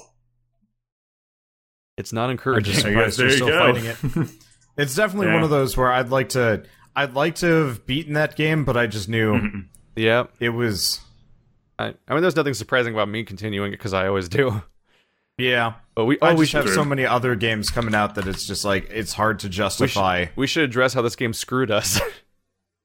It's not encouraging. I guess guess there you're you still go. fighting it. It's definitely Yeah. one of those where I'd like to I'd like to have beaten that game, but I just knew yeah. it was I, I mean, there's nothing surprising about me continuing it because I always do. Yeah. But we I oh we just should have so many other games coming out that it's just like it's hard to we justify. should, we should address how this game screwed us.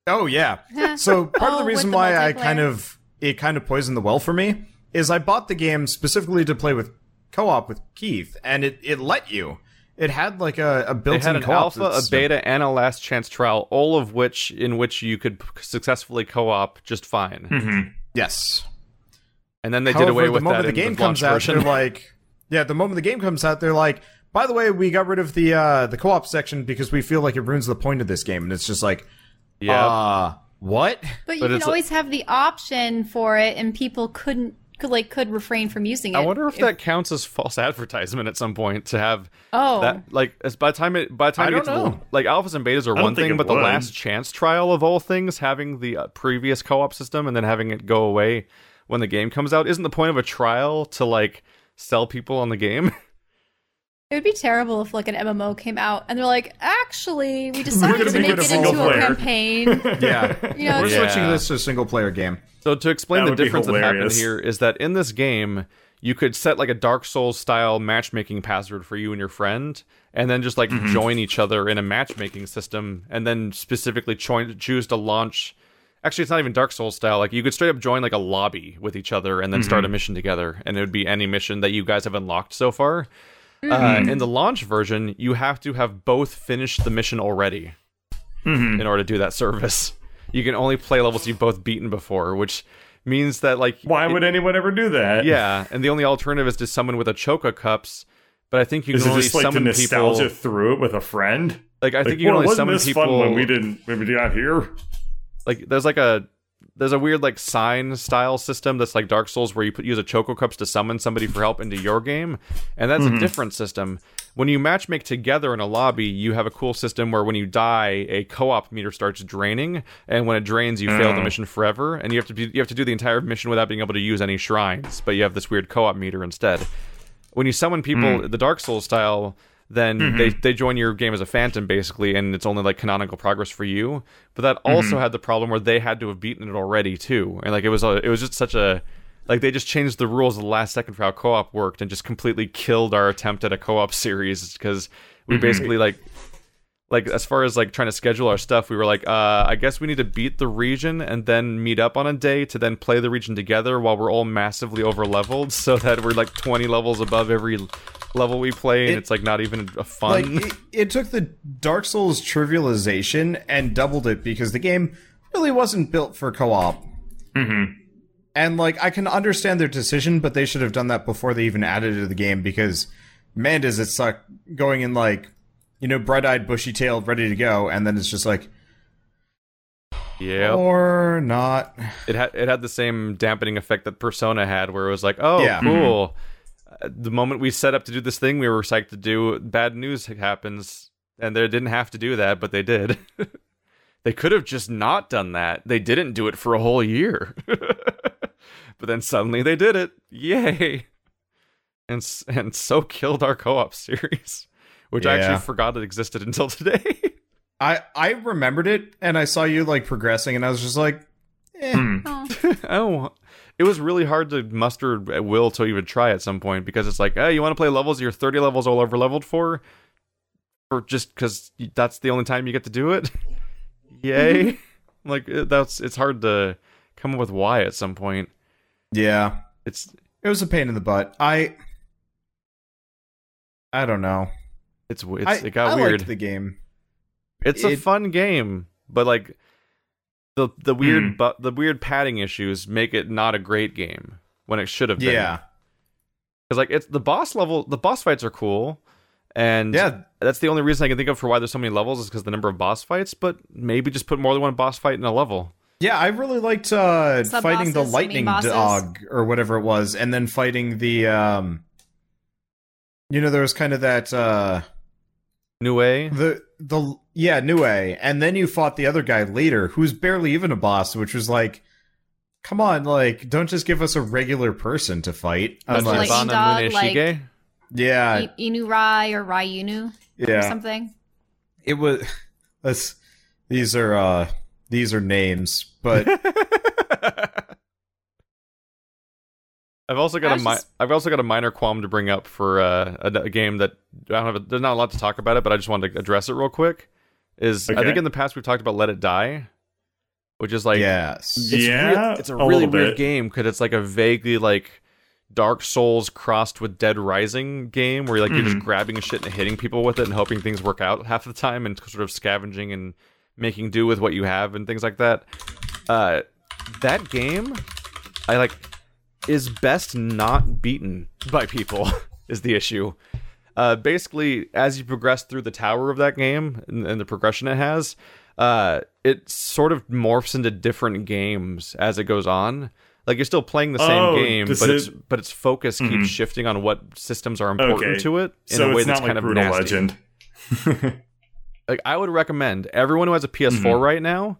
Oh yeah. So part of Oh, the reason the why I kind of it kind of poisoned the well for me is I bought the game specifically to play with co-op with Keith, and it it let you. It had like a, a built-in had an co-op alpha, a beta, and a last chance trial, all of which in which you could p- successfully co-op just fine. Mm-hmm. Yes. And then they However, did away the with moment that the in game the launch comes out, they're like, yeah, the moment the game comes out, they're like, by the way, we got rid of the uh, the co-op section because we feel like it ruins the point of this game, and it's just like, yeah, uh, what? But you But can it's always have the option for it, and people couldn't could like could refrain from using it. I wonder if, that counts as false advertisement at some point to have Oh. that like as by the time it by the time I you get the, know. like alphas and betas are one thing, it but the last chance trial of all things, having the uh, previous co-op system and then having it go away when the game comes out, isn't the point of a trial to like sell people on the game? It would be terrible if like an MMO came out and they're like, actually, we decided gonna make make it it a into single a campaign. Yeah. You know, We're it's- switching Yeah. this to a single player game. So to explain That the difference that happened here is that in this game you could set like a Dark Souls style matchmaking password for you and your friend, and then just like Mm-hmm. join each other in a matchmaking system, and then specifically join, choose to launch. Actually, it's not even Dark Souls style. Like you could straight up join like a lobby with each other and then start a Mm-hmm. mission together, and it would be any mission that you guys have unlocked so far. Mm-hmm. Uh, in the launch version, you have to have both finished the mission already Mm-hmm. in order to do that service. You can only play levels you've both beaten before, which means that like Why would anyone ever do that? yeah, and the only alternative is to summon with Ochoko Cups. But I think you Is can it only just like the summon nostalgia people. through it with a friend? Like I Like, think you can well, only wasn't summon this people. fun when we didn't when we got here? Like there's like a there's a weird like sign style system that's like Dark Souls where you put use Ochoko Cups to summon somebody for help into your game, and that's Mm-hmm. a different system. When you matchmake together in a lobby, you have a cool system where when you die, a co-op meter starts draining, and when it drains, you fail the Oh. mission forever, and you have to be, you have to do the entire mission without being able to use any shrines, but you have this weird co-op meter instead. When you summon people the Dark Souls style, then mm-hmm. they, they join your game as a phantom basically, and it's only like canonical progress for you. But that also mm-hmm. had the problem where they had to have beaten it already too, and like it was a, it was just such a like they just changed the rules at the last second for how co-op worked and just completely killed our attempt at a co-op series because we mm-hmm. basically like like as far as like trying to schedule our stuff we were like uh i guess we need to beat the region and then meet up on a day to then play the region together while we're all massively over leveled so that we're like 20 levels above every level we play and It- it's like not even a Like fun it, it took the Dark Souls trivialization and doubled it because the game really wasn't built for co-op. Mm-hmm. And like I can understand their decision, but they should have done that before they even added it to the game because man does it suck going in like you know bright-eyed, bushy-tailed, ready to go, and then it's just like yeah or not. it had it had the same dampening effect that persona had where it was like oh Yeah. cool Uh, the moment we set up to do this thing we were psyched to do bad news happens. And they didn't have to do that but they did. They could have just not done that. They didn't do it for a whole year. But then suddenly they did it. Yay. And and so killed our co-op series which I actually forgot it existed until today. I I remembered it, and I saw you like progressing, and I was just like, eh. oh, it was really hard to muster will to even try at some point because it's like, hey, you want to play levels you're 30 levels all over leveled for, or just because that's the only time you get to do it. Yay! Mm-hmm. like that's it's hard to come up with why at some point. yeah. It's It was a pain in the butt. I I don't know. it's it's I, it got I weird. liked the game. it's a fun game, but like the the weird Hmm. but the weird padding issues make it not a great game when it should have been. Yeah. because like it's the boss level the boss fights are cool and Yeah. that's the only reason i can think of for why there's so many levels is because the number of boss fights but maybe just put more than one boss fight in a level Yeah, I really liked uh, Sub fighting the lightning dog or whatever it was, and then fighting the um you know, there was kind of that uh Nue the the yeah, Nue, and then you fought the other guy later, who's barely even a boss, which was like Come on, like, don't just give us a regular person to fight. That's Unless, Lightning Bana dog, like- yeah, I- Inu Rai or Ryunu or yeah. something. It was. Let's. These are uh these are names, but I've also got I a mi- just... I've also got a minor qualm to bring up for uh, a, a game that I don't have. A, there's not a lot to talk about it, but I just wanted to address it real quick. Is I think in the past we've talked about Let It Die, which is like yes. it's Yeah, real- it's a a really weird bit. game because it's like a vaguely like Dark Souls crossed with Dead Rising game where like you're just grabbing shit and hitting people with it and hoping things work out half the time and sort of scavenging and making do with what you have and things like that. Uh, that game, I like, is best not beaten by people. is the issue. Uh, basically, as you progress through the tower of that game and, and the progression it has, uh, it sort of morphs into different games as it goes on. Like you're still playing the same Oh, game, but it- its but its focus keeps shifting on what systems are important Okay. to it in so a way that's not kind like of Brutal nasty Legend. like I would recommend everyone who has a PS4 Mm-hmm. right now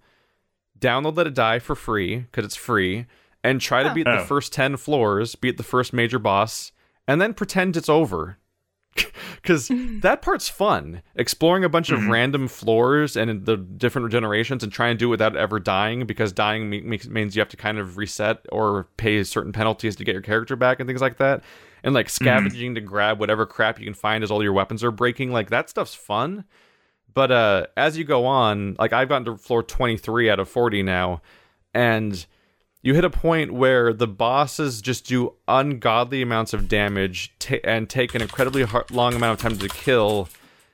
download Let It Die for free because it's free, and try to beat the Oh. first ten floors, beat the first major boss, and then pretend it's over. because that part's fun exploring a bunch of random floors and the different generations and trying to do it without ever dying because dying me- makes means you have to kind of reset or pay certain penalties to get your character back and things like that. And like scavenging to grab whatever crap you can find as all your weapons are breaking like that stuff's fun. But uh as you go on like i've gotten to floor 23 out of 40 now and you hit a point where the bosses just do ungodly amounts of damage ta and take an incredibly har long amount of time to kill.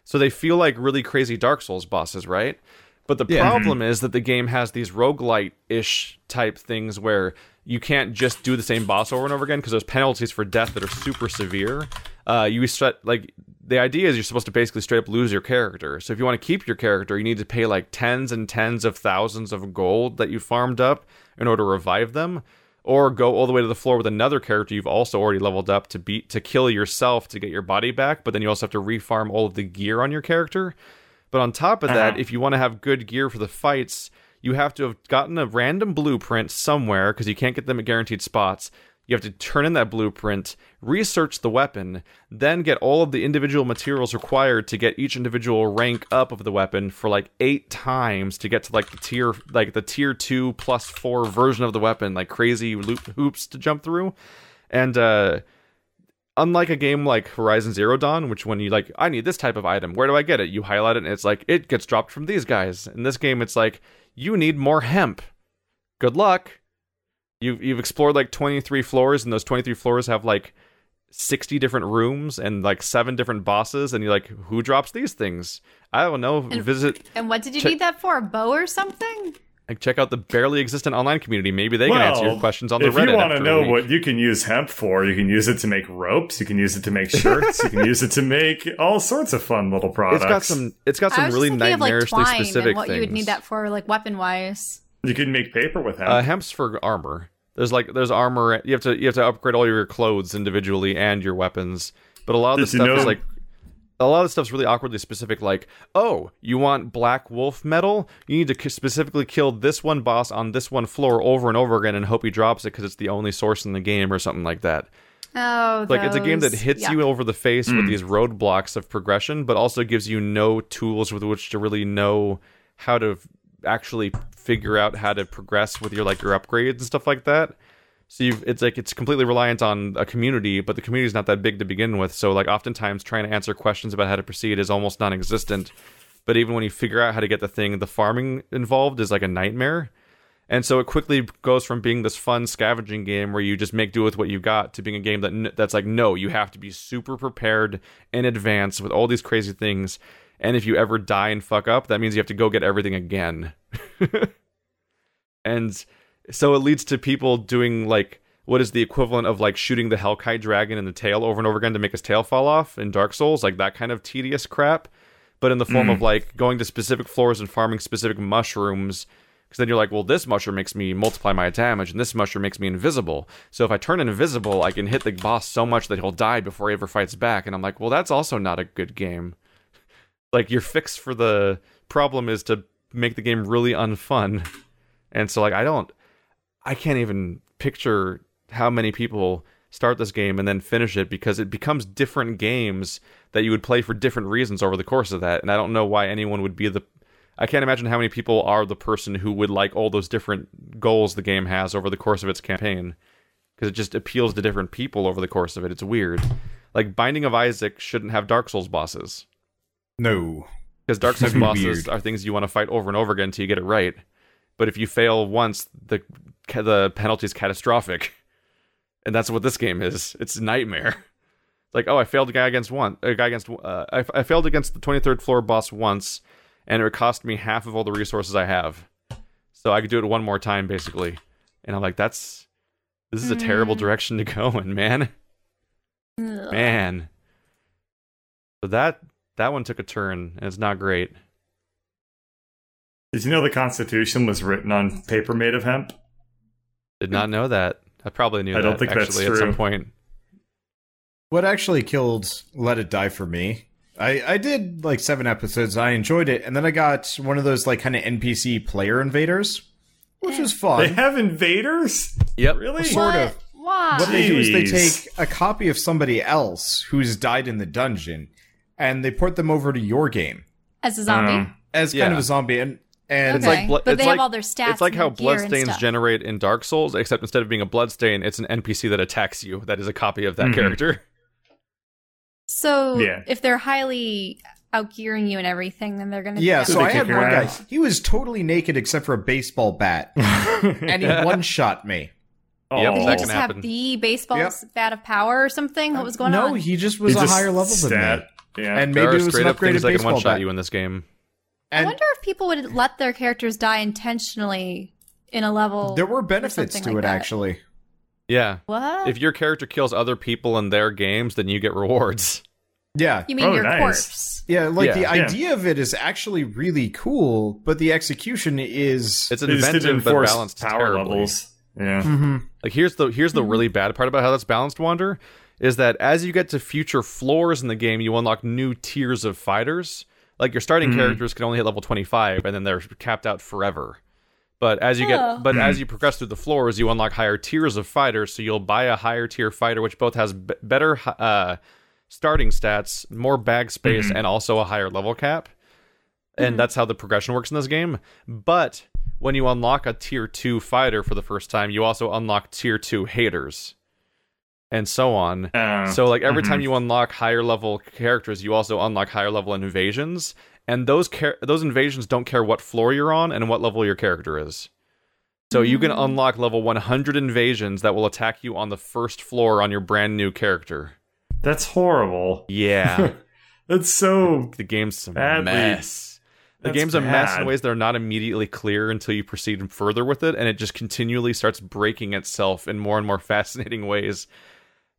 So they feel like really crazy Dark Souls bosses, right? But the problem is that the game has these roguelite ish type things where you can't just do the same boss over and over again because there's penalties for death that are super severe. Uh, you set like the idea is you're supposed to basically straight up lose your character. So if you want to keep your character, you need to pay like tens and tens of thousands of gold that you farmed up in order to revive them, or go all the way to the floor with another character you've also already leveled up to beat to kill yourself to get your body back. But then you also have to refarm all of the gear on your character. But on top of that, uh-huh. if you want to have good gear for the fights, you have to have gotten a random blueprint somewhere because you can't get them at guaranteed spots. You have to turn in that blueprint, research the weapon, then get all of the individual materials required to get each individual rank up of the weapon for like eight times to get to like the tier like the tier two plus four version of the weapon, like crazy loop hoops to jump through. And uh unlike a game like Horizon Zero Dawn, which when you like, I need this type of item, where do I get it? You highlight it and it's like it gets dropped from these guys. In this game, it's like you need more hemp. Good luck. You've you've explored like 23 floors, and those 23 floors have like 60 different rooms and like seven different bosses, and you're like, who drops these things? I don't know. and, Visit And what did you Check- need that for? A bow or something? like check out the barely existent online community. Maybe they can answer your questions on the if Reddit. you want to know what you can use hemp for, you can use it to make ropes. You can use it to make shirts. you can use it to make all sorts of fun little products. it's got some it's got I some was really just thinking of like twine specific and what you would need that for, like weapon wise. You can make paper with hemp. Uh, hemp's for armor. There's like there's armor. You have to you have to upgrade all your clothes individually and your weapons. But a lot of Did this you stuff know- is like a lot of the stuff's really awkwardly specific. Like, oh, you want black wolf metal? You need to k- specifically kill this one boss on this one floor over and over again and hope he drops it because it's the only source in the game or something like that. Oh, Like it's a game that hits yeah. you over the face with these roadblocks of progression, but also gives you no tools with which to really know how to f- actually figure out how to progress with your like your upgrades and stuff like that. So you've, it's like it's completely reliant on a community, but the community is not that big to begin with. So like oftentimes trying to answer questions about how to proceed is almost non-existent. But even when you figure out how to get the thing, the farming involved is like a nightmare. And so it quickly goes from being this fun scavenging game where you just make do with what you got to being a game that that's like no, you have to be super prepared in advance with all these crazy things. And if you ever die and fuck up, that means you have to go get everything again. and so it leads to people doing like what is the equivalent of like shooting the Hellkite dragon in the tail over and over again to make his tail fall off in Dark Souls, like that kind of tedious crap, but in the form of hmm. like going to specific floors and farming specific mushrooms. Because then you're like, well, this mushroom makes me multiply my damage, and this mushroom makes me invisible. So if I turn invisible, I can hit the boss so much that he'll die before he ever fights back. And I'm like, well, that's also not a good game. Like your fix for the problem is to make the game really unfun. And so like I don't I can't even picture how many people start this game and then finish it because it becomes different games that you would play for different reasons over the course of that. And I don't know why anyone would be the I can't imagine how many people are the person who would like all those different goals the game has over the course of its campaign because it just appeals to different people over the course of it. It's weird. Like Binding of Isaac shouldn't have Dark Souls bosses No. because Dark Souls bosses weird. are things you want to fight over and over again until you get it right. But if you fail once, the the penalty is catastrophic, and that's what this game is. It's a nightmare. It's like, oh, I failed a guy against one, a guy against, uh, I, I failed against the twenty third floor boss once, and it cost me half of all the resources I have. So I could do it one more time, basically. And I'm like, that's this is a terrible direction to go in, man. Man. So that that one took a turn, and it's not great. Did you know the Constitution was written on paper made of hemp? Did not know that. I probably knew I don't that think that's actually at some point. What actually killed Let It Die for me? I, I did like seven episodes. I enjoyed it, and then I got one of those like kind of NPC player invaders, which was fun. They have invaders? Yep. Really? Sort What? of. Why? What they do is they take a copy of somebody else who's died in the dungeon, and they port them over to your game As a zombie. Um, as kind Yeah. of a zombie. And and Okay. like But it's they have like- all their stats It's like and how gear bloodstains generate in Dark Souls, except instead of being a bloodstain, it's an NPC that attacks you. That is a copy of that Mhm. character. So Yeah. if they're highly outgearing you and everything, then they're gonna yeah, so I had kick your one guy. He was totally naked except for a baseball bat, and he one shot me. oh, Yep, Did he can just happen. have the baseball Yep. bat of power or something? What was going no, on? No, he just was He a just higher level than stat- me, Yeah. and There maybe are it was an straight up things upgraded that can one shot you in this game. I wonder if people would let their characters die intentionally in a level. there were benefits to like it that. actually. Yeah. What? If your character kills other people in their games, then you get rewards. Yeah, you mean Oh, your nice. corpse? yeah. Like Yeah. the Yeah. idea of it is actually really cool, but the execution is It's They just inventive but balanced power terribly. levels. Yeah. Mhm. Like here's the here's the really bad part about how that's balanced, Wander, is that as you get to future floors in the game, you unlock new tiers of fighters. Like your starting mm-hmm. characters can only hit level 25 and then they're capped out forever. But as you Oh. get but as hmm. you progress through the floors, you unlock higher tiers of fighters, so you'll buy a higher tier fighter which both has b- better uh starting stats, more bag space mm-hmm. and also a higher level cap. And mm-hmm. that's how the progression works in this game. But when you unlock a tier 2 fighter for the first time, you also unlock tier 2 haters. And so on. Uh, so like every mhm. time you unlock higher level characters, you also unlock higher level invasions, and those char- those invasions don't care what floor you're on and what level your character is. So you can unlock level 100 invasions that will attack you on the first floor on your brand new character. That's horrible. Yeah. That's so. the game's a mess. The game's a mess in ways that are not immediately clear until you proceed further with it, and it just continually starts breaking itself in more and more fascinating ways.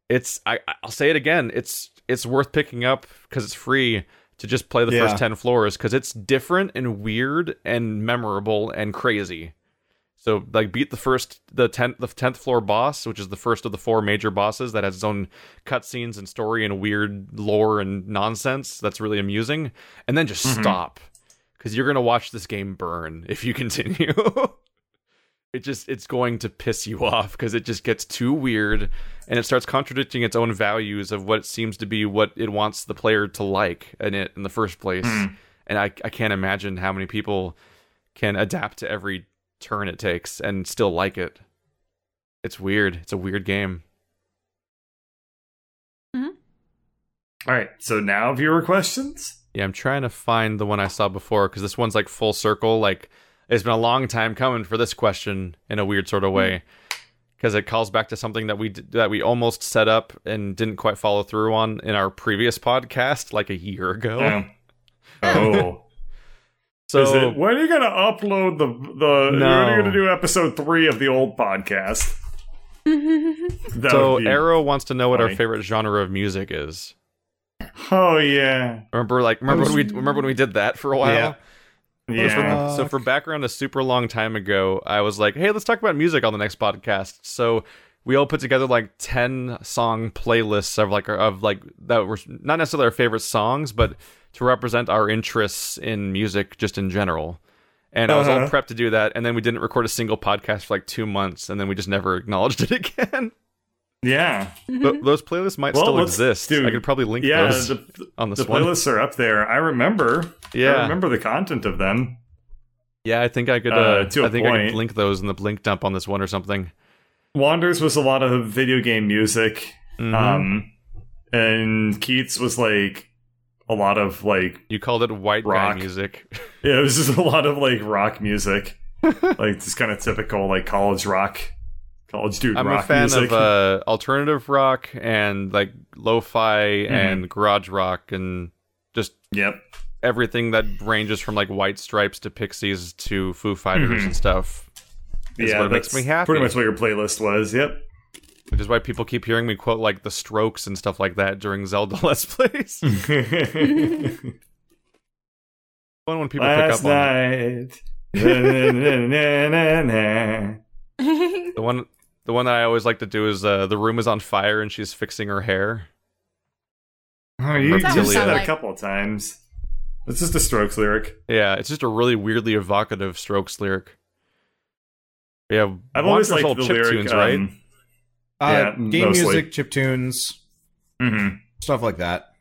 It's I I'll say it again. It's it's worth picking up because it's free to just play the Yeah. first ten floors because it's different and weird and memorable and crazy. So like beat the first the tenth the tenth floor boss, which is the first of the four major bosses that has its own cutscenes and story and weird lore and nonsense. That's really amusing. And then just mm-hmm. stop. Because you're gonna watch this game burn if you continue. It just it's going to piss you off because it just gets too weird and it starts contradicting its own values of what seems to be what it wants the player to like in it in the first place. And I I can't imagine how many people can adapt to every turn it takes and still like it. It's weird. It's a weird game. Hmm. All right. So now viewer questions. Yeah, I'm trying to find the one I saw before because this one's like full circle. Like it's been a long time coming for this question in a weird sort of way because it calls back to something that we d- that we almost set up and didn't quite follow through on in our previous podcast like a year ago. Um, oh. so Is it, when are you going to upload the the? When are you going to do episode three of the old podcast? So Arrow wants to know what our favorite genre of music is. Oh yeah, Remember, like, remember when we remember when we did that for a while. Yeah. Yeah. So for background, a super long time ago, I was like, "Hey, let's talk about music on the next podcast." So we all put together like ten song playlists of like of like that were not necessarily our favorite songs, but to represent our interests in music just in general. And I was all Uh-huh. prepped to do that, and then we didn't record a single podcast for like two months, and then we just never acknowledged it again. Yeah. Th- those playlists might Well, still exist. dude, I could probably link Yeah, those the, on this the one. playlists are up there. I remember. Yeah. I remember the content of them. Yeah, I think I could. Uh, Uh, to a I think I could link those in the link dump on this one or something. Wanders was a lot of video game music. Mhm. Um, and Keith's was like a lot of like You called it white Rock. guy music. yeah, it was just a lot of like rock music, like just kind of typical like college rock, college dude I'm a fan music. of uh, alternative rock and like lo-fi Mm-hmm. and garage rock and just yep. everything that ranges from like White Stripes to Pixies to Foo Fighters Mhm. and stuff. Yeah, what makes me happy. Pretty much what your playlist was. Yep. Which is why people keep hearing me quote like the Strokes and stuff like that during Zelda Let's Plays. Fun when people Last pick up on it. night. The one, the one that I always like to do is uh, the room is on fire and she's fixing her hair. oh, you That's you what it said that sounds a couple of times. It's just a Strokes lyric. Yeah, it's just a really weirdly evocative Strokes lyric. Yeah, I've always liked wonderful the chip lyric. tunes, right? um, Uh, Yeah, game mostly. music, chip tunes, hmm stuff like that.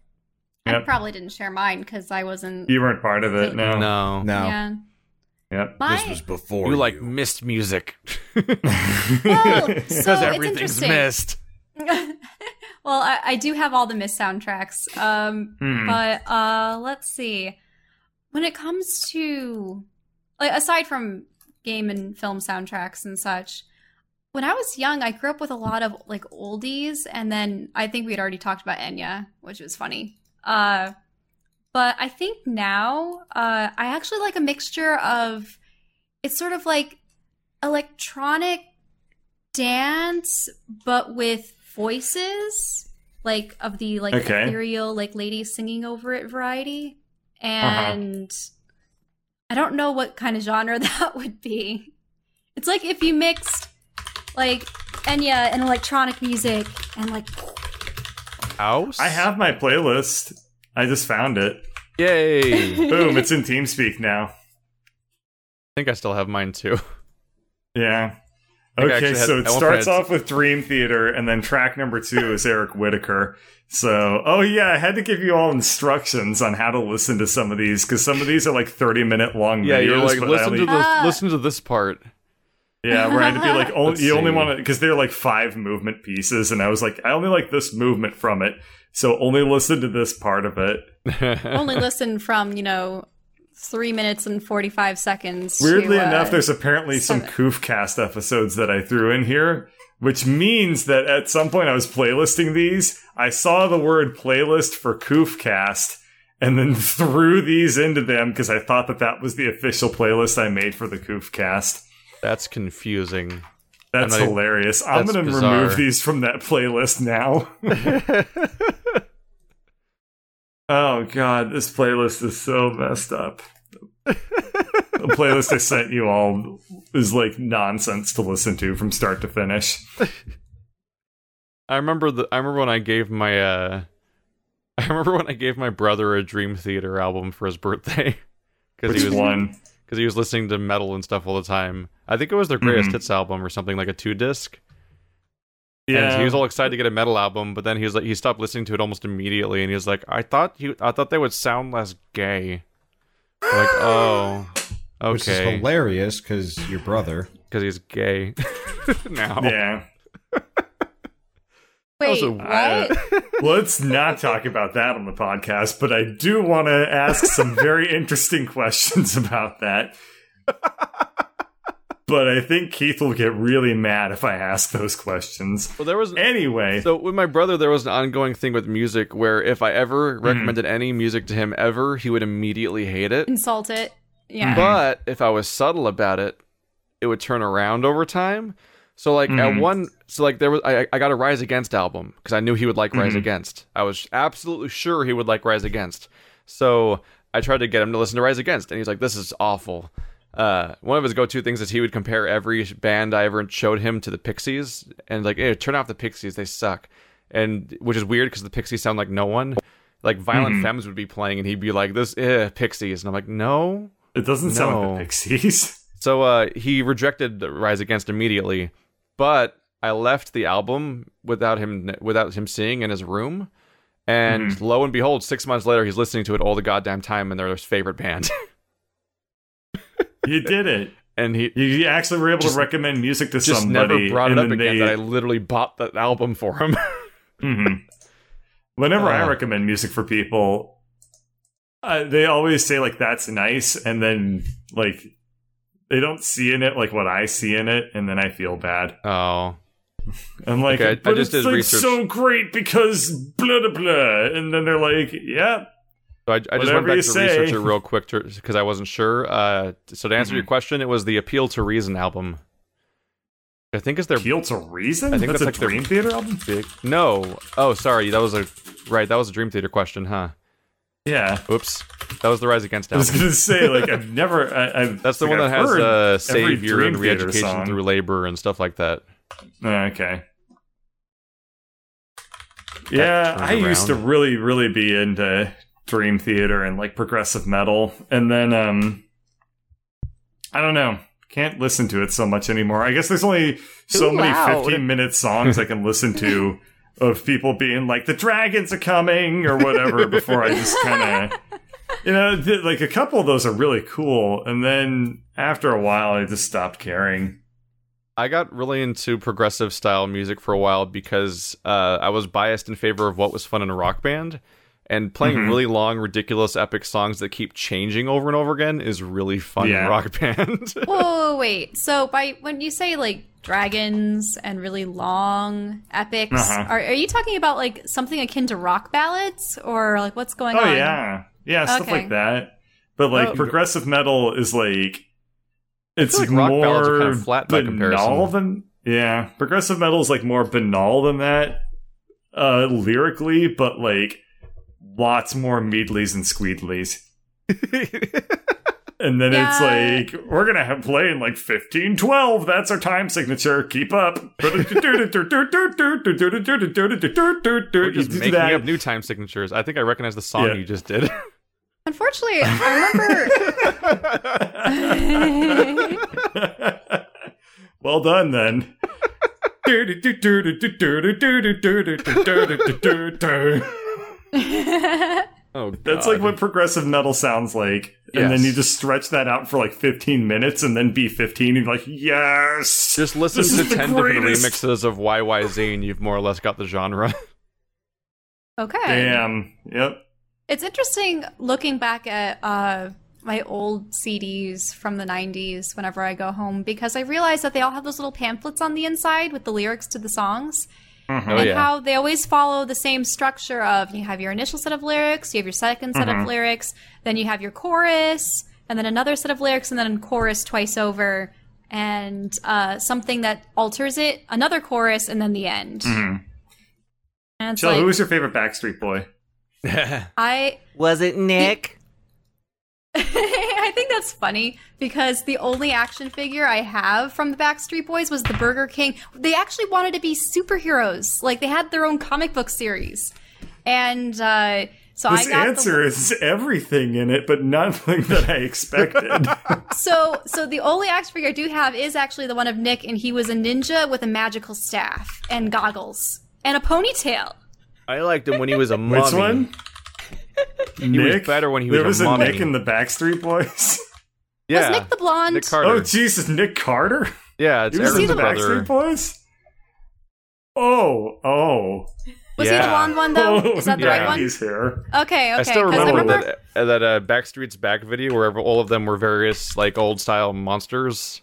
I Yep. probably didn't share mine because I wasn't. You weren't part of it, no. No. No, Yeah. Yep. My, this was before You like Myst music. well, so Because it's everything's interesting. missed. well, I, I do have all the Myst soundtracks. Um, Hmm. but uh, let's see. When it comes to like aside from game and film soundtracks and such, when I was young, I grew up with a lot of like oldies, and then I think we had already talked about Enya, which was funny. Uh, but I think now uh, I actually like a mixture of. It's sort of like electronic dance, but with voices, like of the like Okay. ethereal, like ladies singing over it variety. Uh-huh. And I don't know what kind of genre that would be. It's like if you mixed like Enya and electronic music and like House? I have my playlist. I just found it. Yay. Boom, it's in TeamSpeak now. I think I still have mine too. Yeah. I think I Okay, actually had- so it starts off with Dream Theater, and then track number two is Eric Whitacre. So, oh yeah, I had to give you all instructions on how to listen to some of these because some of these are like thirty minute long Yeah, videos. you're like listen only- to the Ah. listen to this part. Yeah, where I had to be like, only, Let's you only want to because they're like five movement pieces, and I was like, I only like this movement from it, so only listen to this part of it. only listen from, you know, three minutes and 45 seconds. Weirdly to, uh, enough, there's apparently some seven. Koofcast episodes that I threw in here, which means that at some point I was playlisting these. I saw the word playlist for Koofcast and then threw these into them because I thought that that was the official playlist I made for the Koofcast. That's confusing. That's I'm not- hilarious. I'm that's to bizarre. remove these from that playlist now. oh, God, this playlist is so messed up. the playlist I sent you all is like nonsense to listen to from start to finish. I remember the I remember when I gave my uh I remember when I gave my brother a Dream Theater album for his birthday because he was one? Because he was listening to metal and stuff all the time. I think it was their greatest Mhm. hits album or something like a two disc. Yeah, And he was all excited to get a metal album, but then he was like he stopped listening to it almost immediately, and he was like, "I thought you, I thought they would sound less gay." We're like, oh, okay, Which is hilarious because your brother. because he's gay now. yeah. Wait, Also, I- what? Let's not talk about that on the podcast, but I do want to ask some very interesting questions about that. But I think Keith will get really mad if I ask those questions. Well, there was Anyway, So with my brother, there was an ongoing thing with music where if I Hmm. ever recommended any music to him ever, he would immediately hate it. Insult it. Yeah. But if I was subtle about it, it would turn around over time. So like at Mhm. one, so like there was I I got a Rise Against album because I knew he would like Rise Mhm. Against. I was absolutely sure he would like Rise Against. So I tried to get him to listen to Rise Against, and he's like, "This is awful." Uh, one of his go-to things is he would compare every band I ever showed him to the Pixies, and like, "Hey, turn off the Pixies; they suck." And which is weird because the Pixies sound like no one. Like Violent Mhm. Femmes would be playing, and he'd be like, "This, eh, Pixies," and I'm like, "No, it doesn't sound like the Pixies. so uh, he rejected Rise Against immediately, but I left the album without him without him seeing in his room, and lo and behold, six months later, he's listening to it all the goddamn time, and they're his favorite band. You did it. and he You actually were able Just- to recommend music to just somebody. never brought it up again. they- That I literally bought that album for him. Mhm. Whenever I Uh. recommend music for people, uh, they always say like that's nice, and then like they don't see in it like what I see in it, and then I feel bad. oh, I'm like, Okay, I- I but just it's did like research. so great because blah blah blah, and then they're like, yeah, so I, I just went back to say. research it real quick because I wasn't sure. Uh, so to answer your question, it was the Appeal to Reason album. I think it's their appeal to reason. I think that's, that's a like their- Dream Theater album. big. No, oh sorry, that was a right. That was a Dream Theater question, huh? Yeah, Oops, that was the Rise Against I was gonna say like I've never. I, I've, That's the like, one that I've has heard uh, every savior Dream and Theater re-education song. through labor and stuff like that. Oh, Okay. Yeah, turns I used to really, really be into Dream Theater and like progressive metal, and then um, I don't know. can't listen to it so much anymore. I guess there's only so Too many loud. 15 minute songs I can listen to of people being like the dragons are coming or whatever before I just kind of you know th- like a couple of those are really cool and then after a while I just stopped caring. I got really into progressive style music for a while because uh, I was biased in favor of what was fun in a rock band. And playing Mhm. really long, ridiculous, epic songs that keep changing over and over again is really fun Yeah. in rock band. Whoa, wait. So by when you say like dragons and really long epics, Uh-huh. are, are you talking about like something akin to rock ballads or like what's going Oh on? yeah. Yeah, stuff Okay. like that. But like Oh. progressive metal is like it's like rock more kinda flat by banal comparison. than yeah. Progressive metal is like more banal than that uh lyrically, but like lots more meadleys and squeedleys. And then Yeah. it's like we're gonna have play in like fifteen twelve. That's our time signature. Keep up. We're We're just making up new time signatures. I think I recognize the song Yeah. you just did. Unfortunately, I remember well done then. Oh, God. That's like what progressive metal sounds like. And then you just stretch that out for like 15 minutes and then B15 and you're like, yes! Just listen to 10 different remixes of YYZ and you've more or less got the genre. Okay. Damn. Yep. It's interesting looking back at uh, my old CDs from the 90s whenever I go home because I realize that they all have those little pamphlets on the inside with the lyrics to the songs. Oh, and yeah. how they always follow the same structure of you have your initial set of lyrics, you have your second set of lyrics, then you have your chorus, and then another set of lyrics, and then chorus twice over, and uh, something that alters it, another chorus, and then the end. And it's Jill, like, who was your favorite Backstreet Boy? I Was it Nick? I think that's funny because the only action figure I have from the Backstreet Boys was the Burger King. They actually wanted to be superheroes. Like they had their own comic book series. And uh, so This I got the answer is everything in it, but nothing that I expected. So so the only action figure I do have is actually the one of Nick and he was a ninja with a magical staff and goggles and a ponytail. I liked him when he was a mummy. Which one? Nick. better when he was a monster. there was was a a. Nick in the Backstreet Boys. Yeah. Was Nick the blonde? Nick Carter. Oh Jesus, Nick Carter. yeah, it's He was in Aaron's the brother. Backstreet Boys. Oh, oh. was he the Yeah. blonde one though? Oh, Is that the yeah. right one? He's here. Okay, okay. I still 'cause I remember, remember that that uh, Backstreet's Back video where all of them were various like old style monsters.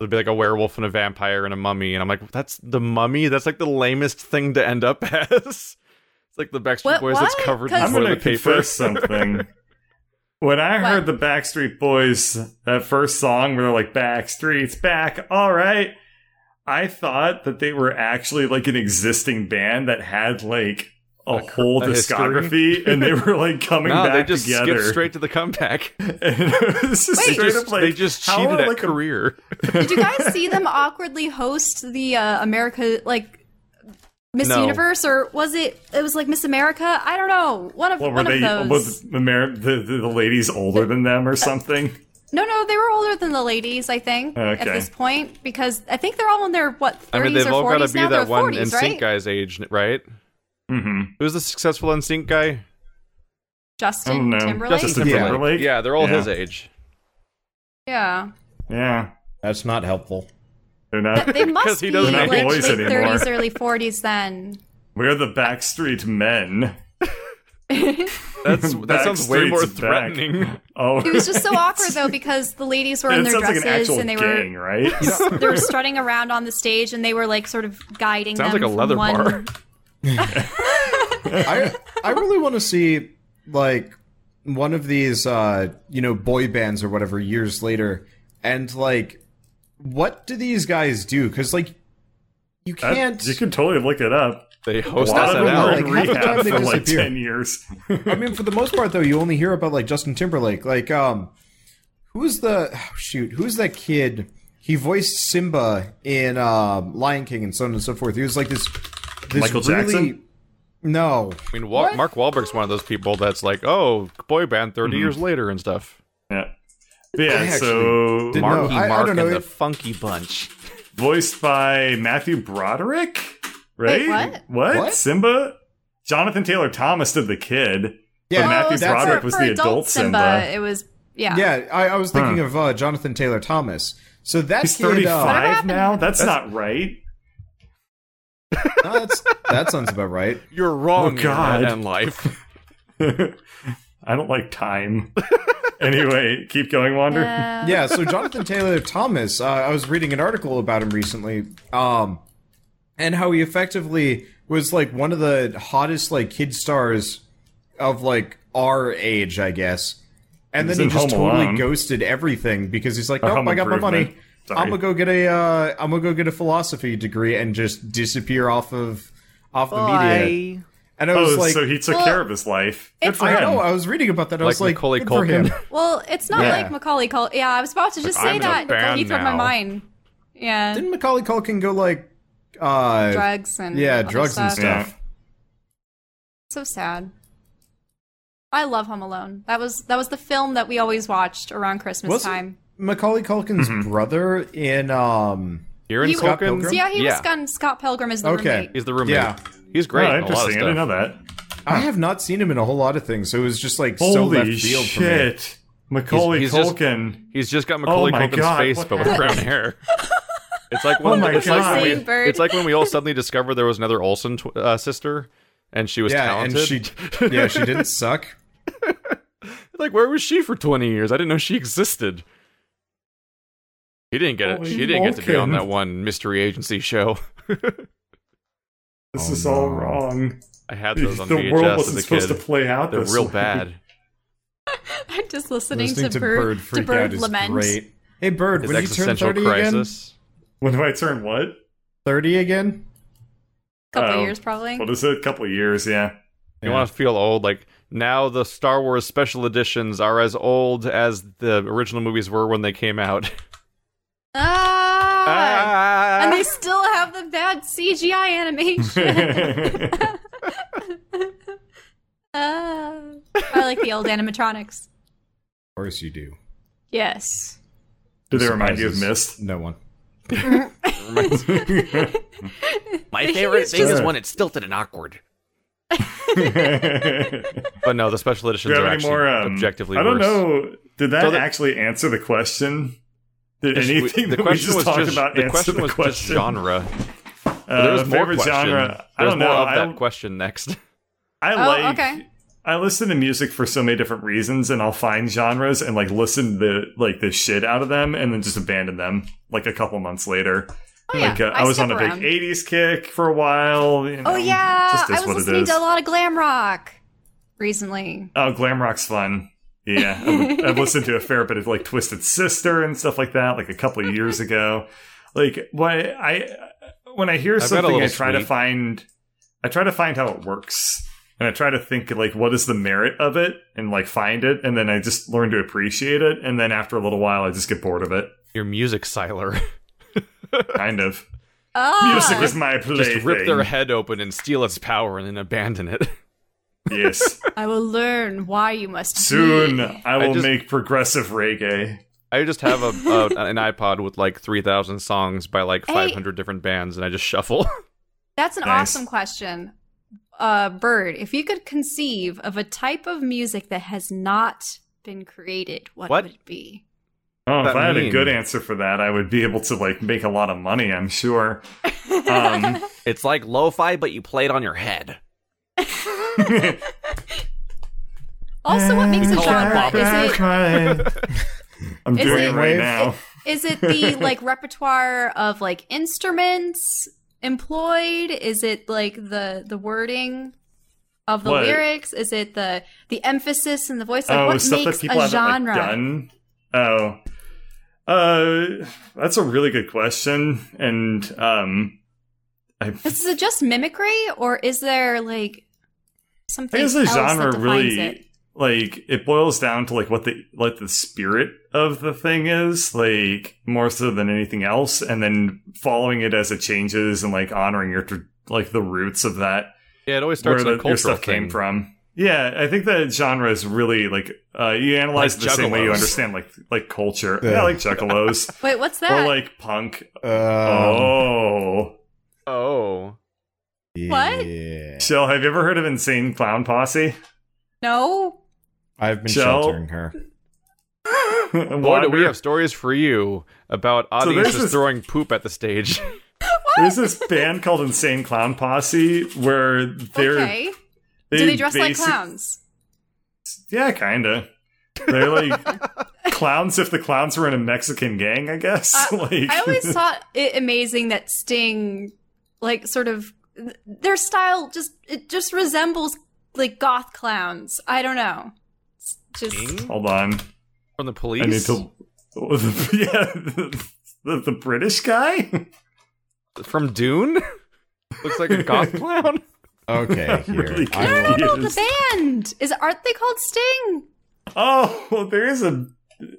It'd be like a werewolf and a vampire and a mummy, and I'm like, that's the mummy. That's like the lamest thing to end up as. It's like the Backstreet What- Boys that's covered in I'm going to toilet paper. something. When I heard the Backstreet Boys, that first song where they're like, Backstreet's back, all right, I thought that they were actually like an existing band that had like a, whole a history? discography and they were like coming no, back they just together. skipped straight to the comeback. and it was just They straight just, up like, they just cheated at like, a- career. Did you guys see them awkwardly host the uh, America like Miss No. Universe or was it it was like Miss America? I don't know. One of What were one they? of those. Was Amer- the, the the ladies older than them or something? No, no, they were older than the ladies, I think, at this point because I think they're all in their what 30s I mean, they've or all 40s got to be now. that they're one 40s, NSYNC right? guy's age, right? Mm-hmm. Who's the successful NSYNC guy? Justin. Timberlake. Justin Yeah. Timberlake. Timberlake? Yeah, they're all Yeah. his age. Yeah, Yeah, That's not helpful. they're not. they must he be doesn't like have late boys anymore. 30s, early 40s then. We're the Backstreet Men. That's that sounds way more Backstreet's back. threatening. Oh, It was just so awkward though because the ladies were in their sounds like dresses an and they were gang, right? they were strutting around on the stage and they were like sort of guiding Sounds them like a from leather one bar. I I really want to see like one of these uh you know boy bands or whatever years later and like what do these guys do cuz like you can't you can totally look it up. They host A host lot of them were SNL. in Like, half the time they for like disappear. ten years. I mean for the most part though you only hear about like Justin Timberlake like um who's the oh, shoot who's that kid he voiced Simba in um Lion King and so on and so forth he was like this this Michael really Jackson? no I mean, Wa- Mark Wahlberg's one of those people that's like, oh, boy band 30 years later and stuff. yeah. yeah, actually so didn't Marky know. I- I Mark don't know. the Funky Bunch. voiced by Matthew Broderick, right? what? What? What? Simba? Jonathan Taylor Thomas did the kid. Yeah, but Matthew that's- Broderick for, was for the adult adult Simba, Simba. It was yeah. Yeah, I, I was thinking of uh, Jonathan Taylor Thomas. So that He's kid, uh, 35 happened? now? That's, not right. No, that's, that sounds about right. You're wrong Oh, God. in life. I don't like time. anyway, keep going, Wander. Uh, yeah, so Jonathan Taylor Thomas, uh, I was reading an article about him recently, um, and how he effectively was like one of the hottest like kid stars of like our age, I guess. And He was then he just totally Alone. ghosted everything because he's like, Or "Nope, Home I got my money. Improvement. Sorry. I'm gonna go get a, uh, I'm gonna go get a philosophy degree and just disappear off of, off the media." And I was Oh, like, so he took Well, care of his life. Good for I him. know. I was reading about that. I Like was like, Macaulay good for him. Culkin. Well, it's not Yeah. like Macaulay Culkin. Yeah, I was about to just Like, say I'm that. band He took my mind. Yeah, Didn't Macaulay Culkin go like, uh, drugs and yeah, other drugs and stuff. Yeah. So sad. I love Home Alone. That was that was the film that we always watched around Christmas Wasn't time. Macaulay Culkin's Mm-hmm. brother in um Aaron He- Scott Culkin? Pilgrim? Yeah, he Yeah. was Scott, Scott Pilgrim as the Okay. roommate. He's the roommate. Yeah. He's great. Oh, in a lot of interesting. I didn't know that. I have not seen him in a whole lot of things, so it was just like so Holy left field for me. Macaulay He's- he's just- Culkin. He's just got Macaulay oh Culkin's God, face, but with brown hair. It's like when Oh my it's like when we, it's like when we all suddenly discovered there was another Olsen tw- uh, sister, and she was Yeah, talented. and she yeah, she didn't suck. like, where was she for twenty years? I didn't know she existed. He didn't get it. Holy She didn't get to be on that one mystery agency show. This Oh, is all wrong. I had those on the VHS world wasn't a supposed kid. to play out They're this real way. bad. I'm just listening, Listening to, Bird, to freak Bird out is lament. great. Hey Bird, His when do you turn existential thirty again? When do I turn what? Thirty again? Couple Oh, years probably. What is it? A couple years, yeah. You want to feel old? Like now, the Star Wars special editions are as old as the original movies were when they came out. Ah! Ah! And they still have the bad CGI animation. Ah. I like the old animatronics. Of course you do. Yes. Do they remind you of Surprises Myst? No one. My favorite thing is when it's stilted and awkward. But no, the special Do editions are any actually more? Um, objectively I don't worse. know. Did that So the- actually answer the question? Did Just- anything the that we question just was talked just about the question the was question? just genre. Uh, There was more favorite question. genre. I There's don't know. more of I, that question next. I Oh, like. okay. I listen to music for so many different reasons, and I'll find genres and like listen to like the shit out of them, and then just abandon them like a couple months later. Oh, yeah. Like uh, I, was on a big around. '80s kick for a while. You know, Oh yeah, just is I was what listening to a lot of glam rock recently. Oh, glam rock's fun. Yeah, I've, I've listened to a fair bit of like Twisted Sister and stuff like that, like a couple of years ago. Like when I when I hear I've something, I little try to find I try to find how it works, and I try to think like what is the merit of it, and like find it, and then I just learn to appreciate it, and then after a little while, I just get bored of it. Your music siler. Kind of. Oh, Music is my plaything. Just rip their head open and steal its power and then abandon it. Yes. I will learn why you must Soon be. I will just- make progressive reggae. I just have a, a an iPod with like 3,000 songs by like Hey. 500 different bands and I just shuffle. That's an Nice. awesome question. Uh, Bird, if you could conceive of a type of music that has not been created, what, What? would it be? Oh, if that I had a good answer for that, I would be able to like make a lot of money. I'm sure. Um, it's like lo-fi but you play it on your head. Also, what makes a genre? Bob Is it I'm Is doing it- it right now. is it the like repertoire of like instruments employed? Is it like the the wording of the What? lyrics? Is it the the emphasis in the voice? Like oh, what stuff that makes people a haven't genre? like done. Oh, uh, that's a really good question, and um, I, Is it just mimicry, or is there like something I guess the else genre really it? like it boils down to like what the like the spirit of the thing is, like more so than anything else, and then following it as it changes and like honoring your like the roots of that Yeah, it always where starts the, in a your stuff thing. came from. Yeah, I think that genre is really like uh, you analyze Like it the same way you understand like like culture. Yeah, like juggalos Wait, what's that? or like punk. Um, oh, Oh. What? Yeah. Shell, have you ever heard of Insane Clown Posse? no. I've been Shell? sheltering her. Boy, do we have stories for you about there's audiences this- throwing poop at the stage. There's this band called Insane Clown Posse where they're Okay. Do they dress like basic- clowns? Yeah, kinda. They're like clowns if the clowns were in a Mexican gang, I guess. Uh, like I always thought it amazing that Sting, like, sort of their style just it just resembles like goth clowns. I don't know. It's just Sting? Hold on. From the police? I need to Yeah, the, the, the British guy? From Dune? Looks like a goth clown. Okay, here. Really I no, no, will- no, the band is aren't they called Sting? Oh, well, there is a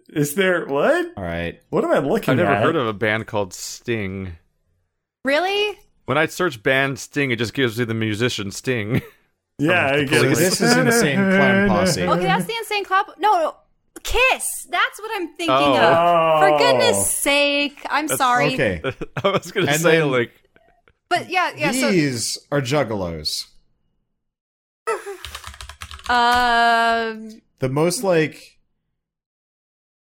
is there what? All right. What am I looking I've never at? heard of a band called Sting. Really? When I search band Sting, it just gives me the musician Sting. Yeah, I the get it. police. This is Insane Clown Posse. Okay, that's the insane clown. No, no, Kiss. That's what I'm thinking Oh. of. Oh. For goodness sake, I'm sorry. Okay. I was gonna And say then- like But yeah, yeah. So, These are juggalos. um, The most like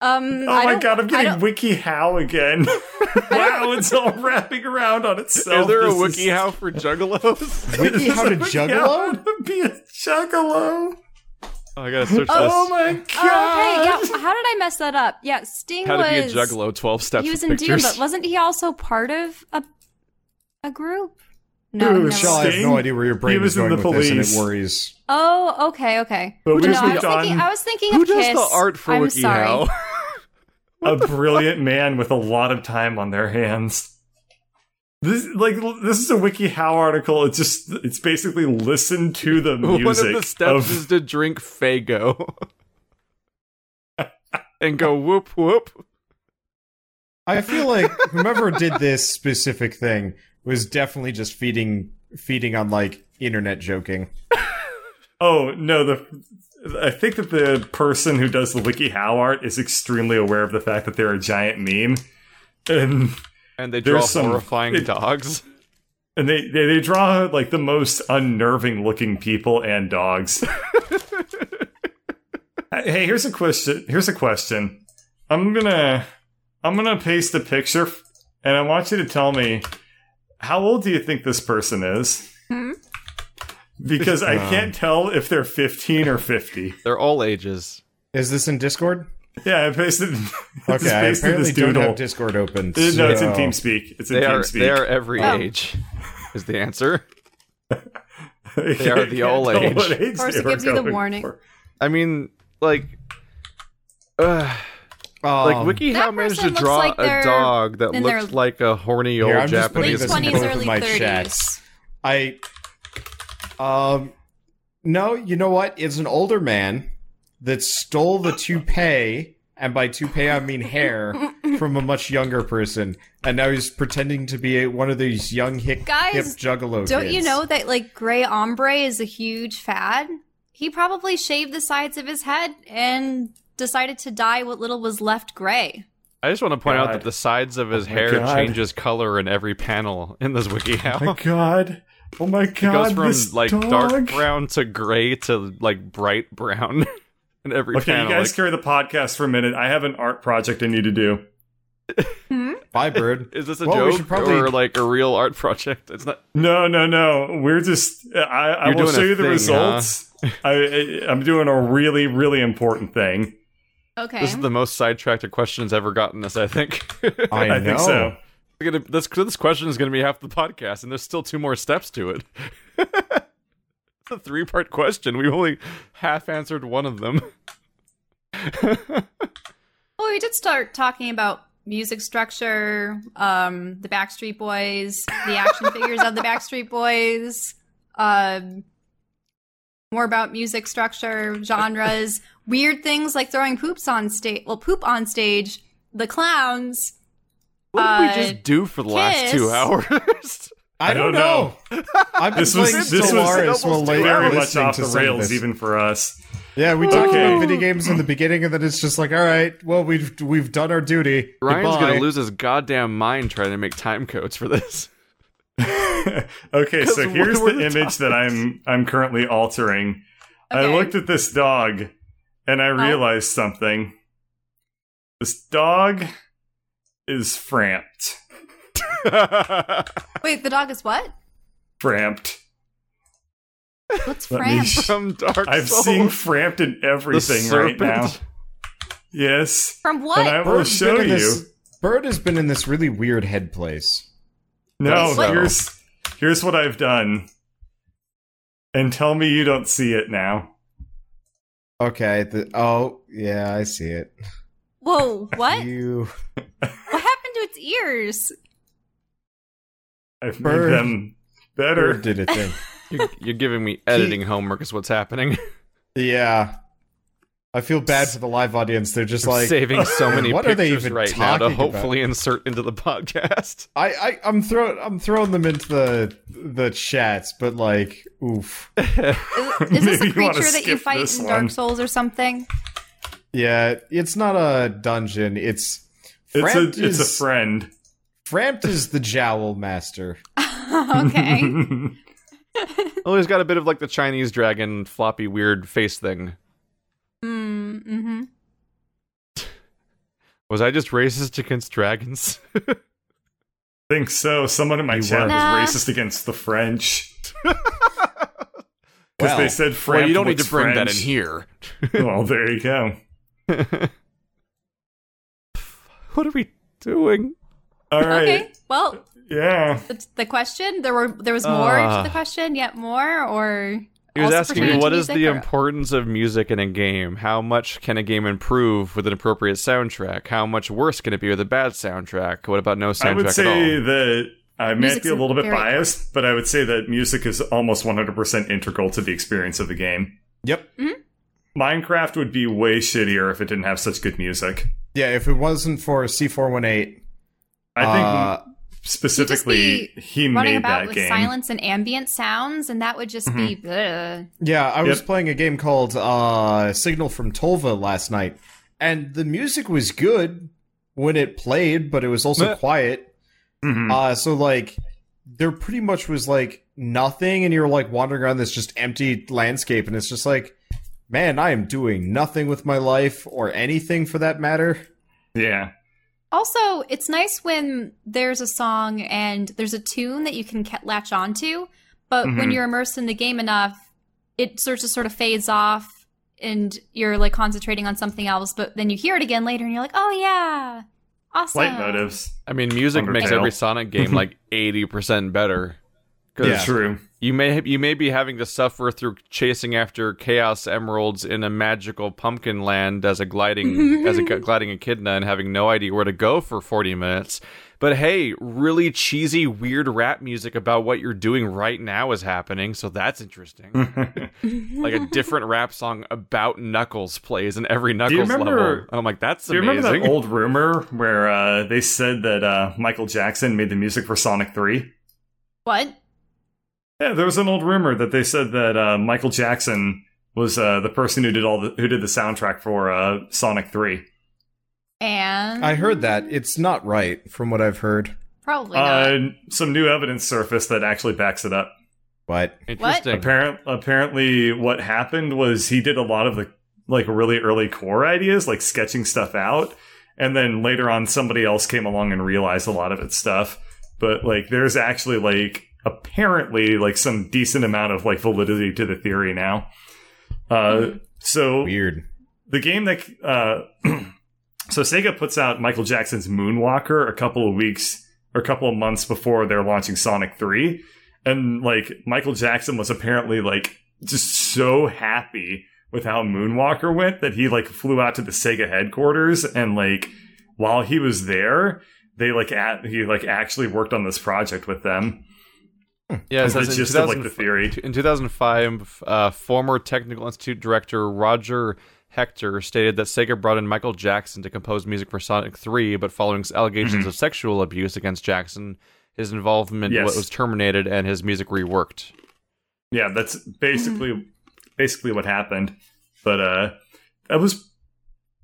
um. Oh I my god, I'm getting don't- Wiki How again. wow, it's all wrapping around on itself. Is there a This wiki how for juggalos? Wiki how to Wiki How juggalo? to be a juggalo. Oh, I gotta search Oh this. my god. Oh, okay. Yeah. How did I mess that up? Yeah, Sting How to be a juggalo, 12 steps He was of in Dune, pictures. but wasn't he also part of a a group? No, Who, never Shell, I have no idea where your brain was is going the with this, and it worries. Oh, okay, okay. But no, we've I was thinking. I was thinking Who of does Kiss. the art for I'm wiki sorry. how? a brilliant man with a lot of time on their hands. This like this is a wiki how article. It's just it's basically listen to the music One of the steps of- is to drink Faygo. and go whoop whoop. I feel like whoever did this specific thing was definitely just feeding feeding on like internet joking. Oh no, the I think that the person who does the wiki how art is extremely aware of the fact that they're a giant meme, and And they draw some- horrifying it- dogs. and they, they they draw like the most unnerving looking people and dogs. hey, here's a question. Here's a question. I'm gonna I'm gonna paste a picture, and I want you to tell me how old do you think this person is? Hmm? Because I can't tell if they're 15 or 50. They're all ages. Is this in Discord? Yeah, I pasted. Okay, I apparently this don't have Discord open. Uh, No, it's in TeamSpeak. It's in They are TeamSpeak. they are every Oh. age. Is the answer? they are the all age. Of course, it gives you the warning. I mean, like, uh, Um, like WikiHow that managed to draw like a dog that in looked like a horny old Here, I'm just putting Late Japanese. in twenties, early my thirties. I um no, you know what? It's an older man that stole the toupee, and by toupee I mean hair, from a much younger person, and now he's pretending to be a, one of these young hip, Guys, hip juggalo Don't kids. you know that like gray ombre is a huge fad? He probably shaved the sides of his head and decided to dye what little was left gray. I just want to point out that the sides of his Oh hair God. changes color in every panel in this wiki. How? Oh my god! Oh my god! It goes from this like dog. dark brown to gray to like bright brown in every Okay, panel. you guys Like, carry the podcast for a minute. I have an art project I need to do. Hmm? Bye, bird. is this a Well, we joke should probably- or like a real art project? It's not. No, no, no. We're just. I, I You're will show a you the thing, results. I, I, I'm doing a really, really important thing. Okay. This is the most sidetracked a question's ever gotten us. I think. I know. I think so. Gonna- this this question is going to be half the podcast, and there's still two more steps to it. it's a three part question. We've only half answered one of them. Well, we did start talking about music structure, um, the Backstreet Boys, the action figures of the Backstreet Boys, um, more about music structure, genres, weird things like throwing poops on stage. Well, poop on stage, the clowns. What did Uh, we just do for the last two hours? I don't, don't know. I've been This was this Stellaris was while very much off the rails this. even for us. Yeah, we talked Okay. about video games in the beginning, and then it's just like, all right, well, we've we've done our duty. Ryan's Goodbye. gonna lose his goddamn mind trying to make time codes for this. okay, so here's the the image that I'm I'm currently altering. I looked at this dog and I realized something. This dog is frampt. Wait, the dog is what? Frampt. What's Let me Fran? sh- From Dark I'm Souls. seeing frampt in The everything right now. Yes. From what? And I will Bird's show you. this- Bird has been in this really weird head place. No, What? here's here's what I've done. And tell me you don't see it now. Okay. The, oh, yeah, I see it. Whoa, what? You. what happened to its ears? I've Bird. made them better. Bird did it then. You're, you're giving me editing homework, is what's happening. yeah. I feel bad for the live audience. They're just I'm like, saving so many what are they pictures even right now to talking about? hopefully insert into the podcast. I, I, I'm throwing, I'm throwing them into the the chats, but like, oof. Is, is this Maybe a you creature that you fight this in one. Dark Souls or something? Yeah, it's not a dungeon. It's It's a Frampt it's a friend. Frampt is the jowl master. okay. Oh, he's got a bit of like the Chinese dragon floppy weird face thing. Mm, mm-hmm. Was I just racist against dragons? think so. Someone in my You chat were. was Nah. racist against the French. Because Well, they said French. well, you don't need to bring that in here. well, there you go. What are we doing? All right. Okay. Well, Yeah. the, the question there were there was more Ah. to the question, yet more, or He was asking me what is the or- importance of music in a game? How much can a game improve with an appropriate soundtrack? How much worse can it be with a bad soundtrack? What about no soundtrack I would say that I might be a little bit very biased, but I would say that music is almost 100% integral to the experience of the game. Yep. Minecraft would be way shittier if it didn't have such good music. Yeah, if it wasn't for C418, I think uh, specifically You'd just be he running made about that with game. silence and ambient sounds, and that would just be bleh. yeah, I was playing a game called uh, Signal from Tolva last night, and the music was good when it played, but it was also Meh. quiet. Mhm. Uh, so like, there pretty much was like nothing, and you're like wandering around this just empty landscape, and it's just like, man, I am doing nothing with my life or anything for that matter. Yeah. Also, it's nice when there's a song and there's a tune that you can ca- latch onto, but when Mhm. you're immersed in the game enough, it sort of just sort of fades off and you're like concentrating on something else, but then you hear it again later and you're like, "Oh yeah. Awesome." Light motives. I mean, music makes every Sonic game like eighty percent better. 'Cause Yeah. True. You may you may be having to suffer through chasing after chaos emeralds in a magical pumpkin land as a gliding as a gliding echidna and having no idea where to go for 40 minutes but hey really cheesy weird rap music about what you're doing right now is happening so that's interesting like a different rap song about knuckles plays in every knuckles remember- level and i'm like that's Do you amazing remember that old rumor where uh, they said that uh, Michael Jackson made the music for Sonic 3? What? Yeah, there was an old rumor that they said that uh, Michael Jackson was uh, the person who did all the who did the soundtrack for uh, Sonic 3. And I heard that it's not right from what I've heard, Probably not. Uh, some new evidence surfaced that actually backs it up. but interesting Apparent, apparently, what happened was he did a lot of the like really early core ideas, like sketching stuff out, and then later on, somebody else came along and realized a lot of its stuff. But like, there's actually like apparently like some decent amount of like validity to the theory now. Uh, so weird. the game that uh so Sega puts out Michael Jackson's Moonwalker a couple of weeks or a couple of months before they're launching Sonic 3 and like Michael Jackson was apparently like just so happy with how Moonwalker went that he like flew out to the Sega headquarters and like while he was there they like at he like actually worked on this project with them yeah That's it the says in gist of like the theory In 2005, uh, former Technical Institute director Roger Hector stated that Sega brought in Michael Jackson to compose music for Sonic 3, but following allegations Mhm. of sexual abuse against Jackson, his involvement Yes. was terminated and his music reworked. Yeah, that's basically basically what happened. But uh that was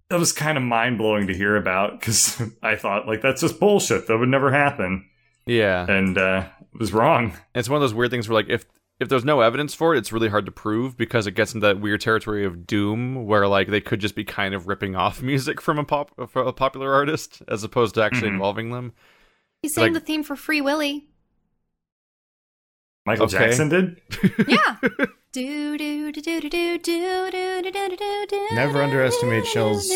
that was kind of mind blowing to hear about because I thought like that's just bullshit. That would never happen, Yeah, and uh, it was wrong. it's one of those weird things where like if if there's no evidence for it, it's really hard to prove because it gets into that weird territory of doom where like they could just be kind of ripping off music from a pop from a popular artist as opposed to actually Mhm. involving them. He sang Like- the theme for Free Willy. Michael Okay. Jackson did. Yeah. do do do do do do do do do do do do. Never underestimate Shell's-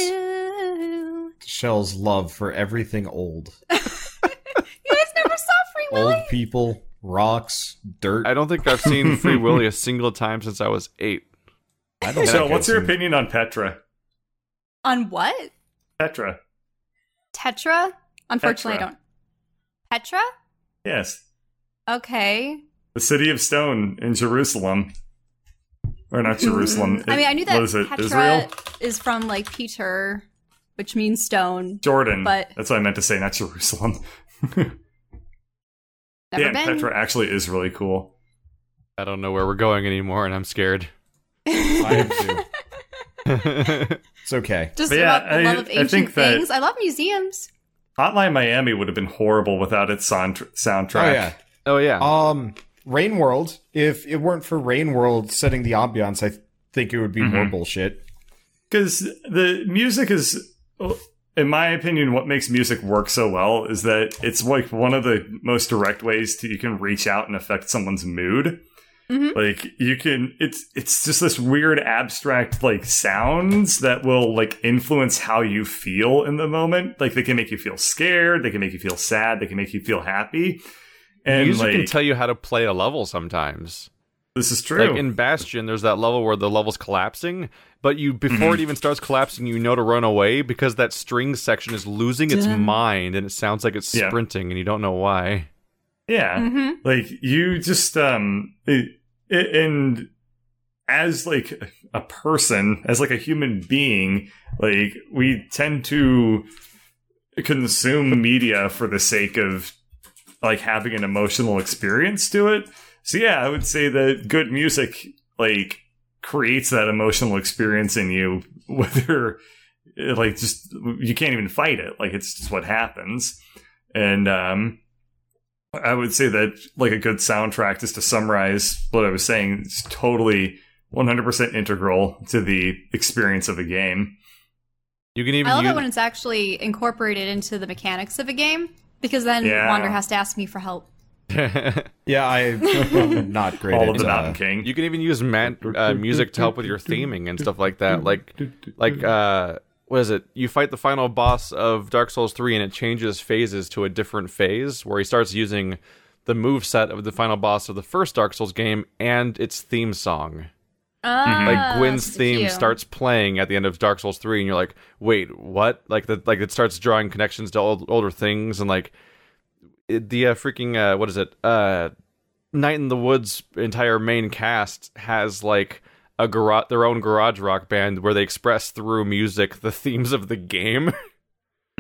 Shell's love for everything old. guys never saw Free Willy. Old people, rocks, dirt. I don't think I've seen Free Willy a single time since I was eight. I don't So, what's I've your seen- opinion on Petra? On what? Petra. Tetra. Unfortunately, Petra. I don't. Petra. Yes, Okay. the city of stone in Jerusalem, or not hmm. Jerusalem. I mean, I knew that What is it? Petra Israel, is from like Peter, which means stone. Jordan. but- that's what I meant to say, not Jerusalem. Never Damn, been. Petra actually is really cool. I don't know where we're going anymore, and I'm scared. I am too. It's okay. Just But yeah, about the I- love of I ancient think things. I love museums. Hotline Miami would have been horrible without its sound- soundtrack. Oh yeah. oh yeah, Um, Rain World. If it weren't for Rain World setting the ambiance, I think it would be more Mhm. bullshit. because the music is in my opinion what makes music work so well is that it's like one of the most direct ways to you can reach out and affect someone's mood Mhm. like you can it's it's just this weird abstract like sounds that will like influence how you feel in the moment like they can make you feel scared they can make you feel sad they can make you feel happy and music like can tell you how to play a level sometimes. This is true. Like in Bastion, there's that level where the level's collapsing, but you before it even starts collapsing, you know to run away because that string section is losing its mind and it sounds like it's Yeah. sprinting, and you don't know why. yeah. Hmm like you just um it, it, and as like a person as like a human being like we tend to consume media for the sake of like having an emotional experience to it so yeah i would say that good music like creates that emotional experience in you whether like just you can't even fight it like it's just what happens and um I would say that like a good soundtrack, just to summarize what I was saying, is totally 100% integral to the experience of a game. You can even I love use it when it's actually incorporated into the mechanics of a game because then Yeah. Wander has to ask me for help. Yeah, I, I'm not great All at of the uh, King. you can even use man- uh, music to help with your theming and stuff like that. Like like uh what is it? You fight the final boss of Dark Souls 3 and it changes phases to a different phase where he starts using the move set of the final boss of the first Dark Souls game and its theme song. Ah, Like Gwyn's theme cue. starts playing at the end of Dark Souls 3 and you're like, "Wait, what?" Like the like it starts drawing connections to old, older things and like it, the uh, freaking uh what is it? Uh Night in the Woods entire main cast has like a garage their own garage rock band where they express through music the themes of the game.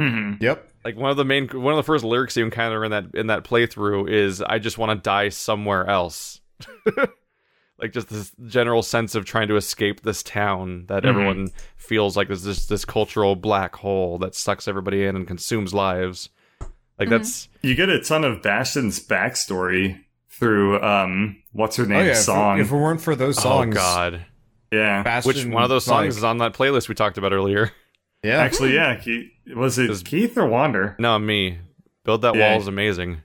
Mhm. Yep. like one of the main one of the first lyrics you encounter in that in that playthrough is I just want to die somewhere else. like just this general sense of trying to escape this town that Mhm. everyone feels like there's this this cultural black hole that sucks everybody in and consumes lives. Like that's You get a ton of Bastion's backstory through um what's her Oh name yeah. If, song. if it weren't for those songs, oh god. yeah. Bastion, Which one of those songs like- is on that playlist we talked about earlier? Yeah. Actually, yeah. He, was it Does- Keith or Wander? No, me. Build that Yeah. wall is amazing.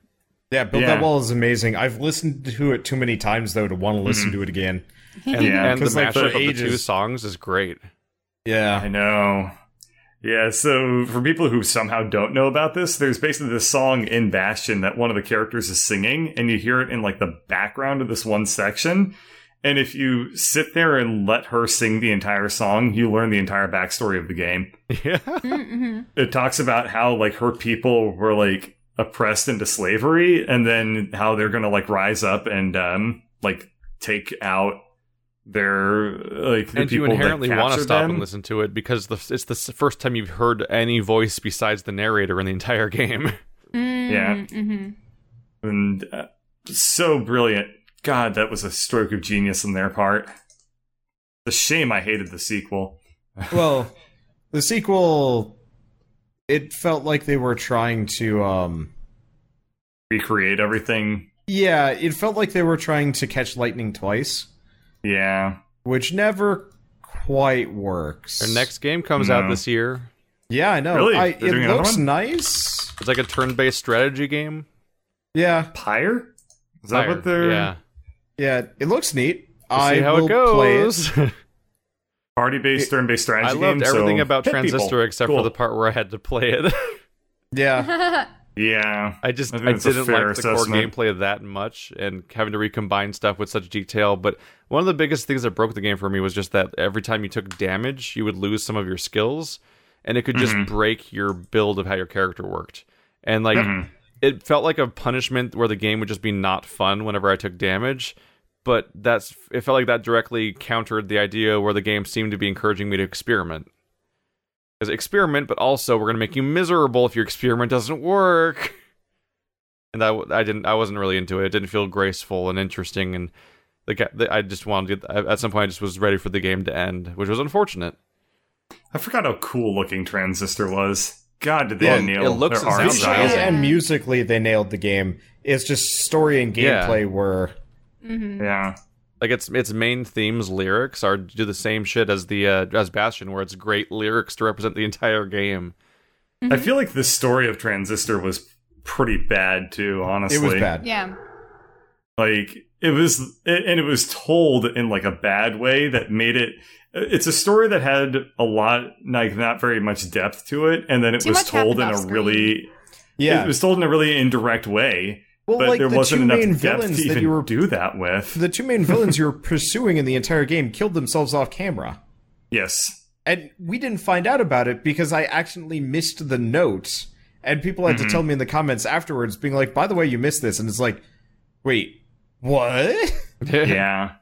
Yeah, Build Yeah. That Wall is amazing. I've listened to it too many times though to want to listen to it again. And, Yeah, and the 'cause, like, for mashup of the two songs is great. Yeah. I know. Yeah, so for people who somehow don't know about this, there's basically this song in Bastion that one of the characters is singing, and you hear it in like the background of this one section. And if you sit there and let her sing the entire song, you learn the entire backstory of the game. Yeah. Mm-hmm. It talks about how like her people were like oppressed into slavery, and then how they're gonna like rise up and um like take out their like the and you people that inherently want to stop them. and listen to it because the, it's the first time you've heard any voice besides the narrator in the entire game. Yeah. Mm-hmm. and uh, so brilliant. God, that was a stroke of genius on their part. The shame I hated the sequel. well, the sequel, it felt like they were trying to, um, Recreate everything. yeah, it felt like they were trying to catch lightning twice, Yeah. which never quite works. Our next game comes out this year. yeah, I know. Really? I, it looks nice. It's like a turn-based strategy game. Yeah, Pyre? Is that what they're Yeah. yeah, it looks neat. We'll I see how will it play it. goes. party based, turn based strategy I loved game? everything so about Transistor people. except Cool. for the part where I had to play it. Yeah, Yeah. I just I I, think that's a didn't like the core gameplay that much and having to recombine stuff with such detail. But one of the biggest things that broke the game for me was just that every time you took damage, you would lose some of your skills, and it could just Mm-hmm. break your build of how your character worked. And like Mm-hmm. it felt like a punishment where the game would just be not fun whenever I took damage. But that's it felt like that directly countered the idea where the game seemed to be encouraging me to experiment. Because experiment, but also we're gonna make you miserable if your experiment doesn't work. And I, I didn't I wasn't really into it. It didn't feel graceful and interesting, and the, I just wanted to, at some point I just was ready for the game to end, which was unfortunate. I forgot how cool looking Transistor was. God, did they Yeah, nail it looks their and art sounds style. and musically they nailed the game. It's just story and Yeah. gameplay were mm-hmm. Yeah. Like its its main themes lyrics are do the same shit as the uh, as Bastion, where it's great lyrics to represent the entire game. I feel like the story of Transistor was pretty bad too, honestly. it was bad. Yeah. Like it was and it was told in like a bad way that made it it's a story that had a lot like not very much depth to it and then it Too was told in a off-screen. really Yeah, it was told in a really indirect way well, but like there the wasn't two enough main villains that you were do that with the two main villains you were pursuing in the entire game killed themselves off camera. yes And we didn't find out about it because I accidentally missed the note. And people had Mm-hmm. to tell me in the comments afterwards, being like, by the way, you missed this. And it's like, wait, what? yeah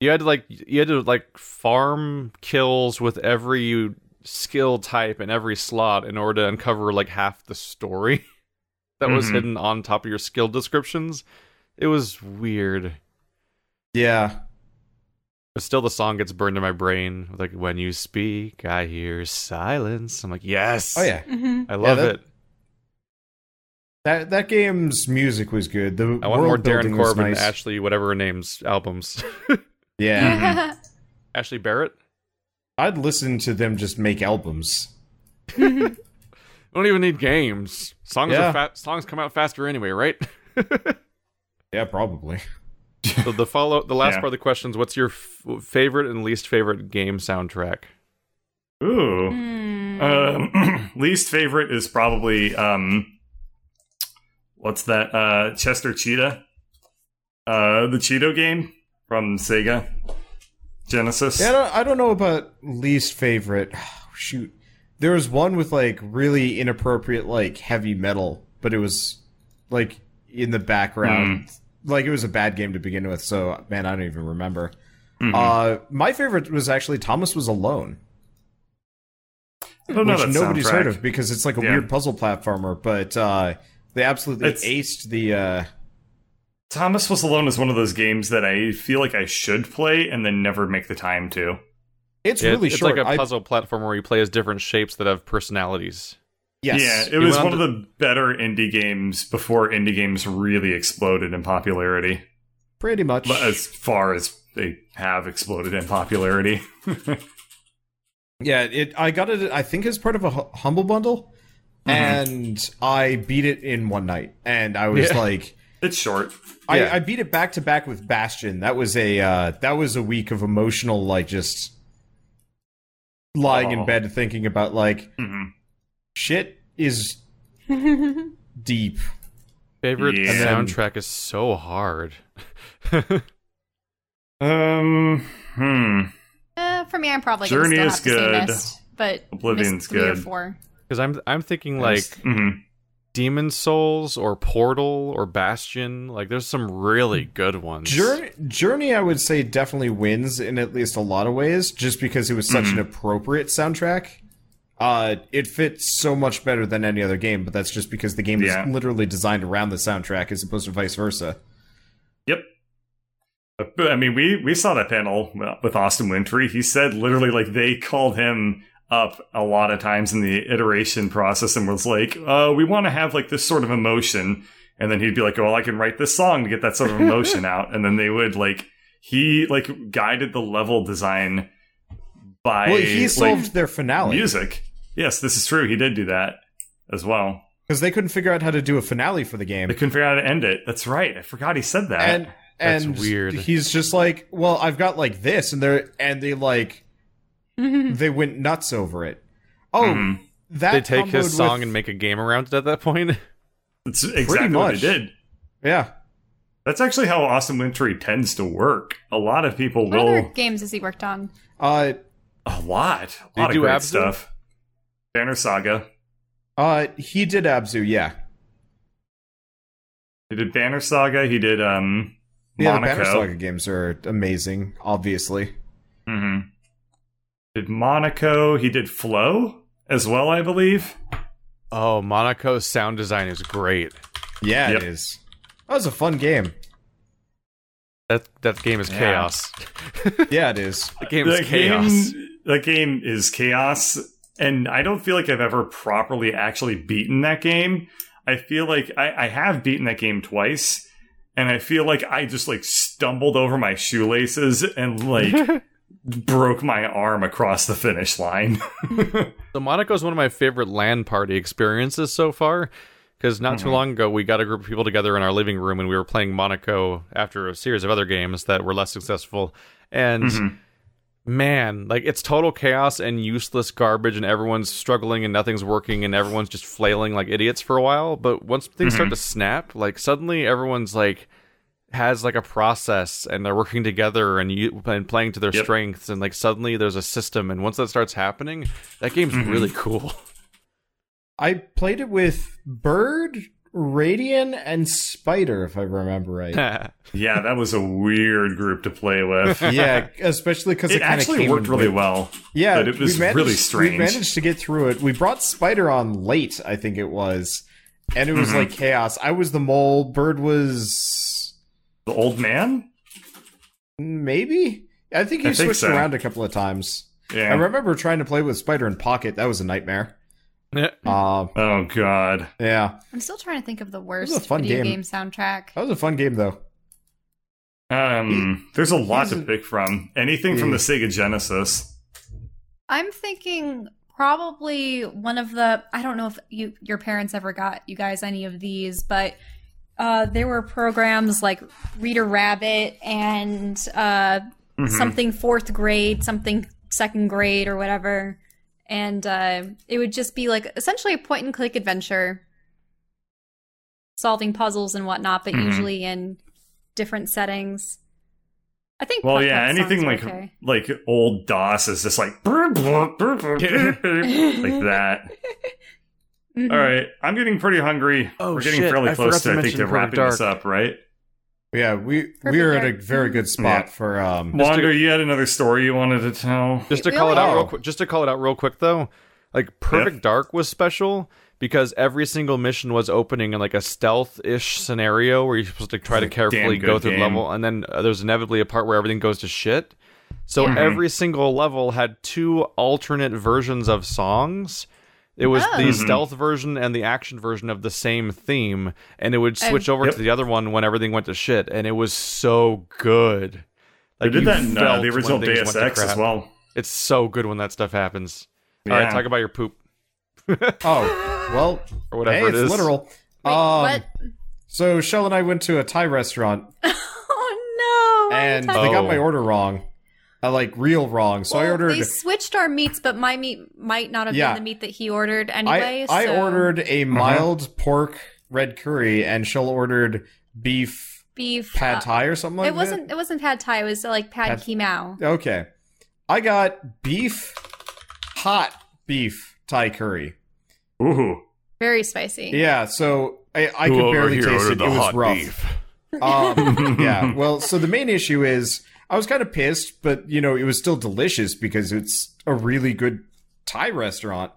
you had to like you had to like farm kills with every skill type and every slot in order to uncover like half the story that was Mhm. hidden on top of your skill descriptions. It was weird. yeah. But still, the song gets burned in my brain. Like when you speak, I hear silence. I'm like, yes. Oh, yeah. I love that- it. That that game's music was good. The I want more Darren Corbin, nice. Ashley, whatever her name's albums. Yeah. Ashley Barrett. I'd listen to them just make albums. We don't even need games. Songs Yeah. are fa- songs come out faster anyway, right? Yeah, probably. so the follow the last Yeah. part of the questions: What's your f- favorite and least favorite game soundtrack? ooh Hmm. um, least favorite is probably um what's that uh Chester Cheetah uh the Cheeto game from Sega Genesis Yeah, I don't, I don't know about least favorite. Shoot, there was one with like really inappropriate like heavy metal, but it was like in the background. Like it was a bad game to begin with. So man, I don't even remember. Uh, my favorite was actually Thomas was alone, which nobody's soundtrack. heard of because it's like a Yeah. weird puzzle platformer. But uh, they absolutely It's- aced the. Uh, Thomas Was Alone is one of those games that I feel like I should play and then never make the time to. It's Yeah, really it's short. It's like a puzzle platform where you play as different shapes that have personalities. yes. Yeah, it You was one on of the better indie games before indie games really exploded in popularity. pretty much. But As far as they have exploded in popularity. Yeah, it. I got it. I think as part of a humble bundle, Mm-hmm. and I beat it in one night. And I was Yeah. like, it's short. Yeah. I, I beat it back to back with Bastion. That was a uh, that was a week of emotional, like just lying in Oh. bed thinking about like hmm shit is deep. Favorite Yeah. soundtrack is so hard. Um, hmm. Uh, for me, I'm probably Journey gonna is still have to good. say Myst, but Oblivion's Myst three good. Because I'm I'm thinking like Mhm. Demon Souls or Portal or Bastion. Like there's some really good ones. Journey, Journey, I would say definitely wins in at least a lot of ways, just because it was such Mm-hmm. an appropriate soundtrack. Uh, it fits so much better than any other game, but that's just because the game Yeah. is literally designed around the soundtrack as opposed to vice versa. Yep. I mean, we we saw that panel with Austin Wintory. He said literally like they called him up a lot of times in the iteration process and was like, "Uh, we want to have like this sort of emotion." And then he'd be like, "Well, I can write this song to get that sort of emotion out." And then they would like he like guided the level design by Well, he like, solved their finale music. Yes, this is true. He did do that as well. because they couldn't figure out how to do a finale for the game. They couldn't figure out how to end it. That's right. I forgot he said that. and That's and weird. He's just like, well, I've got like this, and they're and they like they went nuts over it. Oh, Mhm. that They take his comboed song with- and make a game around it at that point. That's exactly what much. they did. yeah. That's actually how Austin Wintory tends to work. A lot of people will. What other games has he worked on? Uh, A lot. A Did lot of do great Abzu? stuff. Banner Saga. uh, he did Abzu, yeah. He did Banner Saga. He did um, Yeah, the Banner Saga games are amazing, obviously. hmm Did Monaco. He did Flow as well, I believe. Oh, Monaco's sound design is great. Yeah, Yep. it is. That was a fun game. That that game is Yeah. chaos. Yeah, it is. The game is The chaos. Game, the game is chaos, and I don't feel like I've ever properly actually beaten that game. I feel like I, I have beaten that game twice, and I feel like I just like stumbled over my shoelaces and like broke my arm across the finish line. So Monaco is one of my favorite LAN party experiences so far. Because not Mm-hmm. too long ago, we got a group of people together in our living room and we were playing Monaco after a series of other games that were less successful. And Mhm. man, like it's total chaos and useless garbage, and everyone's struggling and nothing's working, and everyone's just flailing like idiots for a while. But once things start to snap, like suddenly everyone's like has like a process and they're working together and you and playing to their Yep. strengths and like suddenly there's a system and once that starts happening that game's really cool I played it with Bird, Radian, and Spider, if I remember right. yeah, that was a weird group to play with. yeah, especially because it, It actually came worked with- really well. Yeah, but it was we managed, really We managed to get through it. We brought Spider on late, I think it was, and it was Mhm. like chaos. I was the mole. Bird was The old man. maybe. I think he I think switched so. around a couple of times. Yeah. I remember trying to play with Spider in Pocket. That was a nightmare. Yeah. Uh, oh God. yeah, I'm still trying to think of the was worst a fun video game. game soundtrack. that was a fun game though. Um, there's a lot to pick from. Anything from the Sega Genesis. I'm thinking probably one of the I don't know if you your parents ever got you guys any of these, but uh, there were programs like Reader Rabbit and uh, Mhm. something fourth grade, something second grade, or whatever, and uh, it would just be like essentially a point and click adventure, solving puzzles and whatnot, but Mhm. usually in different settings. I think. Well, yeah, anything like okay. like old DOS is just like like that. Mhm. All right, I'm getting pretty hungry. Oh, We're getting shit, fairly I close to, to I think, to mention wrapping Perfect this up, right? Yeah, we Perfect we are at a very good spot Yeah. for um. Wander, you had another story you wanted to tell. Just to call it out real quick, just to call it out real quick though, like Perfect Dark was special because every single mission was opening in like a stealth-ish scenario where you're supposed to try to carefully go through the game. level, and then uh, there's inevitably a part where everything goes to shit. So Yeah. every single level had two alternate versions of songs. It was Oh. the Mhm. stealth version and the action version of the same theme, and it would Oh. switch over Yep. to the other one when everything went to shit, and it was so good. They Like, did that in uh, the original things Deus Ex as well. It's so good when that stuff happens. All right, talk about your poop Oh well, or whatever hey, it it's literal. Wait, um, what? So Shell and I went to a Thai restaurant Oh no! and I- they got Oh. my order wrong. Uh, like real wrong. So I ordered They switched our meats, but my meat might not have Yeah. been the meat that he ordered anyway. I, I ordered a mild pork red curry and Shell ordered beef beef pad uh, thai or something like it wasn't. It wasn't pad thai. It was like pad, Pad- kee mao. Okay. I got beef hot beef Thai curry. Ooh. Very spicy. Yeah, so I, I could barely taste it. It was rough. Um, yeah. Well, so the main issue is I was kind of pissed, but you know it was still delicious because it's a really good Thai restaurant.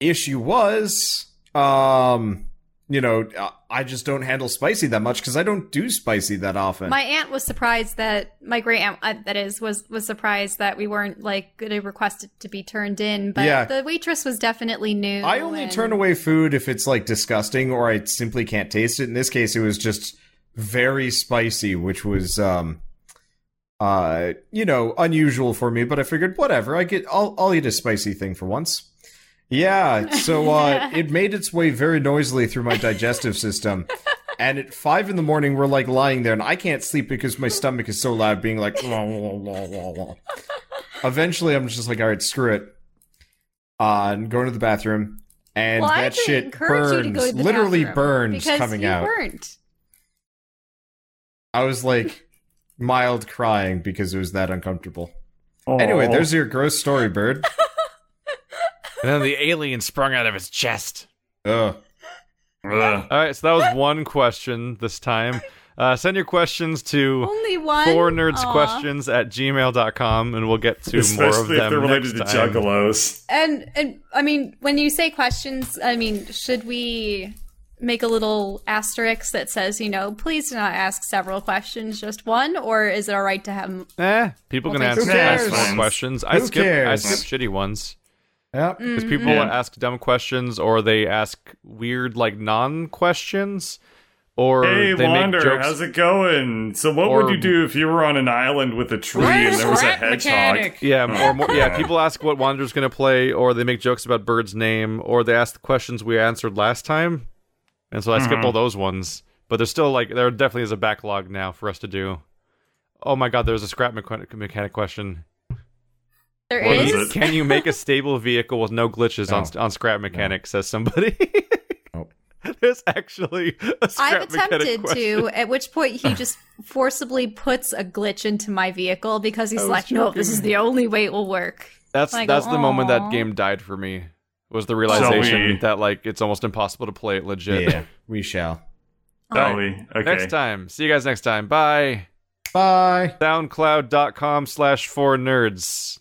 issue was, um, you know, uh, I just don't handle spicy that much because I don't do spicy that often. My aunt was surprised that my great aunt, uh, that is, was was surprised that we weren't like going to request it to be turned in. But Yeah. the waitress was definitely new. I only and- turn away food if it's like disgusting or I simply can't taste it. In this case, it was just very spicy, which was, um, uh, you know, unusual for me. But I figured, whatever, I get, I'll, I'll eat a spicy thing for once. Yeah, so uh, it made its way very noisily through my digestive system. And at five in the morning, we're like lying there, and I can't sleep because my stomach is so loud, being like. "Wah, wah, wah, wah, wah." Eventually, I'm just like, all right, screw it. Uh, and going to the bathroom, and Well, that shit to burns, to literally burns coming out. weren't. I was like mild crying because it was that uncomfortable. Anyway, there's your gross story, bird. And then the alien sprung out of his chest. Ugh. Ugh. All right, so that was one question this time. Uh, send your questions to Only one. four nerds questions at gmail.com and we'll get to more of Especially if them they're related next to time. juggalos. And and I mean, when you say questions, I mean, should we make a little asterisk that says, you know, please do not ask several questions, just one, or is it all right to have? Eh, people can ask, who ask cares? more questions. I Who skip I cares? skip shitty ones. Yeah. Mm. Because people Yeah. ask dumb questions or they ask weird like non questions or Hey, they Wander, make jokes. how's it going? So, what Or- would you do if you were on an island with a tree and there was a hedgehog? Yeah, or more, yeah. Okay. People ask what Wander's going to play, or they make jokes about Bird's name, or they ask the questions we answered last time, and so I skip Mm-hmm. all those ones. But there's still like there definitely is a backlog now for us to do. Oh my god, there's a scrap mecha- mechanic question. There What is. is? Can you make a stable vehicle with no glitches on No. on scrap mechanic? Says somebody. Nope. There's actually a scrap I've attempted to, at which point he just forcibly puts a glitch into my vehicle because he's was like, no, this is the only way it will work. That's I go, that's the moment that game died for me. Was the realization we- that like it's almost impossible to play it legit. Yeah, we shall. Shall we? Okay. Next time. See you guys next time. Bye. Bye. SoundCloud.com slash four nerds.